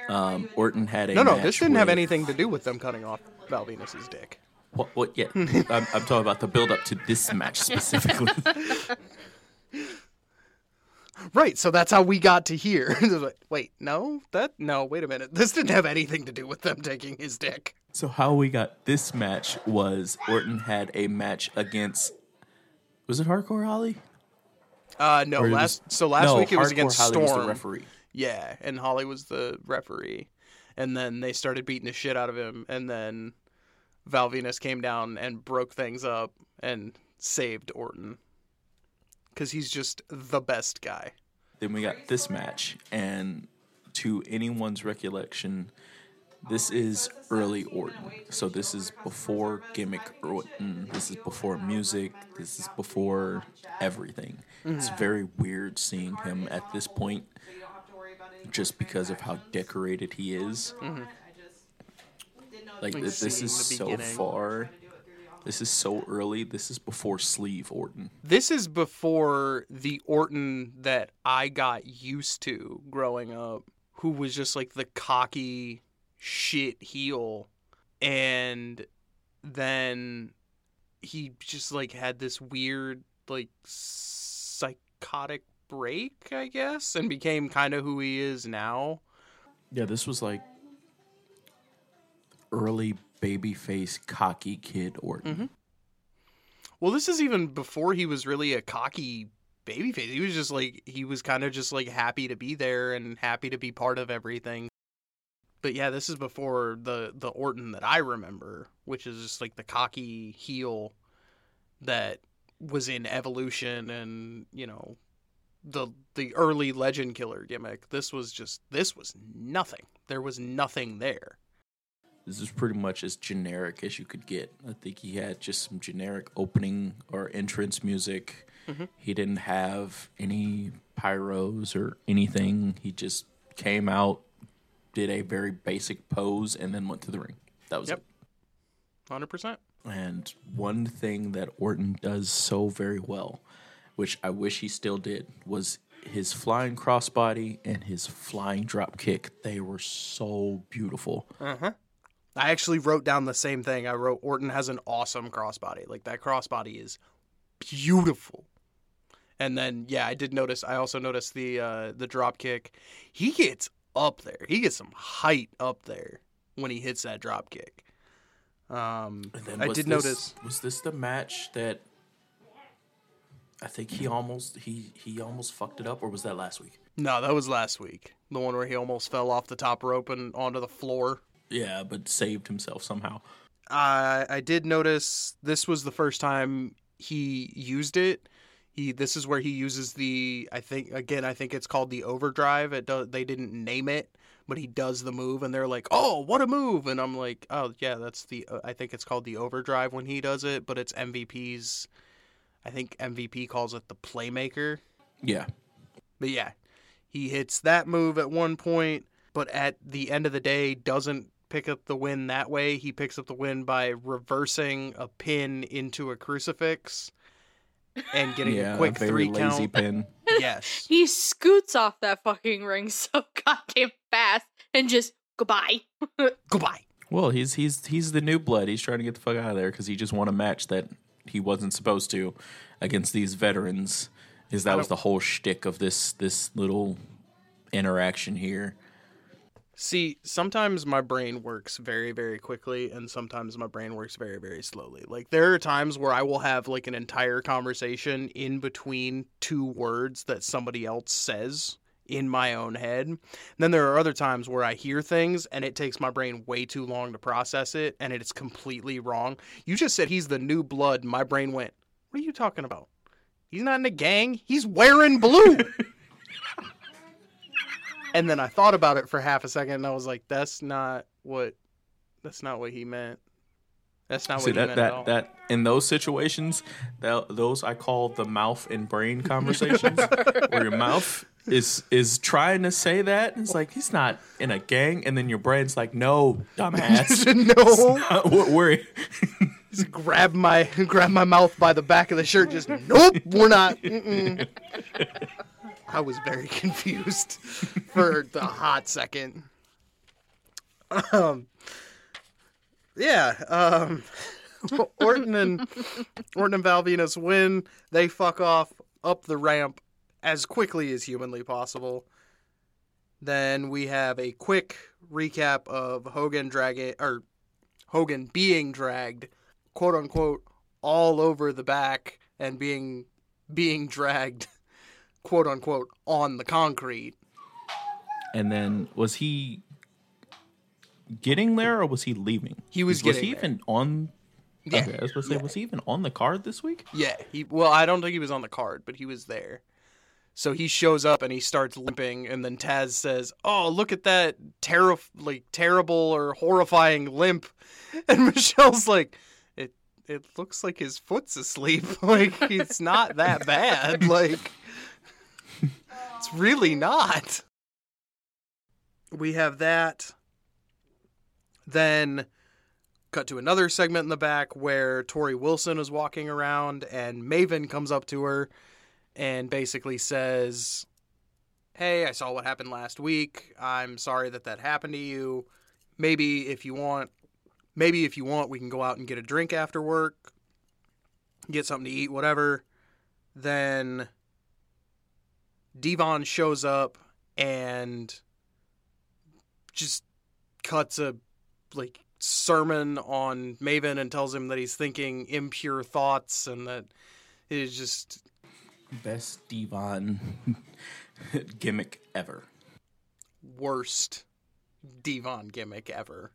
um, Orton had a No, no, match this didn't have anything to do with them cutting off Val Venis's dick. What? What? Yeah, I'm, I'm talking about the build up to this match specifically. Right, so that's how we got to here. Like, wait, no, that no, wait a minute. This didn't have anything to do with them taking his dick. so how we got this match was Orton had a match against. Was it Hardcore Holly? Uh, no, last was- so last no, week it was against Holly Storm. was the referee. Yeah, and Holly was the referee, and then they started beating the shit out of him, and then Val Venis came down and broke things up and saved Orton because he's just the best guy. Then we got this match, and to anyone's recollection, this is early Orton. So this is before gimmick Orton. This is before music. This is before everything. It's mm-hmm. very weird seeing him at this point, just because of how decorated he is. Mm-hmm. Like Like this, this is so far. This is so early. This is before sleeve Orton. This is before the Orton that I got used to growing up, who was just like the cocky shit heel. And then he just like had this weird, like psychotic break, I guess, and became kind of who he is now. Yeah, this was like early babyface cocky kid Orton. Mm-hmm. Well, this is even before he was really a cocky babyface. He was just like he was kind of just like happy to be there and happy to be part of everything. But yeah, this is before the the Orton that I remember, which is just like the cocky heel that was in Evolution and, you know, the the early Legend Killer gimmick. This was just this was nothing. There was nothing there. This is pretty much as generic as you could get. I think he had just some generic opening or entrance music. Mm-hmm. He didn't have any pyros or anything. He just came out, did a very basic pose, and then went to the ring. That was Yep. it. 100%. And one thing that Orton does so very well, which I wish he still did, was his flying crossbody and his flying drop kick. They were so beautiful. Uh-huh. I actually wrote down the same thing. I wrote Orton has an awesome crossbody. Like that crossbody is beautiful. And then yeah, I did notice I also noticed the uh the drop kick. He gets up there. He gets some height up there when he hits that drop kick. Um And then I did this- notice Was this the match that I think he almost he he almost fucked it up, or was that last week? No, that was last week. The one where he almost fell off the top rope and onto the floor. Yeah, but saved himself somehow. I I did notice this was the first time he used it. He this is where he uses the I think again I think it's called the overdrive. It does they didn't name it, but he does the move and they're like, "Oh, what a move!" And I'm like, "Oh yeah, that's the uh, I think it's called the overdrive when he does it, but it's MVP's. I think MVP calls it the playmaker." Yeah. But yeah, he hits that move at one point, but at the end of the day, doesn't pick up the win that way. He picks up the win by reversing a pin into a crucifix and getting yeah. a quick very three lazy count. pin. Yes. He scoots off that fucking ring so goddamn fast and just goodbye. Goodbye. Well, he's he's he's the new blood. He's trying to get the fuck out of there because he just won a match that he wasn't supposed to against these veterans. Is that was the whole shtick of this this little interaction here? See, sometimes my brain works very, very quickly, and sometimes my brain works very, very slowly. Like, there are times where I will have, like, an entire conversation in between two words that somebody else says in my own head. And then there are other times where I hear things and it takes my brain way too long to process it, and it's completely wrong. You just said he's the new blood, my brain went, What are you talking about? He's not in a gang, he's wearing blue. And then I thought about it for half a second and I was like, that's not what that's not what he meant. That's not See what he that meant at all. that that in those situations, that, those I call the mouth and brain conversations, where your mouth is is trying to say that and it's like he's not in a gang, and then your brain's like, no, dumbass, no. not what we're Just grab my grab my mouth by the back of the shirt. Just nope, we're not. I was very confused for the hot second. Um, yeah. Um, Orton and Orton and Val Venis win. They fuck off up the ramp as quickly as humanly possible. Then we have a quick recap of Hogan dragging or Hogan being dragged, quote unquote, all over the back and being being dragged, quote unquote, on the concrete. And then was he getting there or was he leaving? He was Was getting he there. even on? Yeah. Okay, I was going to say, was he even on the card this week? Yeah, he well, I don't think he was on the card, but he was there. So he shows up and he starts limping, and then Taz says, "Oh, look at that terri- like terrible or horrifying limp," and Michele's like, "It it looks like his foot's asleep. like it's not that bad. Like it's really not." We have that. Then cut to another segment in the back where Torrie Wilson is walking around and Maven comes up to her and basically says, Hey, I saw what happened last week. I'm sorry that that happened to you. Maybe if you want, maybe if you want, we can go out and get a drink after work, get something to eat, whatever. Then D-Von shows up and just cuts a like sermon on Maven and tells him that he's thinking impure thoughts and that it is just Best D-Von gimmick ever. worst D-Von gimmick ever.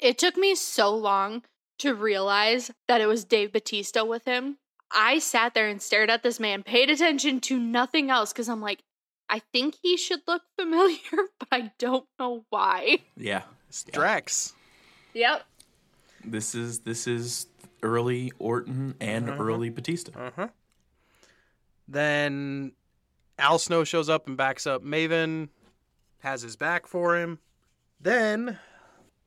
It took me so long to realize that it was Dave Batista with him. I sat there and stared at this man, paid attention to nothing else because I'm like, I think he should look familiar, but I don't know why. Yeah. It's Drax. Yep. This is this is early Orton and Uh-huh. early Batista. Uh-huh. Then Al Snow shows up and backs up Maven, has his back for him. Then,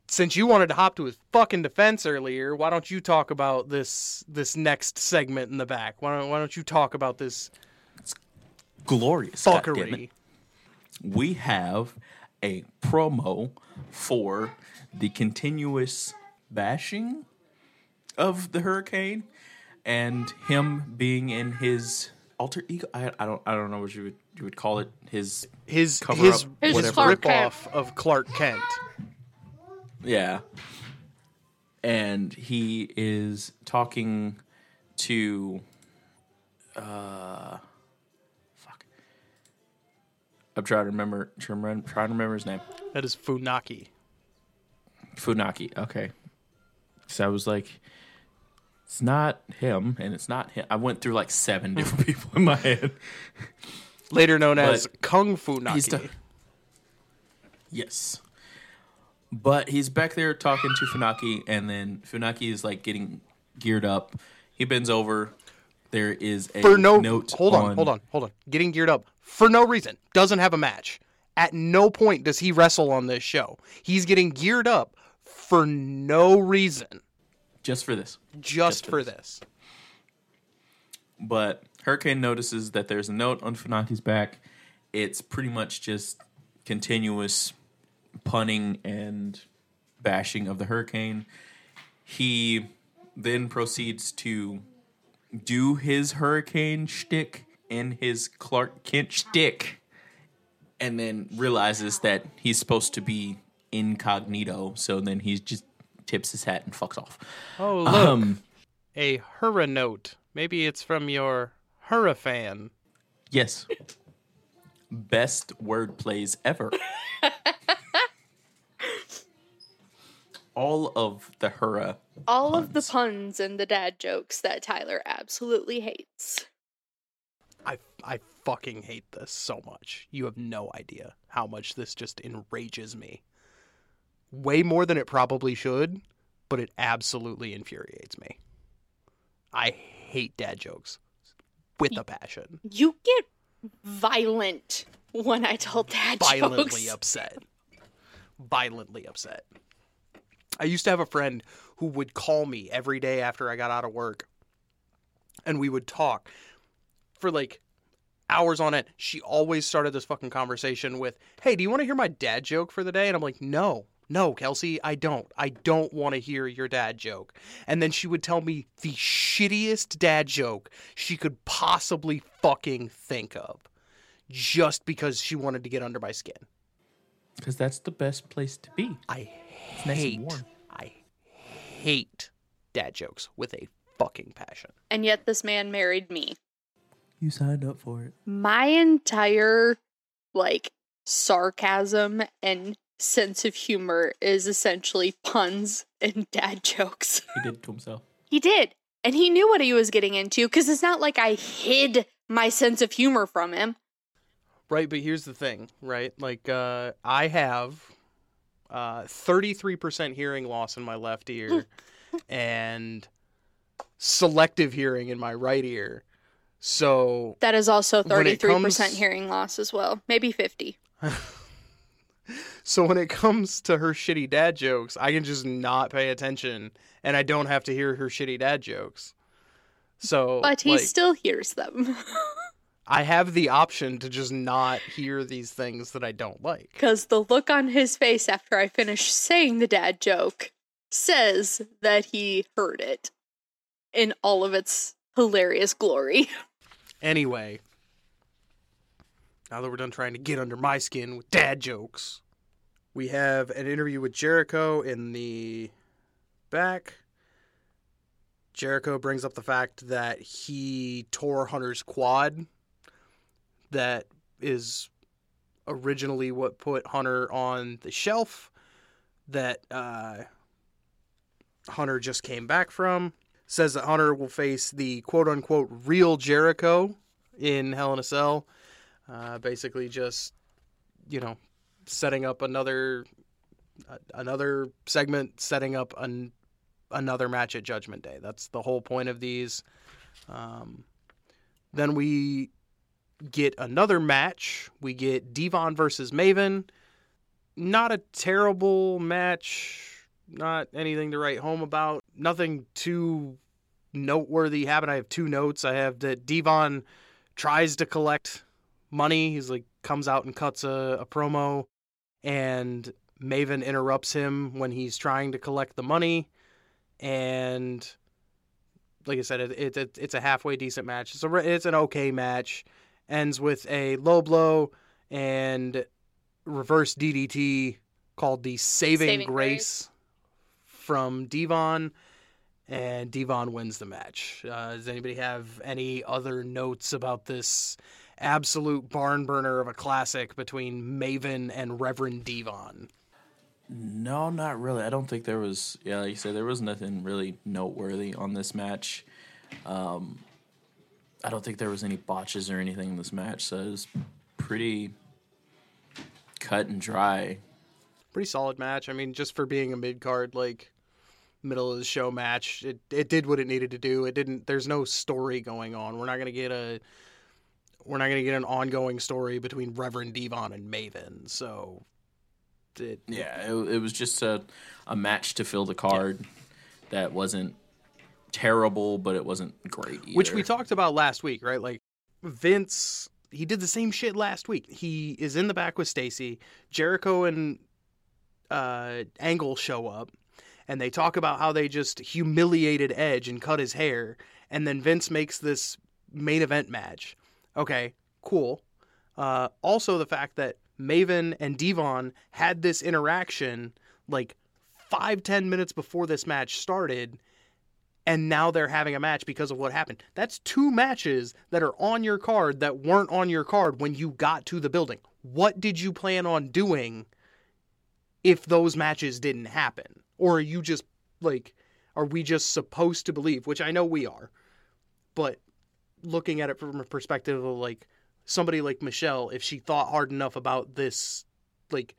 since you wanted to hop to his fucking defense earlier, why don't you talk about this this next segment in the back? Why don't why don't you talk about this It's Glorious. goddammit. fuckery? we have a promo for the continuous bashing of the hurricane and him being in his alter ego. I, I don't I don't know what you would you would call it. His His Cover his, up his whatever. Clark Kent. ripoff of Clark Kent. Yeah, and he is talking to uh fuck. I'm trying to remember trying to remember- trying to remember his name. That is Funaki. Funaki. Okay. So I was like, It's not him, and it's not him. I went through like seven different people in my head. Later known But as Kung Fu Naki. the- Yes. But he's back there talking to Funaki, and then Funaki is like getting geared up. He bends over. There is a for no note. hold on, hold on, hold on. Getting geared up for no reason. Doesn't have a match. At no point does he wrestle on this show. He's getting geared up for no reason, Just for this. just, for for this. this. But Hurricane notices that there's a note on Funaki's back. It's pretty much just continuous punning and bashing of the Hurricane. He then proceeds to do his Hurricane shtick and his Clark Kent shtick, and then realizes that he's supposed to be incognito. So then he just tips his hat and fucks off. Oh look, Um, a Hurra note. Maybe it's from your Hurra fan. Yes. Best word plays ever. All of the hurrah. All of the puns. puns and the dad jokes that Tyler absolutely hates. I I fucking hate this so much. You have no idea how much this just enrages me. Way more than it probably should, but it absolutely infuriates me. I hate dad jokes with a passion. You get violent when I tell dad Violently jokes. upset. Violently upset. I used to have a friend who would call me every day after I got out of work and we would talk for like hours on it. She always started this fucking conversation with, Hey, do you want to hear my dad joke for the day? And I'm like, No, no, Kelsey, I don't. I don't want to hear your dad joke. And then she would tell me the shittiest dad joke she could possibly fucking think of just because she wanted to get under my skin. Because that's the best place to be. I nice hate, warm. I hate dad jokes with a fucking passion. And yet this man married me. You signed up for it. My entire like sarcasm and sense of humor is essentially puns and dad jokes. He did it to himself. He did. And he knew what he was getting into because it's not like I hid my sense of humor from him. Right, but here's the thing, right? Like, uh, I have uh, 33% hearing loss in my left ear and selective hearing in my right ear. So, That is also When it 33% hearing loss as well. Maybe 50. so when it comes to her shitty dad jokes, I can just not pay attention and I don't have to hear her shitty dad jokes. So, But he like, still hears them. I have the option to just not hear these things that I don't like. Because the look on his face after I finish saying the dad joke says that he heard it in all of its hilarious glory. Anyway, now that we're done trying to get under my skin with dad jokes, we have an interview with Jericho in the back. Jericho brings up the fact that he tore Hunter's quad. That is originally what put Hunter on the shelf that uh, Hunter just came back from says that Hunter will face the quote unquote real Jericho in Hell in a Cell. Uh, basically, just you know, setting up another another segment, setting up an, another match at Judgment Day. That's the whole point of these. Um, then we get another match. We get D-Von versus Maven. Not a terrible match. Not anything to write home about. Nothing too noteworthy happened. I have two notes. I have that D-Von tries to collect money. He's like comes out and cuts a, a promo, and Maven interrupts him when he's trying to collect the money. And like I said, it, it, it it's a halfway decent match. It's a it's an okay match. Ends with a low blow and reverse DDT called the Saving, Saving Grace, Grace. from D-Von, and D-Von wins the match. Uh, does anybody have any other notes about this absolute barn burner of a classic between Maven and Reverend D-Von? No, not really. I don't think there was. Yeah, like you said, there was nothing really noteworthy on this match. Um, I don't think there was any botches or anything in this match, so it was pretty cut and dry. Pretty solid match. I mean, just for being a mid card, like middle of the show match, it it did what it needed to do. It didn't. There's no story going on. We're not gonna get a. We're not gonna get an ongoing story between Reverend D-Von and Maven. So, it, Yeah, it, it was just a a match to fill the card that wasn't terrible, but it wasn't great either. which we talked about last week, right? Like Vince, he did the same shit last week. He is in the back with Stacy. Jericho and uh, Angle show up, and they talk about how they just humiliated Edge and cut his hair, and then Vince makes this main event match. Okay, cool. Uh, also, the fact that Maven and D-Von had this interaction like five ten minutes before this match started and now they're having a match because of what happened. That's two matches that are on your card that weren't on your card when you got to the building. What did you plan on doing if those matches didn't happen? Or are you just like are we just supposed to believe, which I know we are, but looking at it from a perspective of like somebody like Michele, if she thought hard enough about this like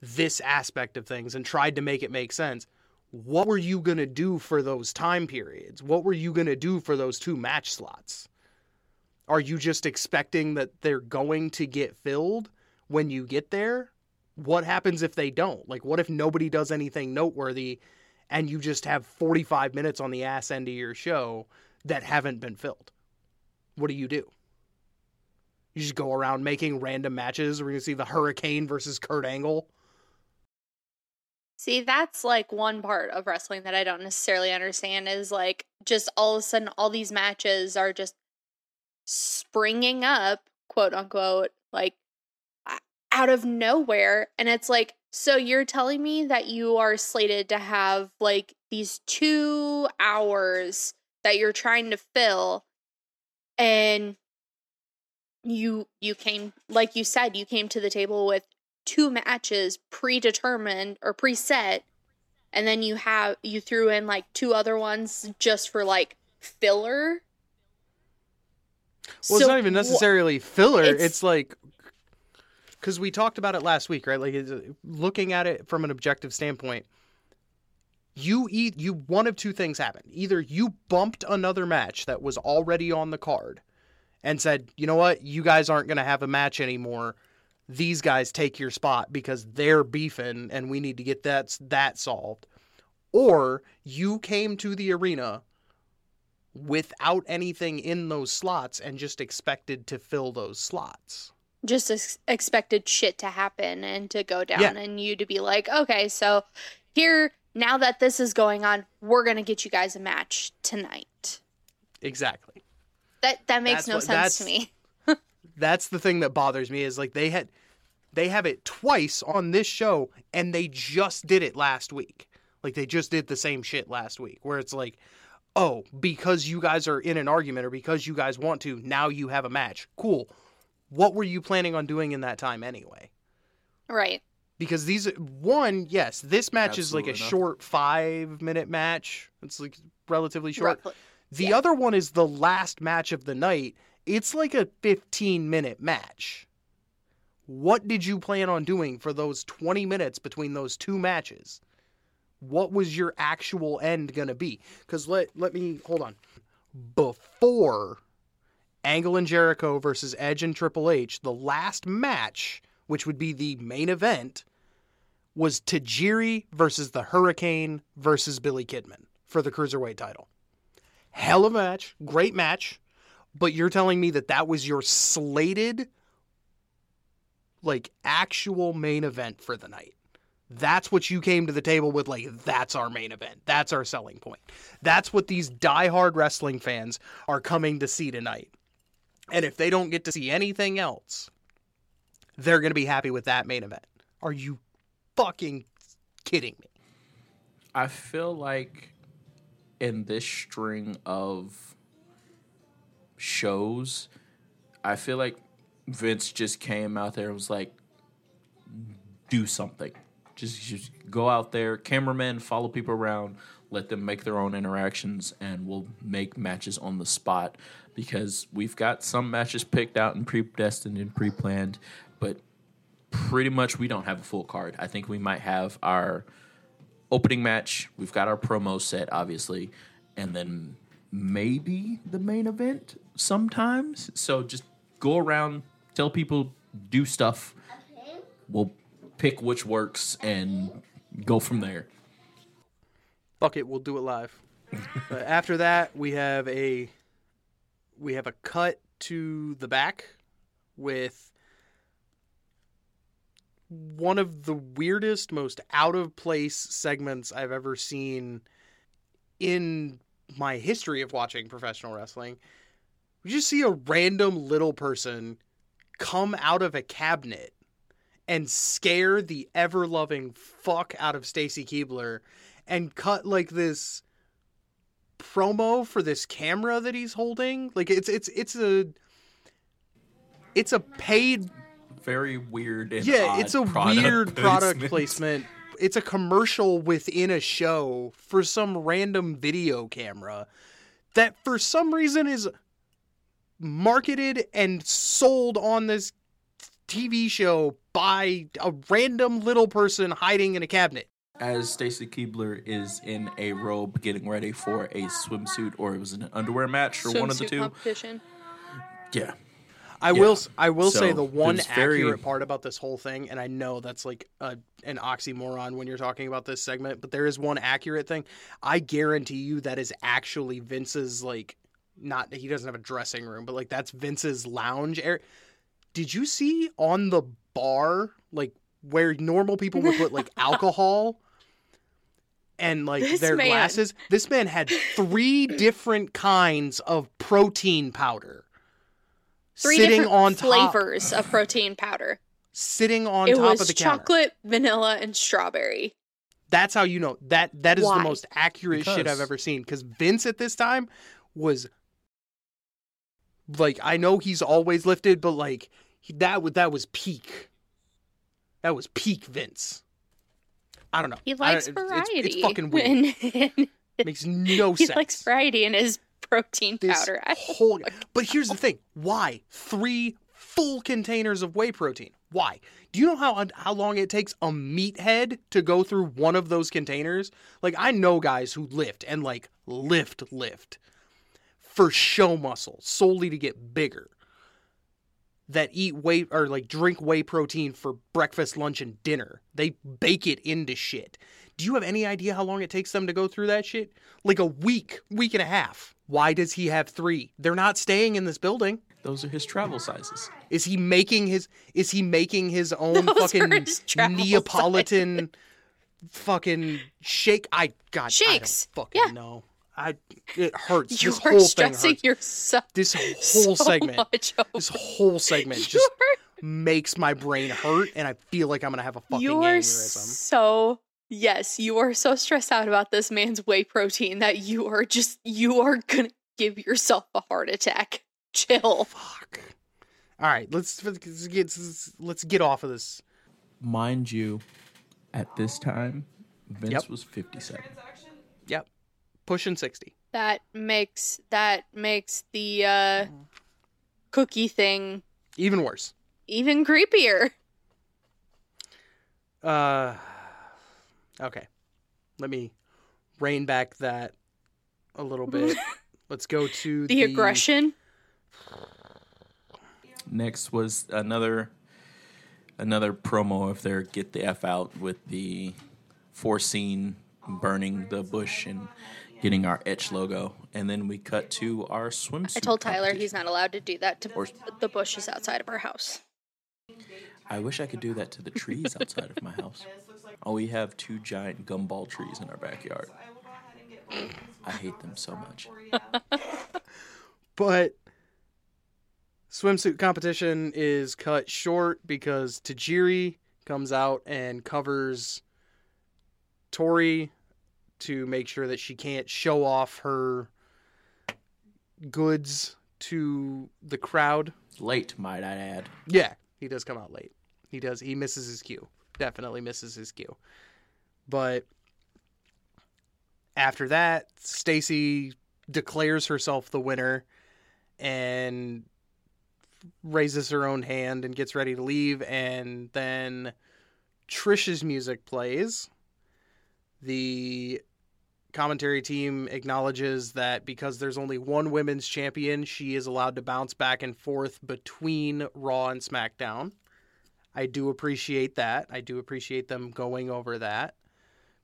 this aspect of things and tried to make it make sense, what were you going to do for those time periods? What were you going to do for those two match slots? Are you just expecting that they're going to get filled when you get there? What happens if they don't? Like, what if nobody does anything noteworthy and you just have 45 minutes on the ass end of your show that haven't been filled? What do you do? You just go around making random matches. We're going to see the Hurricane versus Kurt Angle. See, that's like one part of wrestling that I don't necessarily understand is like just all of a sudden all these matches are just springing up, quote unquote, like out of nowhere. And it's like, so you're telling me that you are slated to have like these two hours that you're trying to fill and you you came like you said you came to the table with two matches predetermined or preset and then you have you threw in like two other ones just for like filler Well, it's not even necessarily filler. It's, it's- like because we talked about it last week, right? Like looking at it from an objective standpoint, you eat you one of two things happened. Either you bumped another match that was already on the card and said, "You know what? You guys aren't going to have a match anymore. These guys take your spot because they're beefing and we need to get that that solved." Or you came to the arena without anything in those slots and just expected to fill those slots. just ex- expected shit to happen and to go down Yeah. and you to be like okay so here now that this is going on we're gonna get you guys a match tonight Exactly. that that makes That's no what- sense to me That's the thing that bothers me is like they had they have it twice on this show and they just did it last week. Like they just did the same shit last week where it's like, "Oh, because you guys are in an argument or because you guys want to, now you have a match." Cool. What were you planning on doing in that time anyway? right because these one yes this match is like a Absolutely nothing. short five minute match it's like relatively short Roughly. the yeah. other one is the last match of the night it's like a 15 minute match what did you plan on doing for those 20 minutes between those two matches? What was your actual end gonna be? Because let let me hold on. Before Angle and Jericho versus Edge and Triple H, the last match, which would be the main event, was Tajiri versus the Hurricane versus Billy Kidman for the Cruiserweight title. Hell of a match, great match, but you're telling me that that was your slated, like, actual main event for the night. That's what you came to the table with, like, that's our main event. That's our selling point. That's what these diehard wrestling fans are coming to see tonight. And if they don't get to see anything else, they're going to be happy with that main event. Are you fucking kidding me? I feel like in this string of shows, I feel like Vince just came out there and was like, do something. Just, just go out there, cameramen, follow people around, let them make their own interactions, and we'll make matches on the spot because we've got some matches picked out and predestined and pre-planned, but pretty much we don't have a full card. I think we might have our opening match. We've got our promo set, obviously, and then maybe the main event sometimes. So just go around, tell people, do stuff. We'll pick which works and go from there. Fuck it, we'll do it live. After that, we have a we have a cut to the back with one of the weirdest, most out of place segments I've ever seen in my history of watching professional wrestling. We just see a random little person come out of a cabinet and scare the ever loving fuck out of Stacy Keibler and cut like this promo for this camera that he's holding. Like it's it's it's a it's a paid Very weird yeah, it's a product weird product placement. placement. It's a commercial within a show for some random video camera that for some reason is marketed and sold on this TV show by a random little person hiding in a cabinet. As Stacy Keibler is in a robe getting ready for a swimsuit or it was an underwear match or one of the Swimsuit two. competition. Yeah. I Yeah. will. s- I will say the one there's very- accurate part about this whole thing, and I know that's like a, an oxymoron when you're talking about this segment, but there is one accurate thing. I guarantee you that is actually Vince's like, not he doesn't have a dressing room, but like that's Vince's lounge area. Did you see on the bar like where normal people would put like alcohol? And like This their man. glasses, this man had three different kinds of protein powder Three sitting different on top flavors of protein powder. sitting on it top was of the counter. chocolate, vanilla, and strawberry. That's how you know that that is Why? the most accurate shit I've ever seen. Because Vince at this time was like, I know he's always lifted, but like he, that was that was peak. That was peak Vince. I don't know. He likes don't- it's- variety. It's, fucking weird. And- Makes no he sense. He likes variety in his protein this powder. I- whole. But here's the thing: why three full containers of whey protein? Why? Do you know how how long it takes a meathead to go through one of those containers? Like I know guys who lift and like lift lift for show muscle solely to get bigger. That eat whey or like drink whey protein for breakfast, lunch, and dinner. They bake it into shit. Do you have any idea how long it takes them to go through that shit? Like a week, week and a half. Why does he have three? They're not staying in this building. Those are his travel sizes. Is he making his is he making his own Those fucking his travel Neapolitan fucking shake I god Shakes. I don't fucking Yeah. know. I it hurts. you this are whole thing stressing hurts. yourself. This whole so segment. much over This whole segment You just are- makes my brain hurt and I feel like I'm gonna have a fucking you are aneurysm. so yes, you are so stressed out about this man's whey protein that you are just you are gonna give yourself a heart attack. Chill. Fuck. All right, let's, let's get let's get off of this. Mind you, at this time, Vince Yep. was 57. Yep, pushing sixty. That makes that makes the uh cookie thing Even worse. even creepier. Uh, okay. Let me rein back that a little bit. Let's go to The aggression. Next was another another promo of their get the f out with the foreseen burning the bush and getting our etch logo, and then we cut to our swimsuit. I told Tyler he's not allowed to do that to Or- the bushes outside of our house. I wish I could do that to the trees outside of my house. Oh, we have two giant gumball trees in our backyard. I hate them so much. But swimsuit competition is cut short because Tajiri comes out and covers Torrie to make sure that she can't show off her goods to the crowd. Late, might I add. Yeah, he does come out late. He does. He misses his cue. definitely misses his cue. But after that, Stacy declares herself the winner and raises her own hand and gets ready to leave and then Trish's music plays. The commentary team acknowledges that because there's only one women's champion, she is allowed to bounce back and forth between Raw and SmackDown. I do appreciate that. I do appreciate them going over that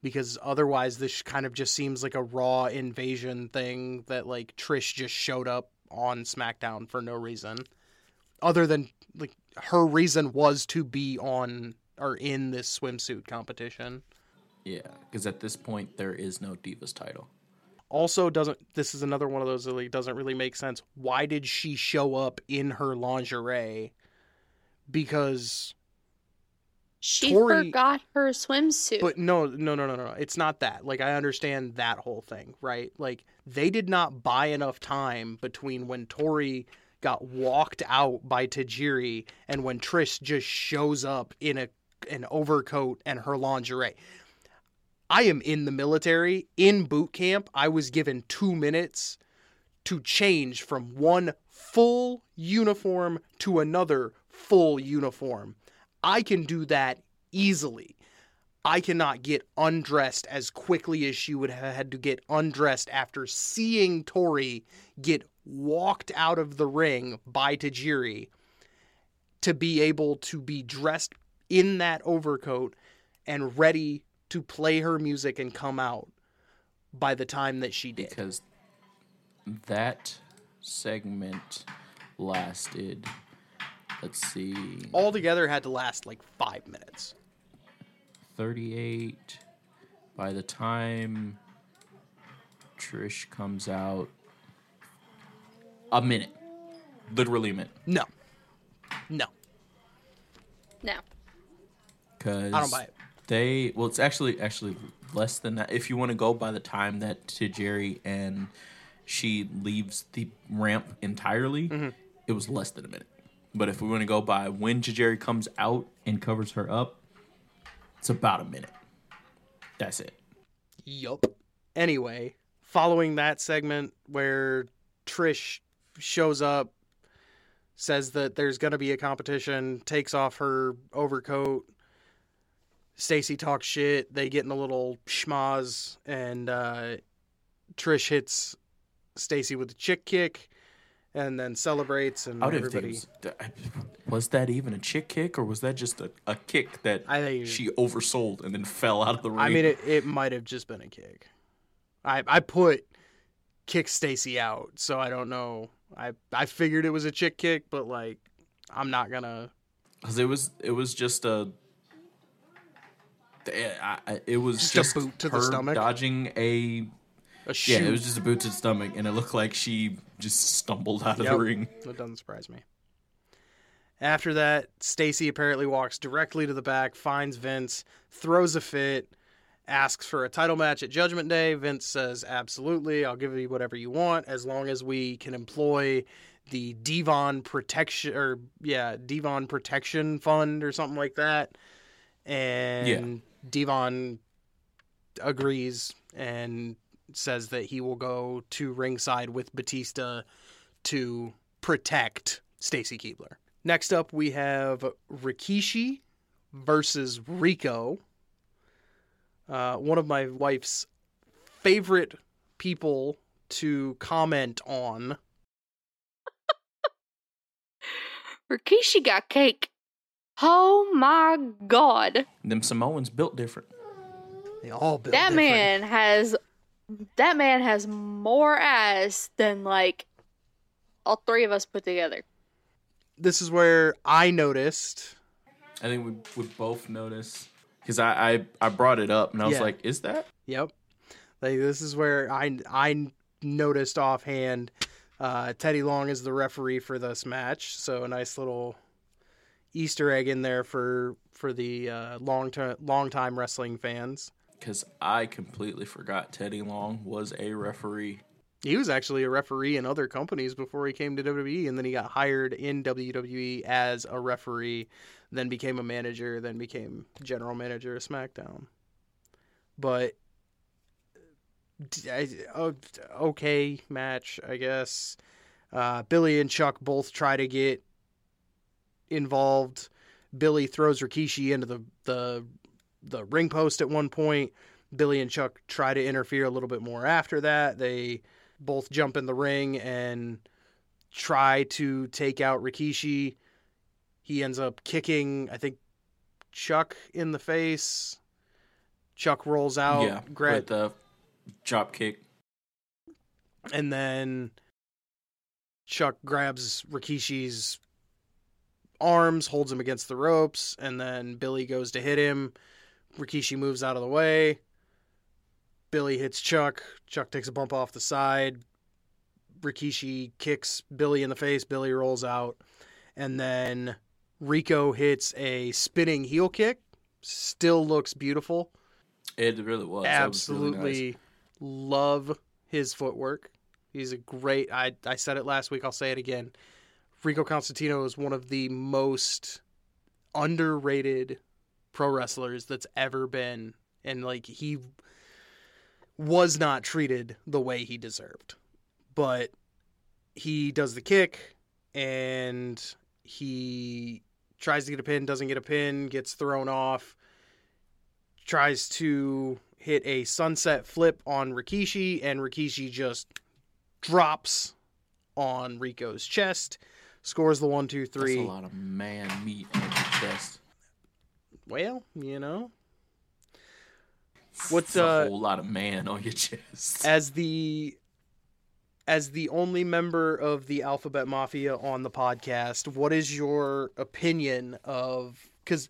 because otherwise this kind of just seems like a Raw invasion thing that like Trish just showed up on SmackDown for no reason other than like her reason was to be on or in this swimsuit competition. Yeah, because at this point there is no Divas title. Also, doesn't this is another one of those that like, doesn't really make sense. Why did she show up in her lingerie? Because She Torrie- forgot her swimsuit. But no, no, no, no, no. It's not that. Like I understand that whole thing, right? Like they did not buy enough time between when Torrie got walked out by Tajiri and when Trish just shows up in a an overcoat and her lingerie. I am in the military. In boot camp, I was given 2 minutes to change from one full uniform to another full uniform. I can do that easily. I cannot get undressed as quickly as she would have had to get undressed after seeing Torrie get walked out of the ring by Tajiri to be able to be dressed in that overcoat and ready to play her music and come out by the time that she did. Because that segment lasted, let's see, Altogether had to last like 5 minutes. 38. By the time Trish comes out, a minute. Literally a minute. No. No. no. Because I don't buy it. They well, it's actually actually less than that. If you want to go by the time that Tajiri and she leaves the ramp entirely, Mm-hmm. it was less than a minute. But if we want to go by when Jerry comes out and covers her up, it's about a minute. That's it. Yup. Anyway, following that segment where Trish shows up, says that there's going to be a competition, takes off her overcoat. Stacy talks shit. They get in a little schmaz, and uh, Trish hits Stacy with a chick kick, and then celebrates. And I everybody, was, was that even a chick kick or was that just a, a kick that I think- she oversold and then fell out of the ring? I mean, it, it might have just been a kick. I I put kick Stacy out, so I don't know. I I figured it was a chick kick, but like I'm not gonna. because it was it was just a I, I, it was Just just, a boot to the her stomach? dodging a A yeah it was just a boot to the stomach and it looked like she just stumbled out of the ring That doesn't surprise me. After that, Stacy apparently walks directly to the back, finds Vince, throws a fit, asks for a title match at Judgment Day. Vince says, "Absolutely, I'll give you whatever you want as long as we can employ the D-Von Protection or yeah, D-Von Protection Fund or something like that." And D-Von agrees and says that he will go to ringside with Batista to protect Stacy Keibler. Next up, we have Rikishi versus Rico. Uh, one of my wife's favorite people to comment on. Rikishi got cake. Oh my god. them Samoans built different They all build That different. man has that man has more ass than like all three of us put together. This is where I noticed. I think we we both noticed because I, I I brought it up and I was Yeah. like is that Yep. Like this is where I I noticed offhand. Uh, Teddy Long is the referee for this match, so a nice little Easter egg in there for for the uh, long term long time wrestling fans. because I completely forgot Teddy Long was a referee He was actually a referee in other companies before he came to WWE, and then he got hired in WWE as a referee, then became a manager, then became general manager of SmackDown. But d- I- o- okay match, I guess. Uh, Billy and Chuck both try to get involved. Billy throws Rikishi into the the the ring post at one point. Billy and Chuck try to interfere a little bit more after that. They both jump in the ring and try to take out Rikishi. He ends up kicking, I think, Chuck in the face. Chuck rolls out, yeah, gra- with the drop kick. and then Chuck grabs Rikishi's arms, holds him against the ropes, and then Billy goes to hit him. Rikishi moves out of the way. Billy hits Chuck. Chuck takes a bump off the side. Rikishi kicks Billy in the face. Billy rolls out. And then Rico hits a spinning heel kick. Still looks beautiful. It really was. That was really Absolutely nice. love his footwork. He's a great. I I said it last week. I'll say it again. Rico Constantino is one of the most underrated pro wrestlers that's ever been, and like he was not treated the way he deserved. But he does the kick, and he tries to get a pin, doesn't get a pin, gets thrown off tries to hit a sunset flip on Rikishi, and Rikishi just drops on Rico's chest, scores the one, two, three. That's a lot of man meat on your chest. Well, you know. What's That's a uh whole lot of man on your chest. as the as the only member of the Alphabet Mafia on the podcast, what is your opinion of cuz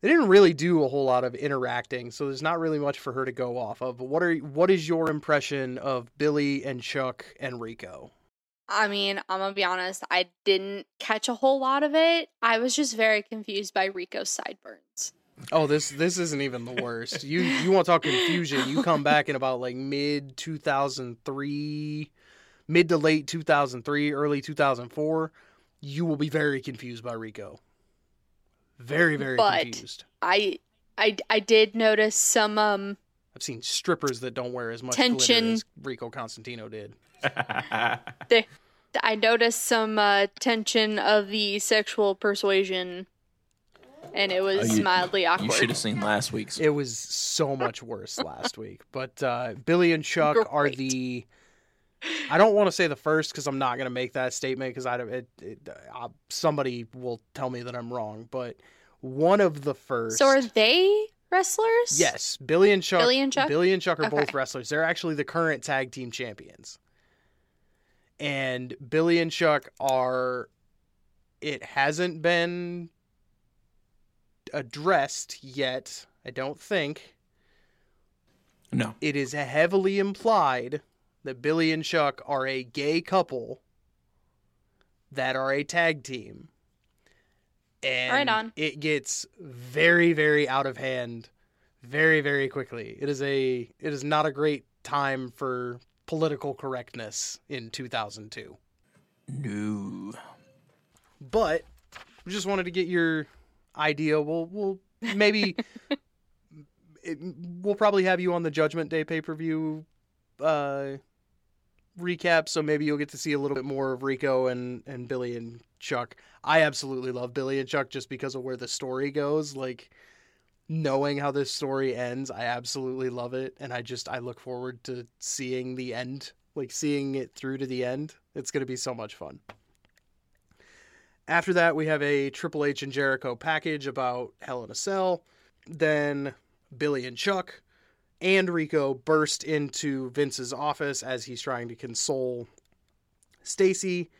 they didn't really do a whole lot of interacting, so there's not really much for her to go off of. But what are what is your impression of Billy and Chuck and Rico? I mean, I'm gonna be honest, I didn't catch a whole lot of it. I was just very confused by Rico's sideburns. Oh, this this isn't even the worst. You you want to talk confusion? You come back in about like mid 2003, mid to late 2003, early 2004. You will be very confused by Rico. Very very But- confused. I I I did notice some um I've seen strippers that don't wear as much Tension. as Rico Constantino did. the, I noticed some uh, tension of the sexual persuasion, and it was Oh, you- mildly awkward. you should have seen last week's. It was so much worse last week. But uh, Billy and Chuck are the. I don't want to say the first because I'm not going to make that statement because I don't. It, it, uh, somebody will tell me that I'm wrong, but one of the first. So are they wrestlers? Yes, Billy and Chuck. Billy and Chuck? Billy and Chuck are both wrestlers. They're actually the current tag team champions. And Billy and Chuck are. It hasn't been addressed yet. I don't think No. it is heavily implied that Billy and Chuck are a gay couple that are a tag team. And Right on. it gets very, very out of hand very, very quickly. It is a it is not a great time for political correctness in 2002. No. But we just wanted to get your idea. We'll we'll maybe it, we'll probably have you on the Judgment Day pay per view uh, recap, so maybe you'll get to see a little bit more of Rico and and Billy and Chuck. I absolutely love Billy and Chuck just because of where the story goes. Like knowing how this story ends, I absolutely love it, and I just I look forward to seeing the end, like seeing it through to the end. It's gonna be so much fun. After that, we have a Triple H and Jericho package about Hell in a Cell. Then Billy and Chuck and Rico burst into Vince's office as he's trying to console Stacy.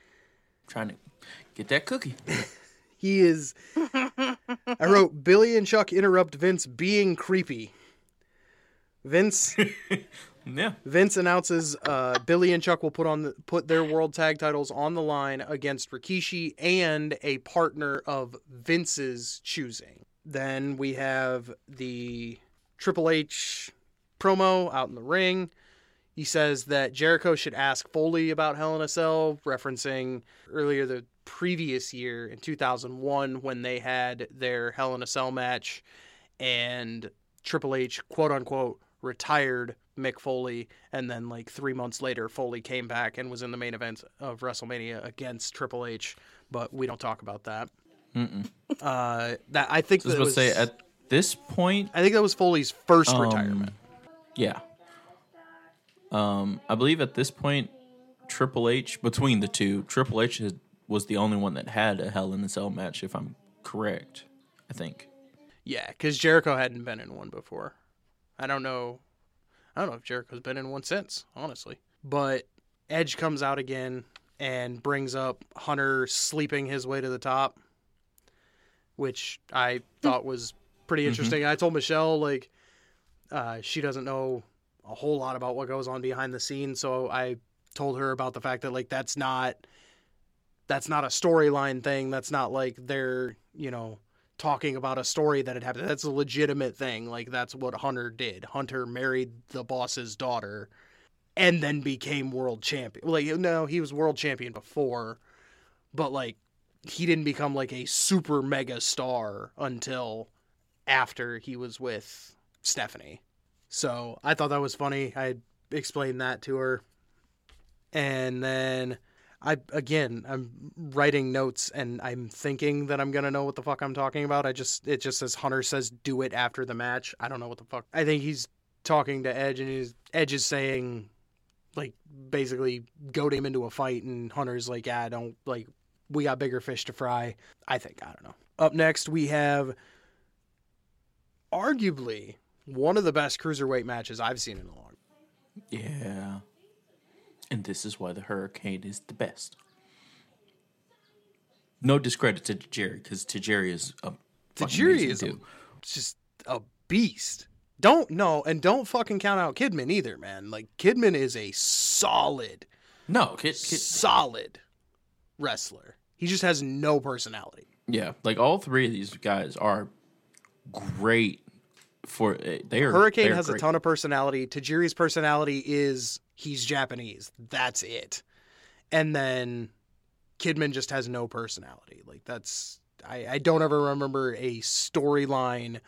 Trying to get that cookie. He is. I wrote Billy and Chuck interrupt Vince being creepy. Vince Yeah. Vince announces uh, Billy and Chuck will put on the, put their world tag titles on the line against Rikishi and a partner of Vince's choosing. Then we have the Triple H promo out in the ring. He says that Jericho should ask Foley about Hell in a Cell, referencing earlier the previous year in 2001 when they had their Hell in a Cell match and Triple H, quote unquote, retired Mick Foley. And then, like, three months later, Foley came back and was in the main event of WrestleMania against Triple H. But we don't talk about that. Uh, that I think was that was, to say at this point, I think that was Foley's first Um, retirement. yeah. Um, I believe at this point, Triple H between the two, Triple H was the only one that had a Hell in a Cell match, if I'm correct. I think. Yeah, because Jericho hadn't been in one before. I don't know. I don't know if Jericho's been in one since, honestly. But Edge comes out again and brings up Hunter sleeping his way to the top, which I thought was pretty interesting. I told Michele like uh, she doesn't know a whole lot about what goes on behind the scenes, so I told her about the fact that like that's not that's not a storyline thing. That's not like they're you know talking about a story that had happened. That's a legitimate thing. Like that's what Hunter did. Hunter married the boss's daughter and then became world champion. Like no, he was world champion before, but like he didn't become like a super mega star until after he was with Stephanie. So I thought that was funny. I explained that to her. And then I again I'm writing notes and I'm thinking that I'm gonna know what the fuck I'm talking about. I just it just says Hunter says do it after the match. I don't know what the fuck. I think he's talking to Edge and he's Edge is saying like basically goad him into a fight and Hunter's like, yeah, I don't like we got bigger fish to fry. I think I don't know. Up next we have arguably one of the best cruiserweight matches I've seen in a long. Yeah. And this is why the Hurricane is the best. No discredit to Tajiri, because Tajiri is a Tajiri is a, just a beast. Don't know and don't fucking count out Kidman either, man. Like Kidman is a solid, No, kid, kid, solid wrestler. He just has no personality. yeah, like all three of these guys are great for eh, they are. Hurricane they're has a ton of personality. Tajiri's personality is he's Japanese. That's it. And then Kidman just has no personality. Like that's I, I don't ever remember a storyline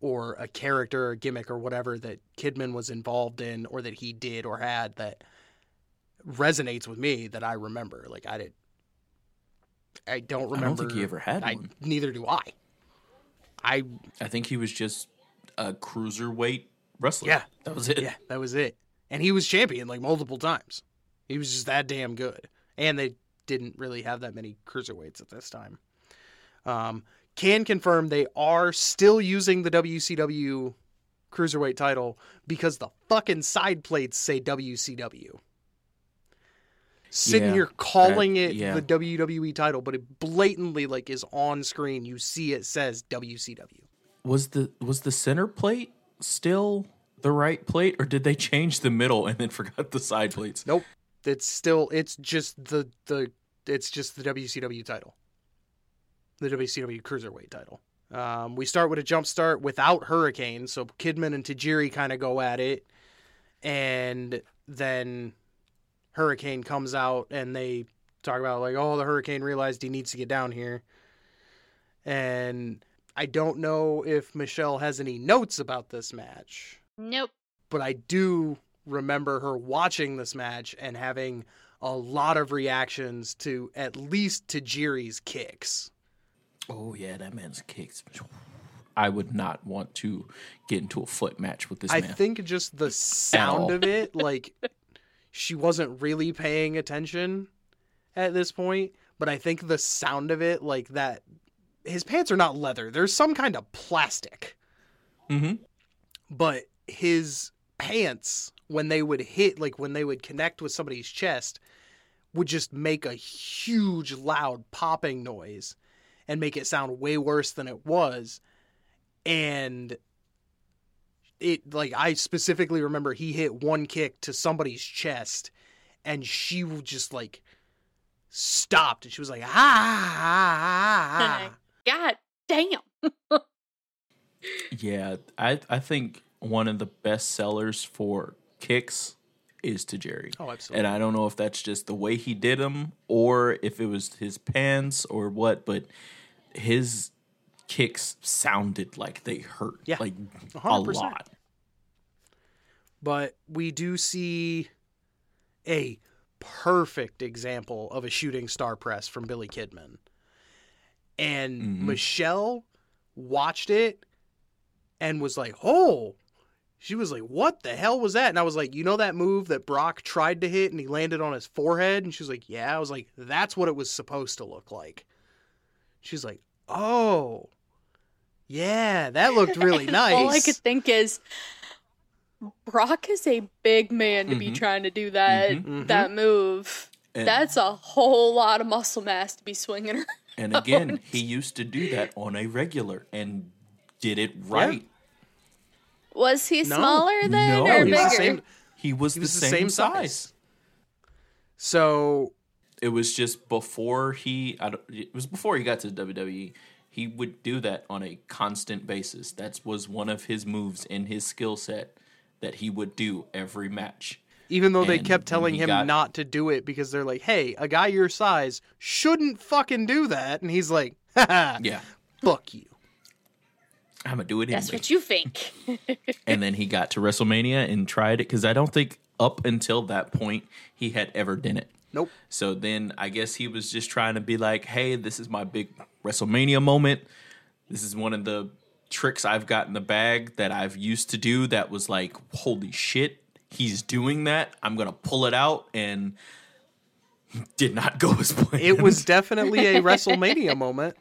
or a character or gimmick or whatever that Kidman was involved in or that he did or had that resonates with me that I remember. Like I did I don't remember I don't think he ever had I, one. neither do I. I I think he was just a cruiserweight wrestler. Yeah. that was it. Yeah, that was it. And he was champion like multiple times. He was just that damn good. And they didn't really have that many cruiserweights at this time. Um, can confirm they are still using the WCW cruiserweight title because the fucking side plates say WCW. Sitting Yeah, here calling that- it yeah. the WWE title, but it blatantly like is on screen. You see it says WCW. Was the was the center plate still the right plate, or did they change the middle and then forgot the side plates? Nope. It's still it's just the the it's just the WCW title. The WCW Cruiserweight title. Um, we start with a jump start without Hurricane, so Kidman and Tajiri kind of go at it, and then Hurricane comes out and they talk about like, oh, the Hurricane realized he needs to get down here, and I don't know if Michele has any notes about this match Nope. but I do remember her watching this match and having a lot of reactions to at least Tajiri's kicks. Oh yeah, that man's kicks. I would not want to get into a foot match with this man. I man. think just the sound of it, like she wasn't really paying attention at this point, but I think the sound of it, like that, his pants are not leather. There's some kind of plastic. Mhm. But his pants, when they would hit, like when they would connect with somebody's chest, would just make a huge, loud popping noise and make it sound way worse than it was. And it, like, I specifically remember he hit one kick to somebody's chest and she would just like stopped and she was like, ah, ah, ah, ah. God damn. Yeah, I I think one of the best sellers for kicks is Tajiri. Oh, absolutely. And I don't know if that's just the way he did them or if it was his pants or what, but his kicks sounded like they hurt. Yeah, Like a 100%. lot. but we do see a perfect example of a shooting star press from Billy Kidman. And Mhm. Michele watched it and was like, "Oh." She was like, "What the hell was that?" And I was like, "You know that move that Brock tried to hit and he landed on his forehead?" And she was like, "Yeah." I was like, "That's what it was supposed to look like." She's like, "Oh." Yeah, that looked really nice. All I could think is Brock is a big man to be Mhm. trying to do that Mhm. that move. And, That's a whole lot of muscle mass to be swinging around. And again, he used to do that on a regular and did it right. Was he No. smaller then No, or he bigger? was the same He was, he the, was the same same size. size. So It was just before he. I don't, it was before he got to WWE. He would do that on a constant basis. That was one of his moves in his skill set that he would do every match. Even though they kept telling him got- not to do it because they're like, "Hey, a guy your size shouldn't fucking do that," and he's like, "Haha, Yeah, fuck you." I'm gonna do it That's anyway. what you think. and then he got to WrestleMania and tried it because I don't think up until that point he had ever done it. Nope. So then I guess he was just trying to be like, hey, this is my big WrestleMania moment. This is one of the tricks I've got in the bag that I've used to do that was like, holy shit, he's doing that. I'm going to pull it out. And did not go as planned. It was definitely a WrestleMania moment.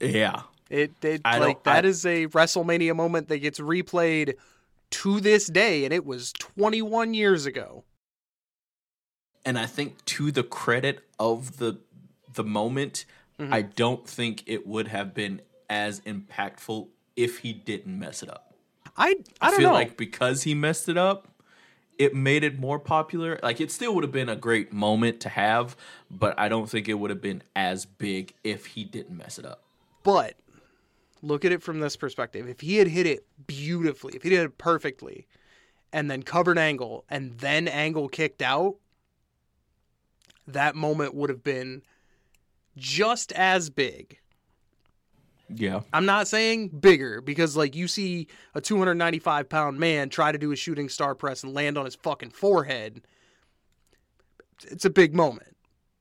yeah. It, it I like that I- is a WrestleMania moment that gets replayed to this day, and it was 21 years ago. and I think to the credit of the the moment, Mm-hmm. I don't think it would have been as impactful if he didn't mess it up. I I don't feel know. like because he messed it up, it made it more popular. Like it still would have been a great moment to have, but I don't think it would have been as big if he didn't mess it up. But look at it from this perspective. If he had hit it beautifully, if he did it perfectly, and then covered angle, and then angle kicked out, that moment would have been just as big. Yeah. I'm not saying bigger because, like, you see a 295 pound man try to do a shooting star press and land on his fucking forehead. It's a big moment,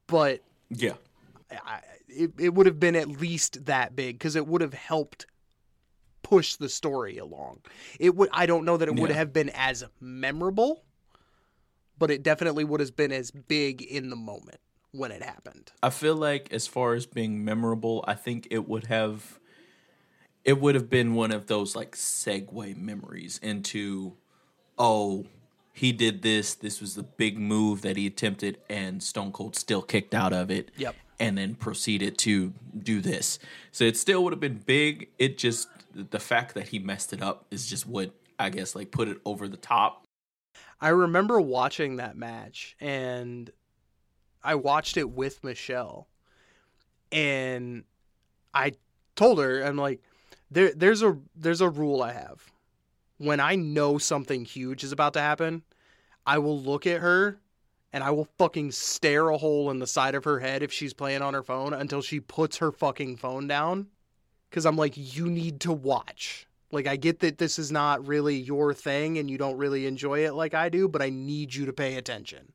but Yeah. I, it, it would have been at least that big because it would have helped push the story along. It would I don't know that it would have been as memorable, but it definitely would have been as big in the moment when it happened. I feel like as far as being memorable, I think it would have it would have been one of those like segue memories into oh, he did this, this was the big move that he attempted and Stone Cold still kicked out of it. Yep. And then proceeded to do this. So it still would have been big. It just the fact that he messed it up is just what I guess like put it over the top. I remember watching that match and I watched it with Michele. And I told her I'm like there there's a there's a rule I have. When I know something huge is about to happen, I will look at her and I will fucking stare a hole in the side of her head if she's playing on her phone until she puts her fucking phone down cuz I'm like you need to watch. Like I get that this is not really your thing and you don't really enjoy it like I do, but I need you to pay attention.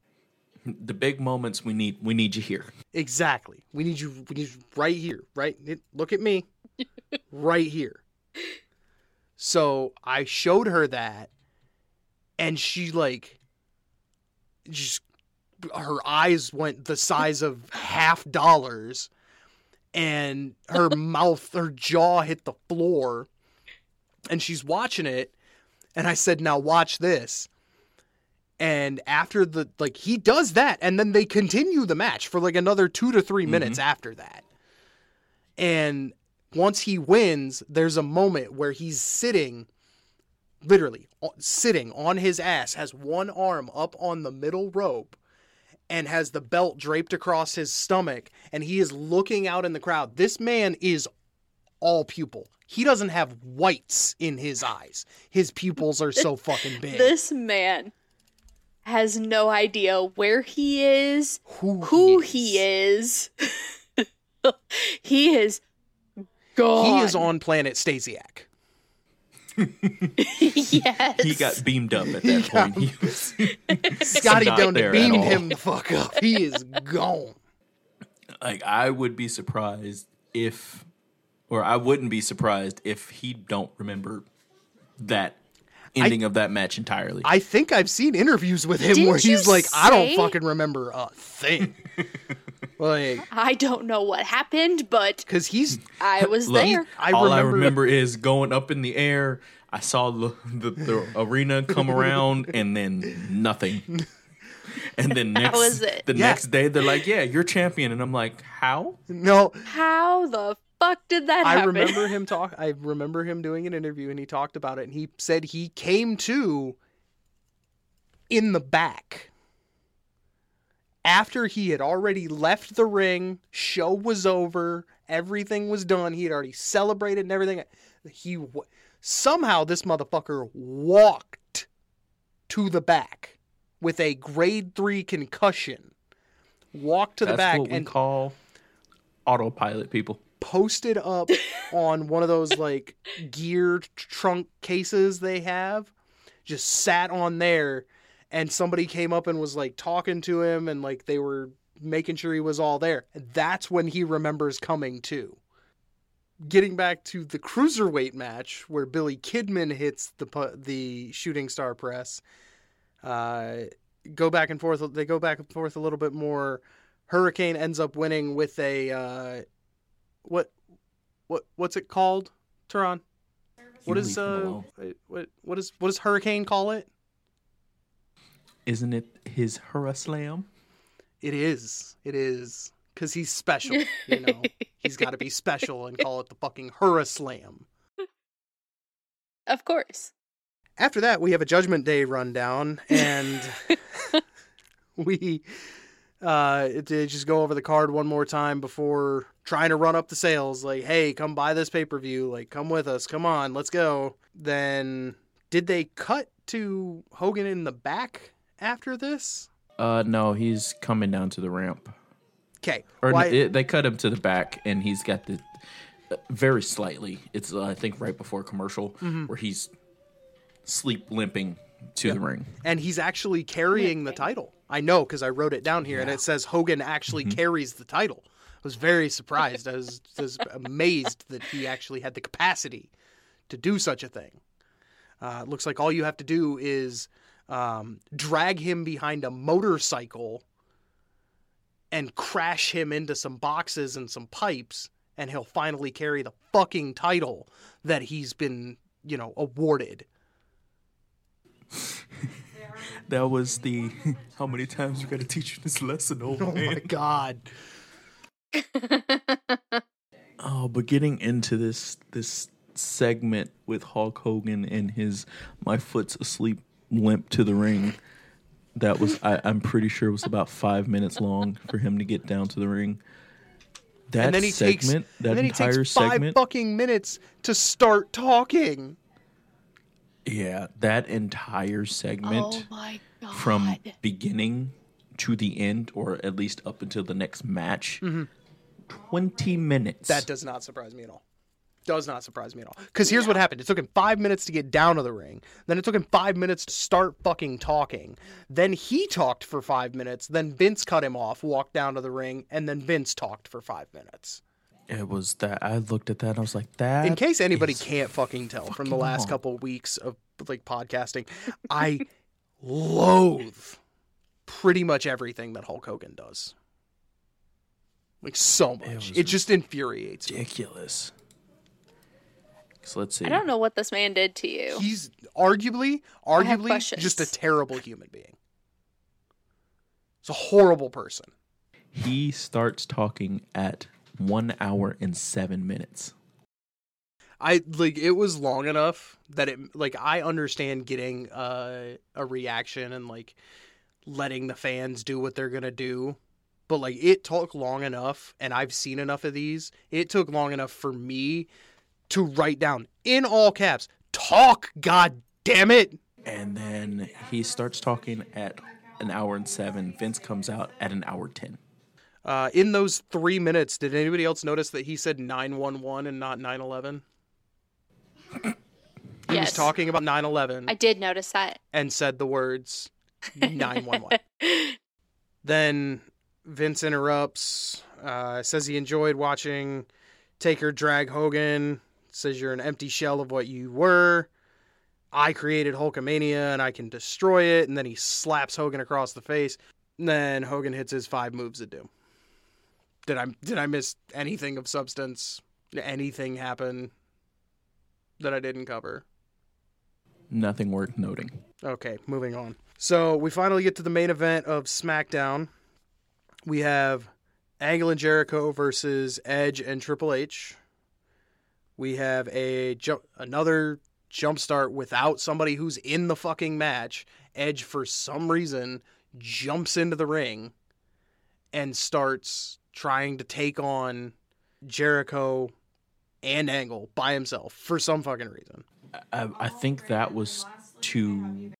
The big moments we need we need you here. Exactly. We need you we need you right here, right? Look at me. right here. So I showed her that and she like just her eyes went the size of half dollars and her mouth her jaw hit the floor and she's watching it and I said now watch this and after the like he does that and then they continue the match for like another 2 to 3 mm-hmm. minutes after that. And once he wins there's a moment where he's sitting literally sitting on his ass has one arm up on the middle rope and has the belt draped across his stomach and he is looking out in the crowd. This man is all pupil. He doesn't have whites in his eyes. His pupils are so fucking big. This man has no idea where he is, Who, who he is. he is gone. He is on planet Stasiak. yes. He got beamed up at He that got- point. He was Scotty not done beamed him the fuck up. He is gone. like I would be surprised if or I wouldn't be surprised if he don't remember that ending of that match entirely. I think I've seen interviews with him Didn't where he's you like, I don't fucking remember a thing. like, I don't know what happened, but because he's I was Look, there. I all I remember- remember is going up in the air. I saw the, the, the arena come around and then nothing. And then next was it. the Yeah. next day they're like, "Yeah, you're champion." And I'm like, "How?" no. How the fuck did that I happen? remember him talk. I remember him doing an interview and he talked about it and he said he came to in the back after he had already left the ring. Show was over. Everything was done. He had already celebrated and everything. He somehow this motherfucker walked to the back with a grade three concussion. Walked to the back what we and call autopilot people. Posted up on one of those like gear trunk cases they have just sat on there and somebody came up and was like talking to him and like they were making sure he was all there. And that's when he remembers coming to getting back to the cruiserweight match where Billy Kidman hits the the shooting star press uh go back and forth they go back and forth a little bit more. Hurricane ends up winning with a uh what what what's it called, Terron? What You is leave him uh what what is what does Hurricane call it? Isn't it his Hurra Slam? It is. It is cuz he's special, you know. he's got to be special and call it the fucking Hurra Slam. Of course. After that, we have a Judgment Day rundown and we uh to just go over the card one more time before trying to run up the sales like hey come buy this pay-per-view. Like come with us. Come on. Let's go. Then did they cut to hogan in the back after this? Uh, no, he's coming down to the ramp. okay. Or no, why- it, they cut him to the back, and he's got the uh, very slightly. It's uh, I think right before commercial Mm-hmm. where he's sleep limping to the ring. and he's actually carrying the title. I know because i wrote it down here and it says hogan actually carries the title. i was very surprised. I was, was amazed that he actually had the capacity to do such a thing. Uh, it looks like all you have to do is um, drag him behind a motorcycle and crash him into some boxes and some pipes and he'll finally carry the fucking title that he's been you know awarded. That was the how many times we got to teach you this lesson, old oh my god Oh, but getting into this this segment with Hulk Hogan and his "my foot's asleep" limp to the ring, that was I, I'm pretty sure it was about five minutes long for him to get down to the ring. That and then he segment, takes that and then entire he takes five segment, fucking minutes to start talking. yeah, that entire segment Oh my god. from beginning to the end, or at least up until the next match, mm-hmm. Twenty minutes. That does not surprise me at all. Does not surprise me at all. Because here's what happened: it took him five minutes to get down to the ring. Then it took him five minutes to start fucking talking. Then he talked for five minutes. Then Vince cut him off, walked down to the ring, and then Vince talked for five minutes. it was that I looked at that and I was like, that. In case anybody can't fucking tell from the last long. couple weeks of like podcasting, I loathe pretty much everything that Hulk Hogan does. Like so much. was It, just infuriates me. ridiculous. So let's see. I don't know what this man did to you. He's arguably, arguably just a terrible human being. He's a horrible person. He starts talking at one hour and seven minutes. I like it was long enough that it like I understand getting uh, a reaction and like letting the fans do what they're gonna do, but like it took long enough, and I've seen enough of these. It took long enough for me to write down in all caps, "Talk, god damn it." And then he starts talking at an hour and seven. Vince comes out at an hour ten. Uh, in those three minutes, did anybody else notice that he said 911 and not 911? He was Yes. talking about 911 I did notice that. and said the words 911. then Vince interrupts, uh, says he enjoyed watching Taker drag Hogan, says you're an empty shell of what you were. I created Hulkamania and I can destroy it. And then he slaps Hogan across the face. And then Hogan hits his five moves of doom. Did I did I miss anything of substance? Did anything happen that I didn't cover? Nothing worth noting. Okay, moving on. So we finally get to the main event of SmackDown. We have Angle and Jericho versus Edge and Triple H. We have a another jump start without somebody who's in the fucking match. Edge, for some reason, jumps into the ring and starts trying to take on Jericho and Angle by himself for some fucking reason. I, I think that was to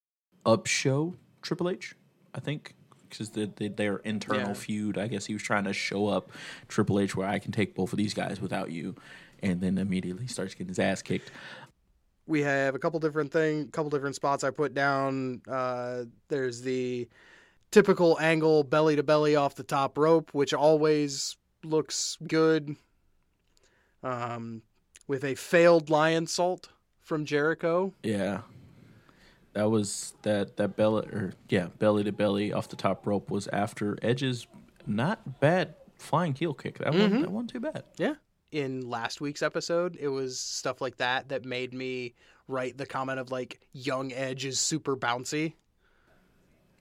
upshow Triple H. I think because the, the, their internal Yeah. feud. I guess he was trying to show up Triple H where I can take both of these guys without you, and then immediately starts getting his ass kicked. we have a couple different thing, couple different spots I put down. Uh, there's the typical angle belly to belly off the top rope, which always looks good. Um, with a failed Lionsault from Jericho. Yeah, that was that that belly or yeah belly to belly off the top rope was after Edge's not bad flying heel kick. That one mm-hmm. that one too bad. Yeah. In last week's episode, it was stuff like that that made me write the comment of like young Edge is super bouncy.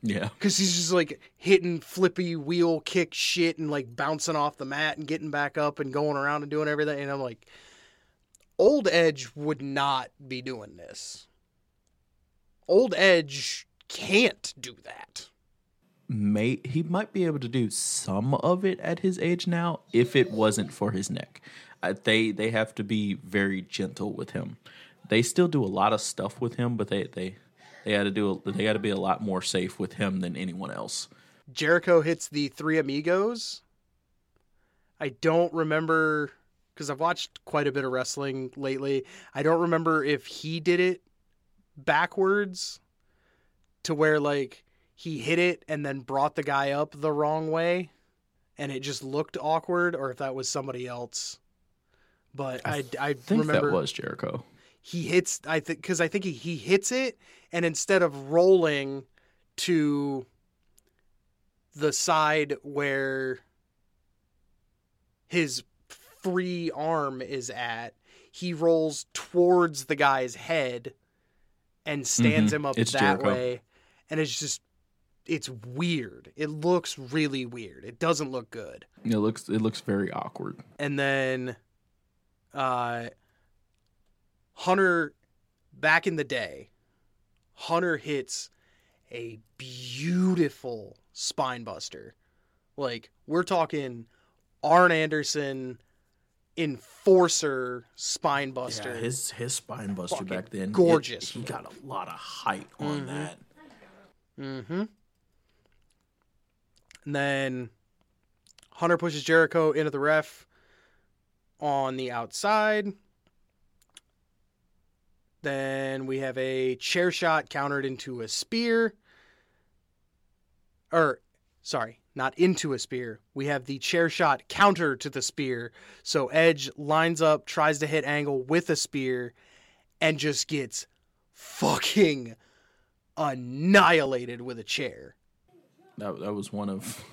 Yeah, Because he's just like hitting flippy wheel kick shit and like bouncing off the mat and getting back up and going around and doing everything. And I'm like, old Edge would not be doing this. Old Edge can't do that. may he might be able to do some of it at his age now if it wasn't for his neck. Uh, they they have to be very gentle with him. They still do a lot of stuff with him, but they they they got to do a, they got to be a lot more safe with him than anyone else. Jericho hits the Three Amigos. I don't remember because I've watched quite a bit of wrestling lately. I don't remember if he did it backwards to where like he hit it and then brought the guy up the wrong way and it just looked awkward or if that was somebody else. But I, I, I think remember that was Jericho. he hits I think because I think he, he hits it and instead of rolling to the side where his free arm is at, he rolls towards the guy's head and stands Mhm. him up It's that Jericho. way. And it's just it's weird. It looks really weird. It doesn't look good It looks it looks very awkward. and then uh Hunter back in the day Hunter hits a beautiful spine buster. Like we're talking Arn Anderson enforcer spine buster. Yeah, his his spine buster Fucking back then, it- gorgeous. he got a lot of height on Mhm. that. Mm-hmm. And then Hunter pushes Jericho into the ref on the outside. Then we have a chair shot countered into a spear. Or, sorry, not into a spear. We have the chair shot counter to the spear. So Edge lines up, tries to hit Angle with a spear, and just gets fucking annihilated with a chair. That that was one of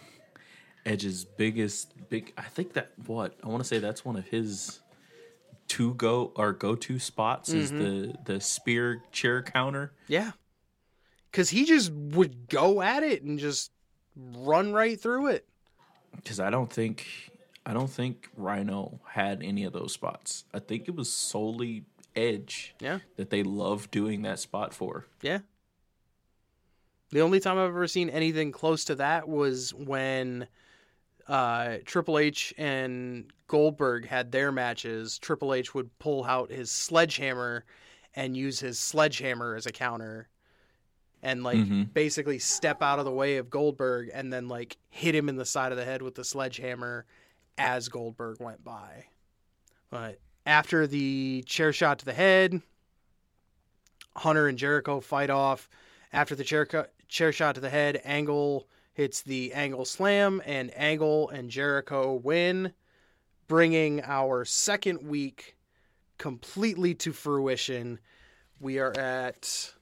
Edge's biggest big. I think that what I want to say that's one of his two go or go to spots is mm-hmm. the the spear chair counter. Yeah. Cause he just would go at it and just run right through it. Because I don't think I don't think Rhino had any of those spots. I think it was solely Edge Yeah. that they loved doing that spot for. Yeah. The only time I've ever seen anything close to that was when uh, Triple H and Goldberg had their matches. Triple H would pull out his sledgehammer and use his sledgehammer as a counter and like Mhm. basically step out of the way of Goldberg and then like hit him in the side of the head with the sledgehammer as Goldberg went by. But after the chair shot to the head, Hunter and Jericho fight off. After the chair, cu- chair shot to the head, Angle hits the Angle Slam, and Angle and Jericho win, bringing our second week completely to fruition. We are at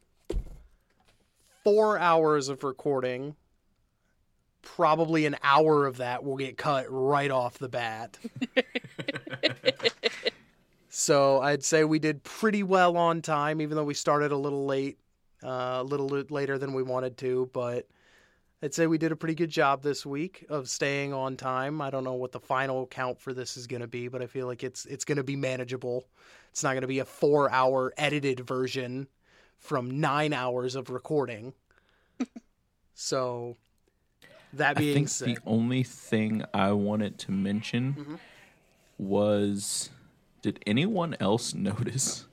four hours of recording. Probably an hour of that will get cut right off the bat. so I'd say we did pretty well on time, even though we started a little late, uh, a little later than we wanted to. But I'd say we did a pretty good job this week of staying on time. I don't know what the final count for this is going to be, but I feel like it's it's going to be manageable. It's not going to be a four-hour edited version from nine hours of recording. so that being I think said, the only thing I wanted to mention Mhm. was did anyone else notice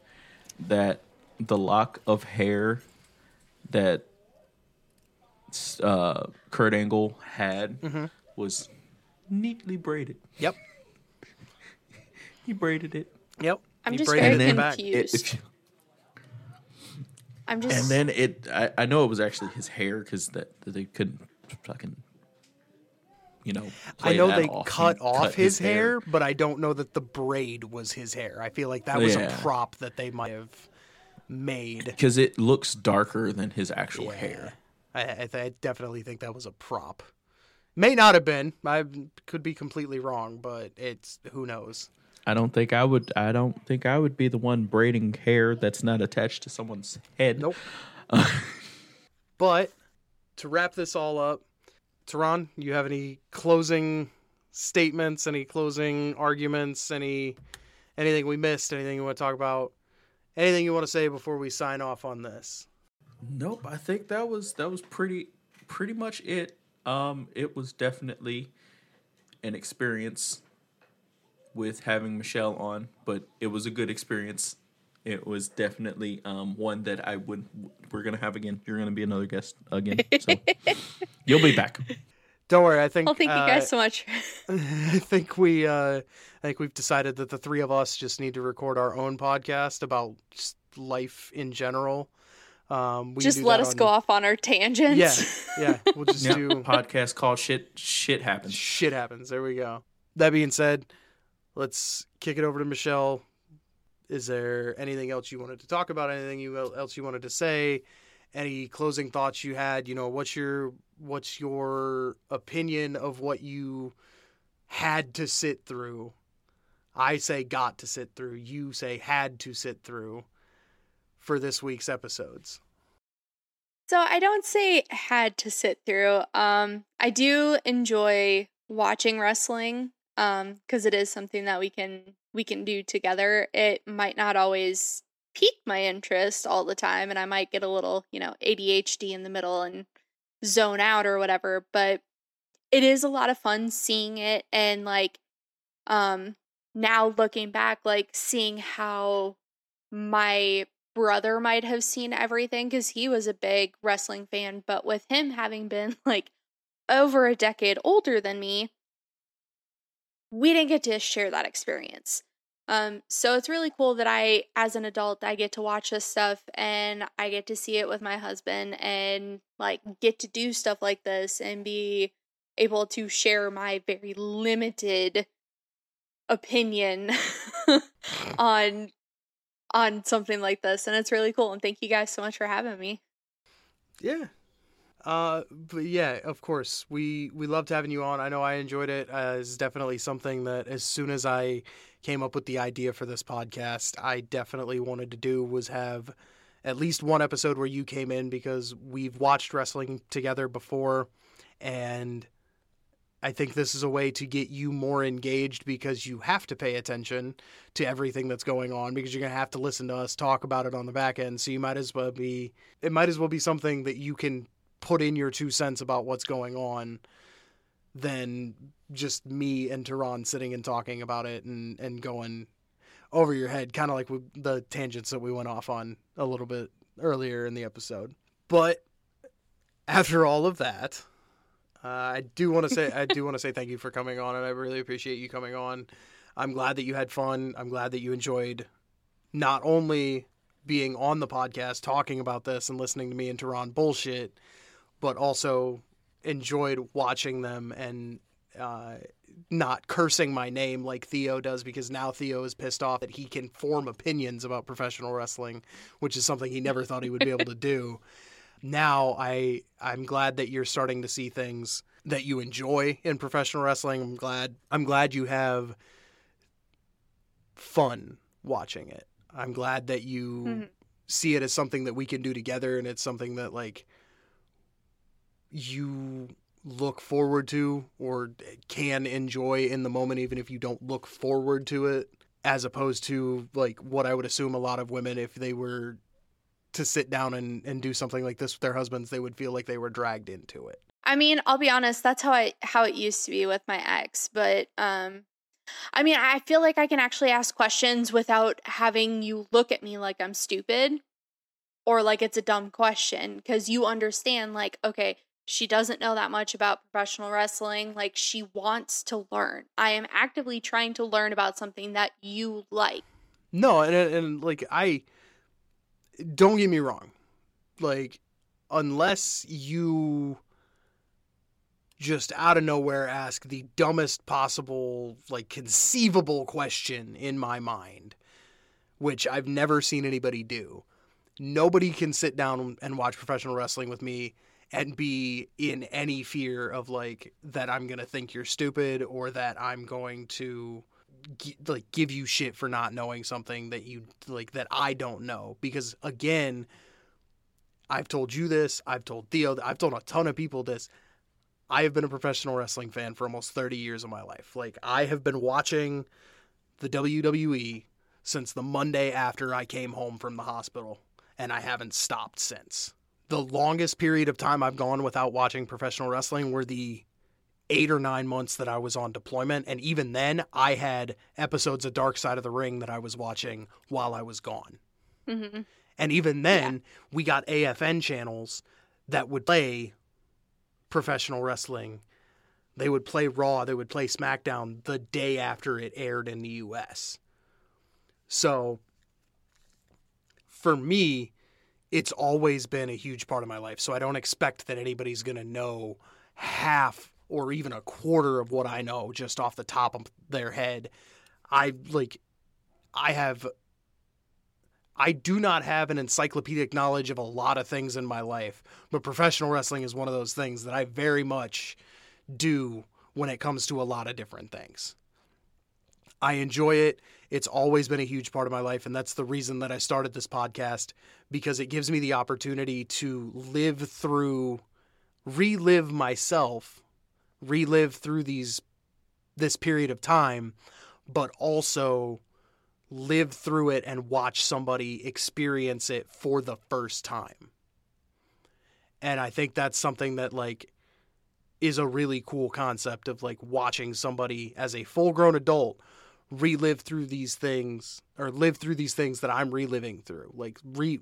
that the lock of hair that uh, Kurt Angle had Mhm. was neatly braided? Yep. he braided it. Yep. I'm He just braided very it back. confused. It- if you- I'm just and then it, I, I know it was actually his hair because that, that they couldn't fucking, you know. I know that they off. He cut off his, hair. hair, but I don't know that the braid was his hair. I feel like that was Yeah. a prop that they might have made. because it looks darker than his actual Yeah. hair. I, I, th- I definitely think that was a prop. May not have been. I could be completely wrong, but it's who knows. I don't think I would. I don't think I would be the one braiding hair that's not attached to someone's head. Nope. But to wrap this all up, Terron, you have any closing statements? Any closing arguments? Any anything we missed? Anything you want to talk about? Anything you want to say before we sign off on this? Nope. I think that was that was pretty pretty much it. Um, it was definitely an experience with having Michele on, but it was a good experience. It was definitely um, one that I would. We're gonna have again. You're gonna be another guest again, so you'll be back. Don't worry. I think. well, thank you uh, guys so much. I think we. Uh, I think we've decided that the three of us just need to record our own podcast about just life in general. Um, we just let us on- go off on our tangents. Yeah, yeah. We'll just Yeah, do podcast called shit. Shit happens. shit happens. There we go. That being said, let's kick it over to Michele. Is there anything else you wanted to talk about? Anything you else you wanted to say? Any closing thoughts you had? You know, what's your what's your opinion of what you had to sit through? I say got to sit through. You say had to sit through for this week's episodes. So I don't say had to sit through. Um, I do enjoy watching wrestling. Um, because it is something that we can we can do together. It might not always pique my interest all the time, and I might get a little, you know, ADHD in the middle and zone out or whatever. But it is a lot of fun seeing it and like, um, now looking back, like seeing how my brother might have seen everything because he was a big wrestling fan, but with him having been like over a decade older than me, we didn't get to share that experience. Um, so it's really cool that I, as an adult, I get to watch this stuff and I get to see it with my husband and like get to do stuff like this and be able to share my very limited opinion on on something like this and it's really cool and thank you guys so much for having me Yeah. Uh, but yeah, of course, we we loved having you on. I know I enjoyed it. Uh, it's definitely something that as soon as I came up with the idea for this podcast, I definitely wanted to do was have at least one episode where you came in because we've watched wrestling together before, and I think this is a way to get you more engaged because you have to pay attention to everything that's going on because you're going to have to listen to us talk about it on the back end. So you might as well be, it might as well be something that you can put in your two cents about what's going on than just me and Terron sitting and talking about it and, and going over your head, kind of like we, the tangents that we went off on a little bit earlier in the episode. But after all of that, uh, I do want to say I do want to say thank you for coming on, and I really appreciate you coming on. I'm glad that you had fun. I'm glad that you enjoyed not only being on the podcast talking about this and listening to me and Terron bullshit, but also enjoyed watching them and uh, not cursing my name like Theo does because now Theo is pissed off that he can form opinions about professional wrestling, which is something he never thought he would be able to do. Now I I'm glad that you're starting to see things that you enjoy in professional wrestling. I'm glad I'm glad you have fun watching it. I'm glad that you Mhm. see it as something that we can do together and it's something that like you look forward to or can enjoy in the moment even if you don't look forward to it as opposed to like what I would assume a lot of women if they were to sit down and, and do something like this with their husbands they would feel like they were dragged into it. I mean, I'll be honest, that's how I how it used to be with my ex, but um I mean, I feel like I can actually ask questions without having you look at me like I'm stupid or like it's a dumb question cuz you understand like okay, she doesn't know that much about professional wrestling, like she wants to learn. I am actively trying to learn about something that you like. No, and and like I don't get me wrong. Like unless you just out of nowhere ask the dumbest possible like conceivable question in my mind, which I've never seen anybody do. Nobody can sit down and watch professional wrestling with me and be in any fear of like that I'm going to think you're stupid or that I'm going to like give you shit for not knowing something that you like that I don't know. Because again I've told you this I've told Theo I've told a ton of people this. I have been a professional wrestling fan for almost 30 years of my life. Like I have been watching the WWE since the Monday after I came home from the hospital and I haven't stopped since the longest period of time I've gone without watching professional wrestling were the eight or nine months that I was on deployment. And even then, I had episodes of Dark Side of the Ring that I was watching while I was gone. hmm And even then, we got AFN channels that would play professional wrestling. They would play Raw, they would play SmackDown the day after it aired in the US. So, for me, it's always been a huge part of my life. So I don't expect that anybody's going to know half or even a quarter of what I know just off the top of their head. I like I have I do not have an encyclopedic knowledge of a lot of things in my life, but professional wrestling is one of those things that I very much do when it comes to a lot of different things. I enjoy it. It's always been a huge part of my life. And that's the reason that I started this podcast because it gives me the opportunity to live through, relive myself, relive through these, this period of time, but also live through it and watch somebody experience it for the first time. And I think that's something that, like, is a really cool concept of like watching somebody as a full grown adult relive through these things or live through these things that I'm reliving through. Like re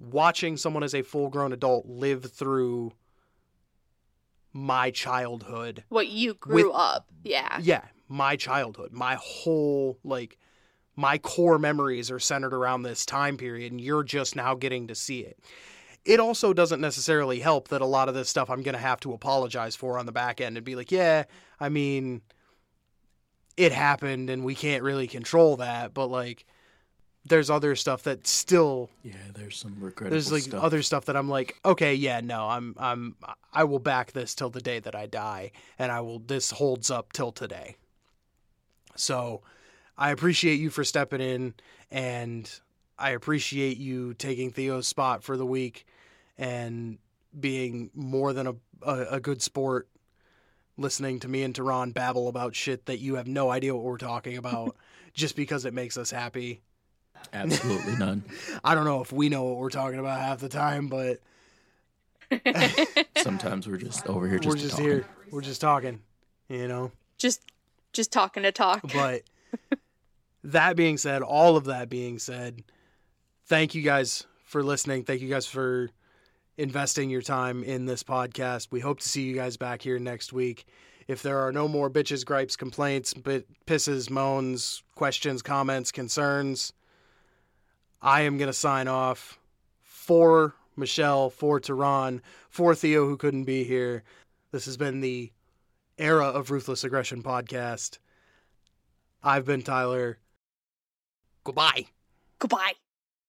watching someone as a full grown adult live through my childhood. What you grew With- up. Yeah. Yeah, my childhood. My whole like my core memories are centered around this time period and you're just now getting to see it. It also doesn't necessarily help that a lot of this stuff I'm going to have to apologize for on the back end and be like, "Yeah, I mean, it happened and we can't really control that, but like there's other stuff that still Yeah, there's some regrettable there's like stuff. other stuff that I'm like, okay, yeah, no, I'm I'm I will back this till the day that I die and I will this holds up till today. So, I appreciate you for stepping in and I appreciate you taking Theo's spot for the week and being more than a a, a good sport listening to me and Terron babble about shit that you have no idea what we're talking about just because it makes us happy. Absolutely none. I don't know if we know what we're talking about half the time, but Sometimes we're just over here just we're just talk. here. We're just talking, you know. Just just talking to talk. But that being said, all of that being said, thank you guys for listening. Thank you guys for investing your time in this podcast. We hope to see you guys back here next week. If there are no more bitches, gripes, complaints, but pisses, moans, questions, comments, concerns, I am going to sign off for Michele, for Terron, for Theo, who couldn't be here. This has been the Era of Ruthless Aggression podcast. I've been Tyler. Goodbye. Goodbye.